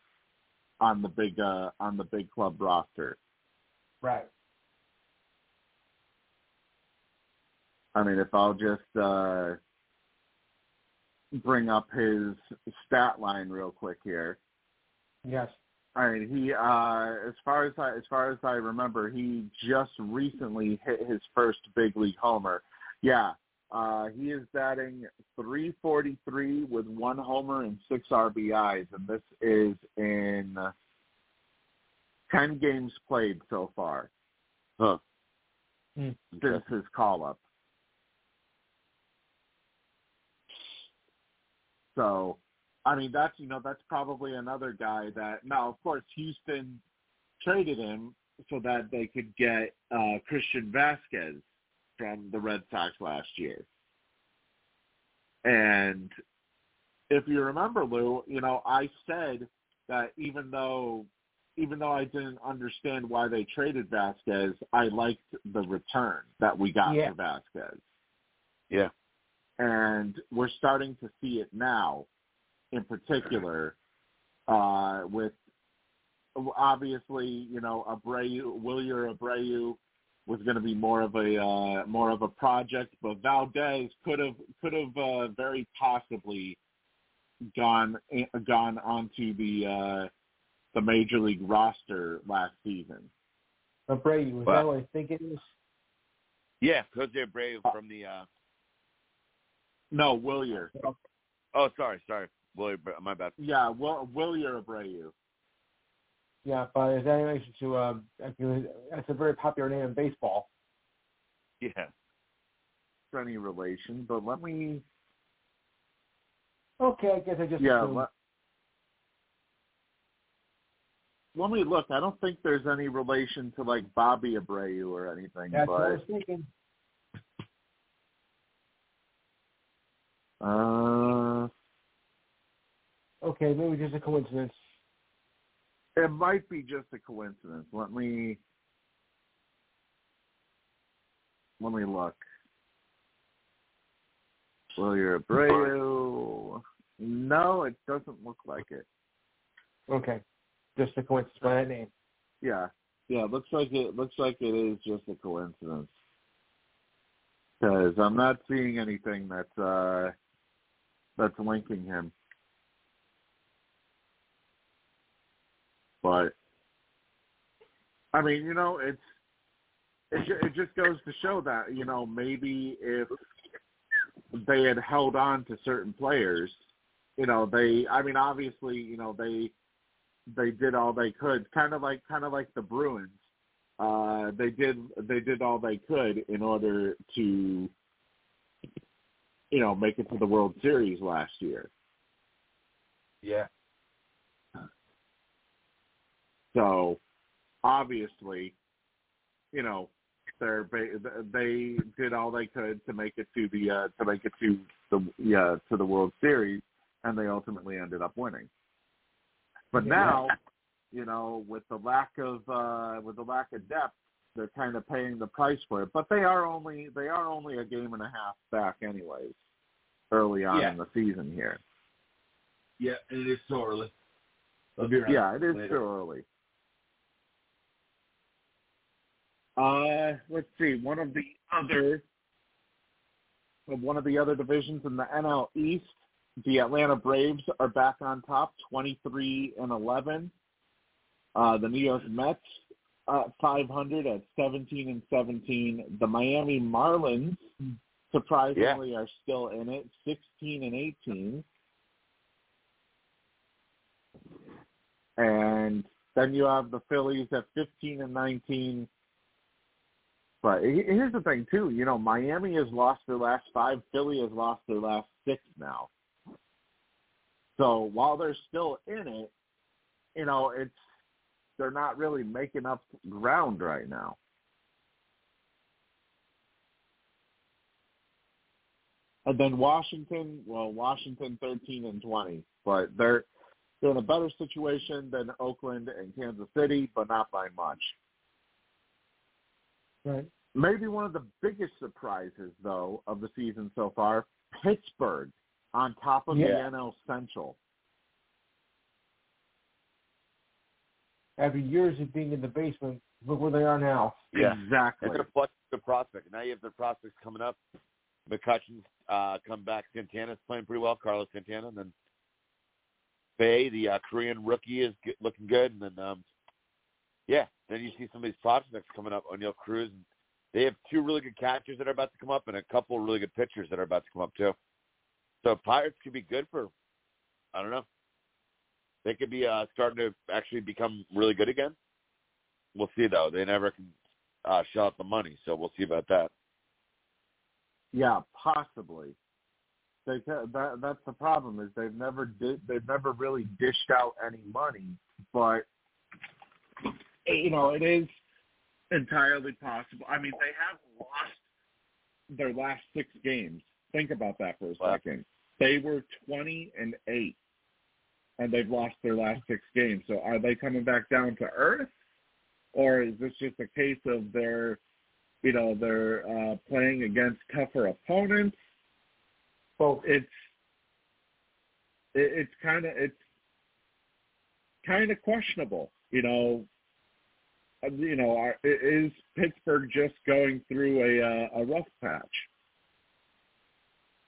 on the big uh, on the big club roster. right. I mean, if I'll just uh, bring up his stat line real quick here. Yes. I mean, he uh, as far as I as far as I remember, he just recently hit his first big league homer. Yeah, uh, he is batting 343 with one homer and six RBIs, and this is in 10 games played so far Huh. Hmm. since his call up. So, I mean, that's you know that's probably another guy that now, of course, Houston traded him so that they could get uh, Christian Vázquez from the Red Sox last year. And if you remember, Lou, you know, I said that even though even though I didn't understand why they traded Vázquez, I liked the return that we got Yeah. for Vázquez. Yeah. And we're starting to see it now, in particular, uh, with obviously, you know, Abreu, Wilyer Abreu was going to be more of a uh, more of a project, but Valdez could have could have uh, very possibly gone gone onto the uh, the major league roster last season. Abreu, Brady, was Wow. that what I think it is? Yeah, Jose Abreu from the. uh No, Wilyer. Oh, sorry, sorry. Well, my bad. Yeah, Will, Wilyer Abreu. Yeah, but is that in relation to um? actually, That's a very popular name in baseball. Yeah. For any relation, but let me. Okay, I guess I just Yeah, let, let me look. I don't think there's any relation to like Bobby Abreu or anything, That's what I was thinking. uh, Okay, maybe just a coincidence. it might be just a coincidence. Let me. let me look. William Abreu. No, it doesn't look like it. Okay, just a coincidence by that name. Yeah, yeah. Looks like it looks like it is just a coincidence. Because I'm not seeing anything that's uh that's linking him. But I mean, you know, it's it it just goes to show that you know maybe if they had held on to certain players, you know, they I mean obviously, you know, they they did all they could, kind of like kind of like the Bruins. Uh they did they did all they could in order to you know, make it to the World Series last year. Yeah. So obviously, you know, they're they did all they could to make it to the uh, to make it to the yeah to the World Series, and they ultimately ended up winning. But now, you know, with the lack of uh, with the lack of depth, they're kind of paying the price for it. But they are only they are only a game and a half back, anyways, early on Yeah. in the season here. Yeah, and it is so early. Around Yeah, it is later. too early. Uh, let's see. One of the other, one of the other divisions in the NL East, the Atlanta Braves are back on top, twenty-three and eleven. Uh, the New York Mets, at five hundred at seventeen and seventeen. The Miami Marlins, surprisingly, are still in it, sixteen and eighteen. And then you have the Phillies at 15 and 19. But here's the thing, too. You know, Miami has lost their last five. Philly has lost their last six now. So while they're still in it, you know, it's they're not really making up ground right now. And then Washington, well, Washington 13 and 20, but they're they're in a better situation than Oakland and Kansas City, but not by much. Right. Maybe one of the biggest surprises, though, of the season so far, Pittsburgh on top of Yeah. the NL Central. After years of being in the basement, look where they are now. Yeah. Exactly. It's a flex the prospect. Now you have the prospects coming up. McCutchen's uh, come back. Santana's playing pretty well. Carlos Santana, and then Bae, the uh, Korean rookie, is g- looking good. And then, um, yeah, then you see some of these prospects coming up. Oneil Cruz. They have two really good catchers that are about to come up, and a couple of really good pitchers that are about to come up too. So Pirates could be good for, I don't know. They could be uh, starting to actually become really good again. We'll see though. They never can uh, shell out the money, so we'll see about that. Yeah, possibly. They that that's the problem is they've never did they've never really dished out any money, but you know it is entirely possible. I mean, they have lost their last six games. Think about that for a Wow. second. They were twenty and eight, and they've lost their last six games. So are they coming back down to earth, or is this just a case of their you know they're uh, playing against tougher opponents. Both. It's it, it's kind of it's kind of questionable. You know, you know, are, is Pittsburgh just going through a uh, a rough patch?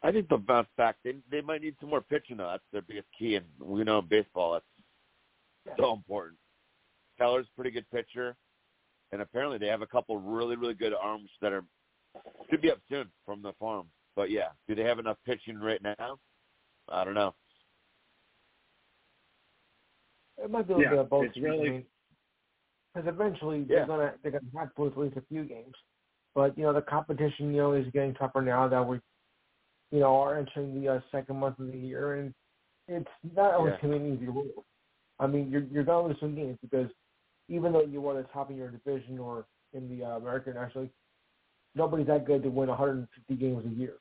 I think they'll bounce back. They they might need some more pitching though. That's their biggest key, and we know in baseball that's so important. Keller's a pretty good pitcher, and apparently they have a couple really really good arms that are should be up soon from the farm. But yeah, do they have enough pitching right now? I don't know. It might be a little Yeah, bit of both. it's really- because eventually Yeah. they're gonna they're gonna have to lose at least a few games. But you know the competition you know is getting tougher now that we you know are entering the uh, second month of the year and it's not always Yeah. an easy road. I mean you're you're gonna lose some games because even though you won the top of your division or in the uh, American National League, nobody's that good to win 150 games a year.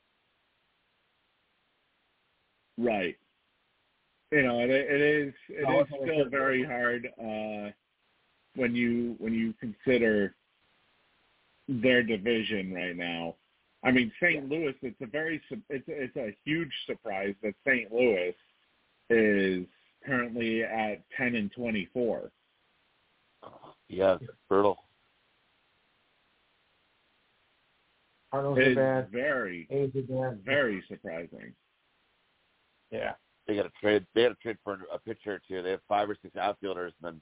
Right. You know, it, it is it No, is still very hard uh, when you when you consider their division right now. I mean, St. Louis. It's a very it's a, it's a huge surprise that St. Louis is currently at ten and twenty four. Yeah, it's brutal. Cardinals are It's bad. very A's are bad. very surprising. Yeah. They got to trade. They got to trade for a pitcher or two. They have five or six outfielders, and then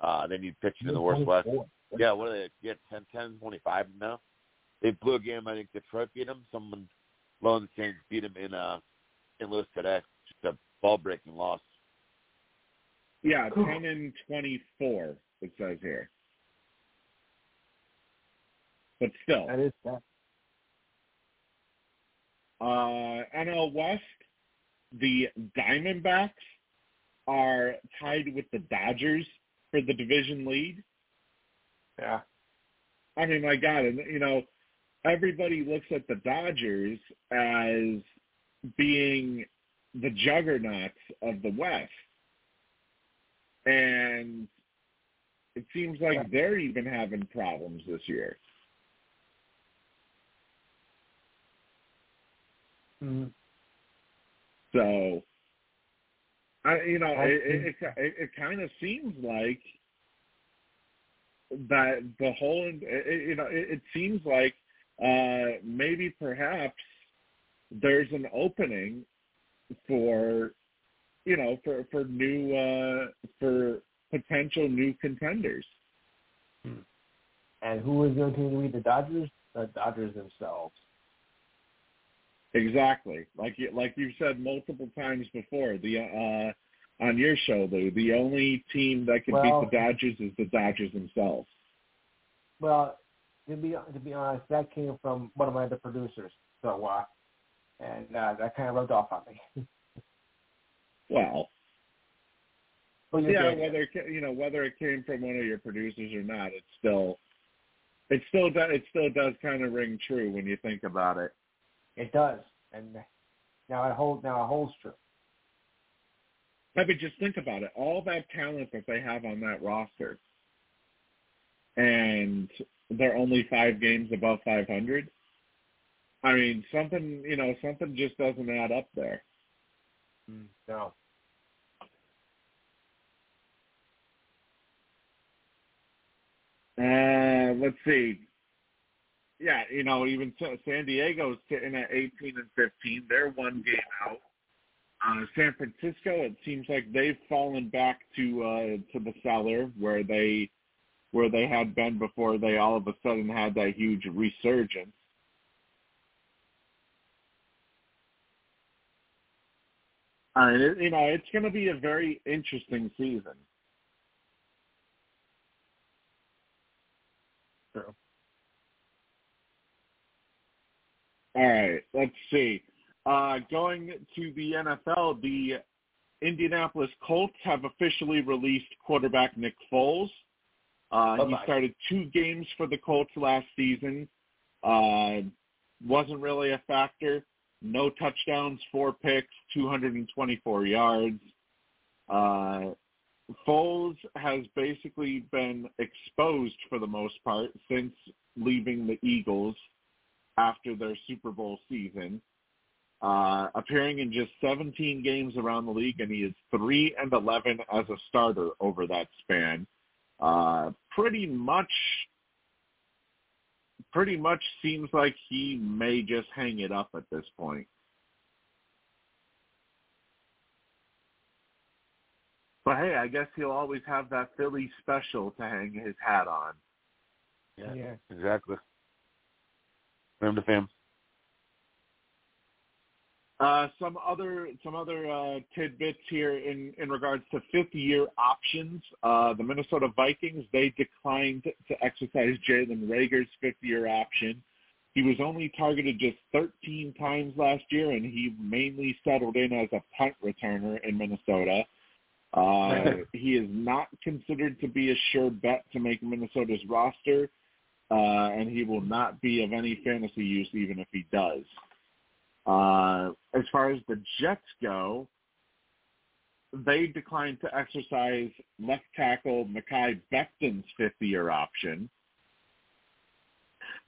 uh, they need pitching in the worst West. Yeah, what are they? Yeah, 10, 10, 25 now. They blew a game. I think Detroit beat them. Someone low in the chain beat them in uh in Louis today. Just a ball breaking loss. Yeah, ten and twenty four. It says here, but still, That is bad. uh, NL West, the Diamondbacks are tied with the Dodgers for the division lead. Yeah. I mean, my God, and you know, everybody looks at the Dodgers as being the juggernauts of the West, and it seems like they're even having problems this year. Mhm. So, I you know, I it it, it, it, kind of seems like that the whole it, you know it, it seems like uh maybe perhaps there's an opening for you know for for new uh for potential new contenders And who is going to lead the Dodgers? The Dodgers themselves. Exactly like you like you've said multiple times before the uh on your show Lou, the only team that can Well- beat the Dodgers is the Dodgers themselves Well, to be to be honest, that came from one of my other producers. So, uh, and uh, that kind of rubbed off on me. well Well, yeah, whether it, you know whether it came from one of your producers or not, it's still it still does it still does kind of ring true when you think about it. It does, and now it holds now it holds true. I mean, just think about it. All that talent that they have on that roster, and they're only five games above 500. I mean, something you know something just doesn't add up there. No. Uh, let's see. Yeah, you know, even Sa- San Diego's sitting at 18 and 15. They're one game out. Uh, San Francisco, it seems like they've fallen back to uh, to the cellar where they where they had been before they all of a sudden had that huge resurgence. I mean, it, you know, it's going to be a very interesting season. True. All right, let's see. Uh, going to the NFL, the Indianapolis Colts have officially released quarterback Nick Foles. Uh, he started two games for the Colts last season. Uh, wasn't really a factor. No touchdowns, four picks, 224 yards. Uh, Foles has basically been exposed for the most part since leaving the Eagles after their Super Bowl season, uh, appearing in just 17 games around the league, and he is three and 11 as a starter over that span. Uh, pretty much, pretty much seems like he may just hang it up at this point. But hey, I guess he'll always have that Philly special to hang his hat on. Yeah, Yeah. exactly. Fam to fam. Uh, some other some other uh, tidbits here in, in regards to fifth year options. Uh, the Minnesota Vikings they declined to exercise Jalen Reagor's fifth year option. He was only targeted just 13 times last year, and he mainly settled in as a punt returner in Minnesota. Uh, he is not considered to be a sure bet to make Minnesota's roster, uh, and he will not be of any fantasy use even if he does. Uh, as far as the Jets go, they declined to exercise left tackle Mekhi Becton's fifth year option.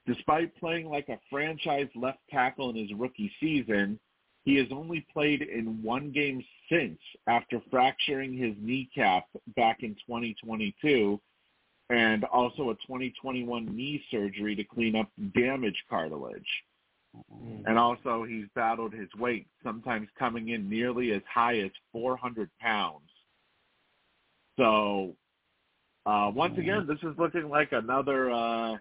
Despite playing like a franchise left tackle in his rookie season, he has only played in one game since after fracturing his kneecap back in 2022 and also a 2021 knee surgery to clean up damaged cartilage. And also he's battled his weight, sometimes coming in nearly as high as 400 pounds. So uh, once again, this is looking like another. Uh,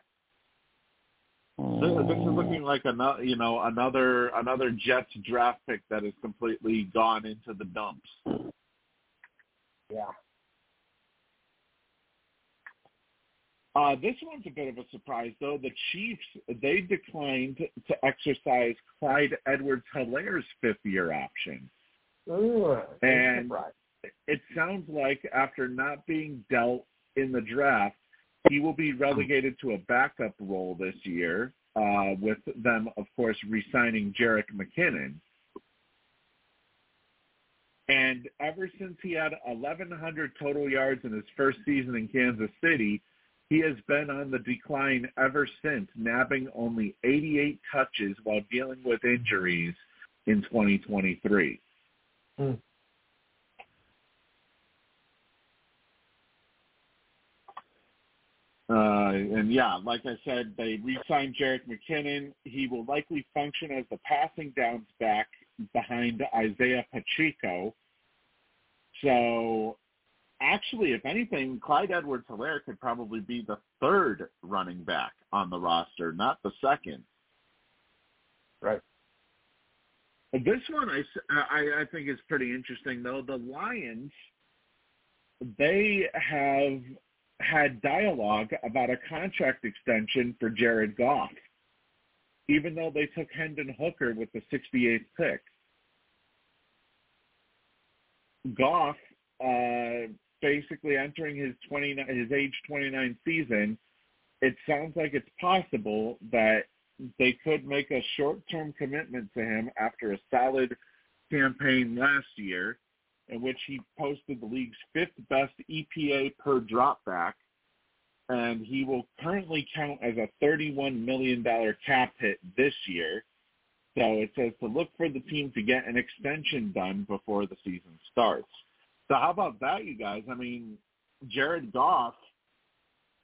this, this is looking like another, you know, another another Jets draft pick that has completely gone into the dumps. Yeah. Uh, this one's a bit of a surprise, though. The Chiefs they declined to exercise Clyde Edwards-Hilaire's fifth-year option, Ooh, And- surprise. it sounds like after not being dealt in the draft, he will be relegated to a backup role this year, uh, with them, of course, re-signing Jerick McKinnon. And ever since he had 1,100 total yards in his first season in Kansas City, he has been on the decline ever since, nabbing only 88 touches while dealing with injuries in 2023. Hmm. Uh, and yeah, like I said, they re-signed Jerick McKinnon. He will likely function as the passing downs back behind Isaiah Pacheco. So actually, if anything, Clyde Edwards Hilaire could probably be the third running back on the roster, not the second. Right. This one I I think is pretty interesting, though. The Lions, they have had dialogue about a contract extension for Jared Goff, even though they took Hendon Hooker with the 68th pick. Goff, uh, basically entering his 20, his age 29 season, it sounds like it's possible that they could make a short-term commitment to him after a solid campaign last year in which he posted the league's fifth best EPA per dropback, and he will currently count as a $31 million cap hit this year. So it says to look for the team to get an extension done before the season starts. So how about that, you guys? I mean, Jared Goff,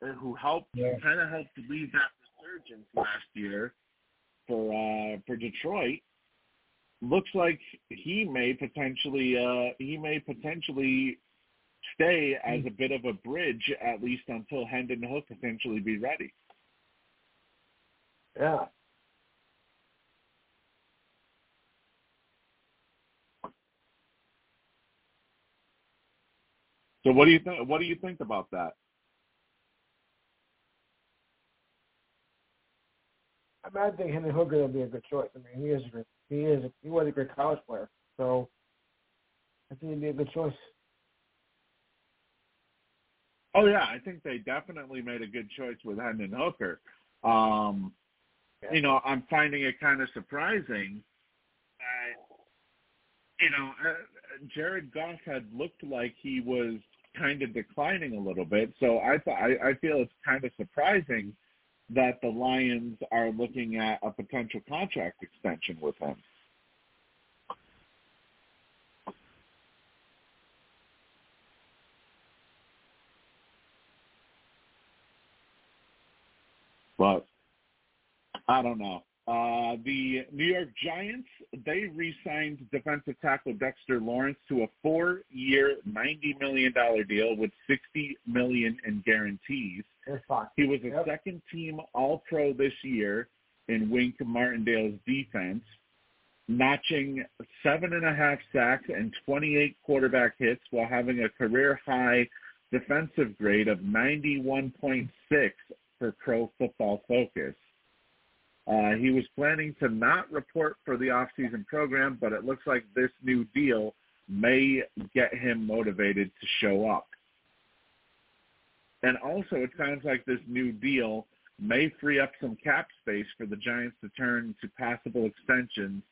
uh, who helped Yeah. kind of helped lead that resurgence last year for uh, for Detroit, looks like he may potentially uh, he may potentially stay as a bit of a bridge at least until Hendon Hook potentially be ready. Yeah. So what do you think? What do you think about that? I mean, I think Henry Hooker will be a good choice. I mean, he is a great, he is a, he was a great college player, so I think he'd be a good choice. Oh yeah, I think they definitely made a good choice with Hendon Hooker. Um, you know, I'm finding it kind of surprising you know uh, Jared Goff had looked like he was kind of declining a little bit. So I th- I, I feel it's kind of surprising that the Lions are looking at a potential contract extension with him. But I don't know. Uh, the New York Giants, they re-signed defensive tackle Dexter Lawrence to a four-year, $90 million deal with 60 million in guarantees. He was a Yep. second-team All-Pro this year in Wink Martindale's defense, notching seven and a half sacks and 28 quarterback hits while having a career-high defensive grade of 91.6 for Pro Football Focus. Uh, he was planning to not report for the off-season program, but it looks like this new deal may get him motivated to show up. And also, it sounds like this new deal may free up some cap space for the Giants to turn to possible extensions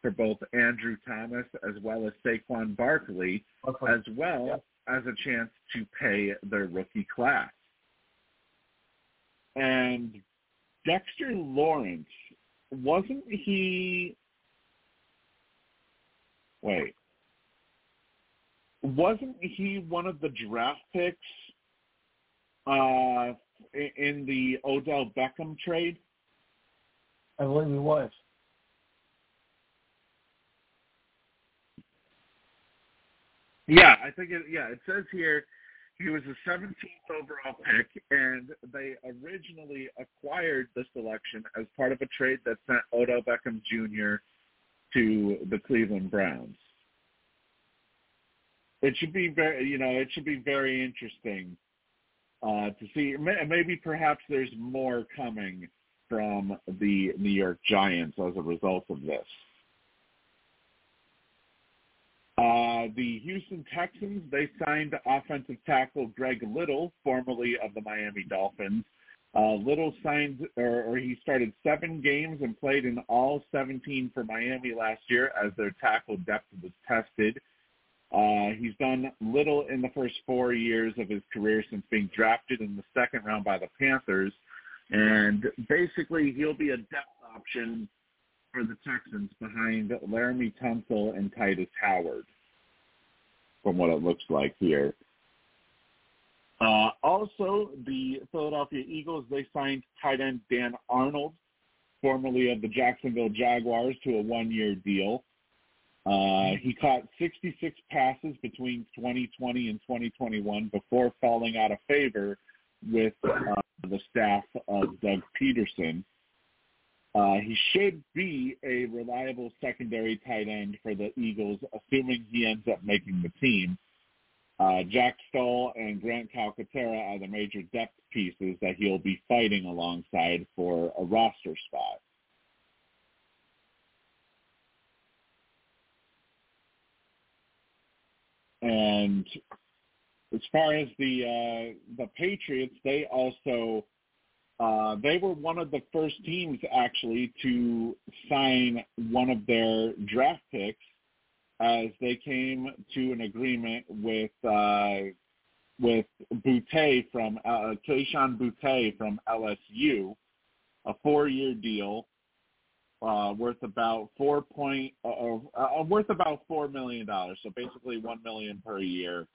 for both Andrew Thomas as well as Saquon Barkley, Okay. as well Yep. as a chance to pay their rookie class. And Dexter Lawrence wasn't he? Wait, wasn't he one of the draft picks uh, in the Odell Beckham trade? I believe he was. Yeah, I think it. Yeah, it says here he was the 17th overall pick, and they originally acquired the selection as part of a trade that sent Odell Beckham Jr. to the Cleveland Browns. It should be very, you know, it should be very interesting uh, to see. Maybe, perhaps, there's more coming from the New York Giants as a result of this. Uh, the Houston Texans, they signed offensive tackle Greg Little, formerly of the Miami Dolphins. Uh, Little signed, or, or he started seven games and played in all 17 for Miami last year as their tackle depth was tested. Uh, he's done little in the first four years of his career since being drafted in the second round by the Panthers. And basically, he'll be a depth option for the Texans behind Laremy Tunsil and Tytus Howard, from what it looks like here. Uh, also, the Philadelphia Eagles, they signed tight end Dan Arnold, formerly of the Jacksonville Jaguars, to a one-year deal. Uh, he caught 66 passes between 2020 and 2021 before falling out of favor with uh, the staff of Doug Pederson. Uh, he should be a reliable secondary tight end for the Eagles, assuming he ends up making the team. Uh, Jack Stoll and Grant Calcaterra are the major depth pieces that he'll be fighting alongside for a roster spot. And as far as the uh, the Patriots, they also uh, they were one of the first teams actually to sign one of their draft picks as they came to an agreement with uh, with Boutte from uh, Kayshon Boutte from LSU, a four-year deal uh, worth about four point uh, uh, worth about four million dollars. So basically one million per year.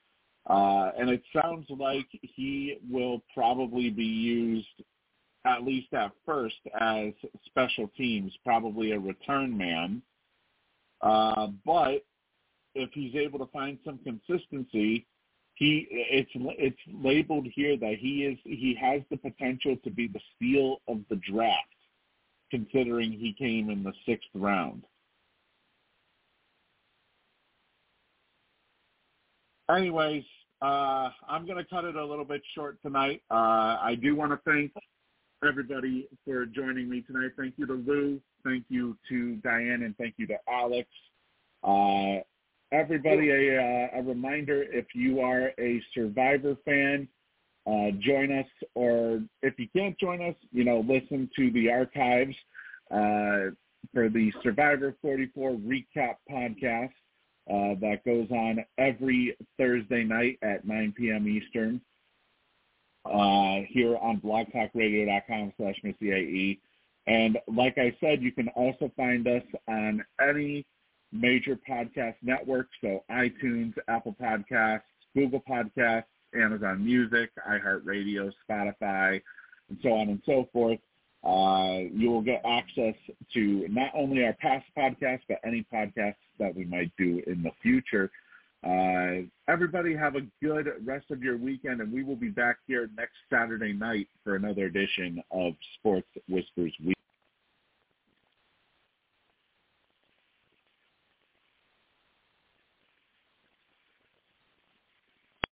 Uh, and it sounds like he will probably be used at least at first, as special teams, probably a return man. Uh, but if he's able to find some consistency, he it's it's labeled here that he is he has the potential to be the steal of the draft, considering he came in the sixth round. Anyways, uh, I'm going to cut it a little bit short tonight. Uh, I do want to thank everybody for joining me tonight. Thank you to Lou. Thank you to Diane, and thank you to Alex. Uh, everybody, a, uh, a, reminder: if you are a Survivor fan, uh, join us, or if you can't join us, you know, listen to the archives uh, for the Survivor 44 recap podcast uh, that goes on every Thursday night at 9 p.m. Eastern uh, here on blogtalkradio.com slash MissyAE. And like I said, you can also find us on any major podcast network, so iTunes, Apple Podcasts, Google Podcasts, Amazon Music, iHeartRadio, Spotify, and so on and so forth. Uh, you will get access to not only our past podcasts, but any podcasts that we might do in the future. Uh, everybody have a good rest of your weekend, and we will be back here next Saturday night for another edition of Sports Whispers Week.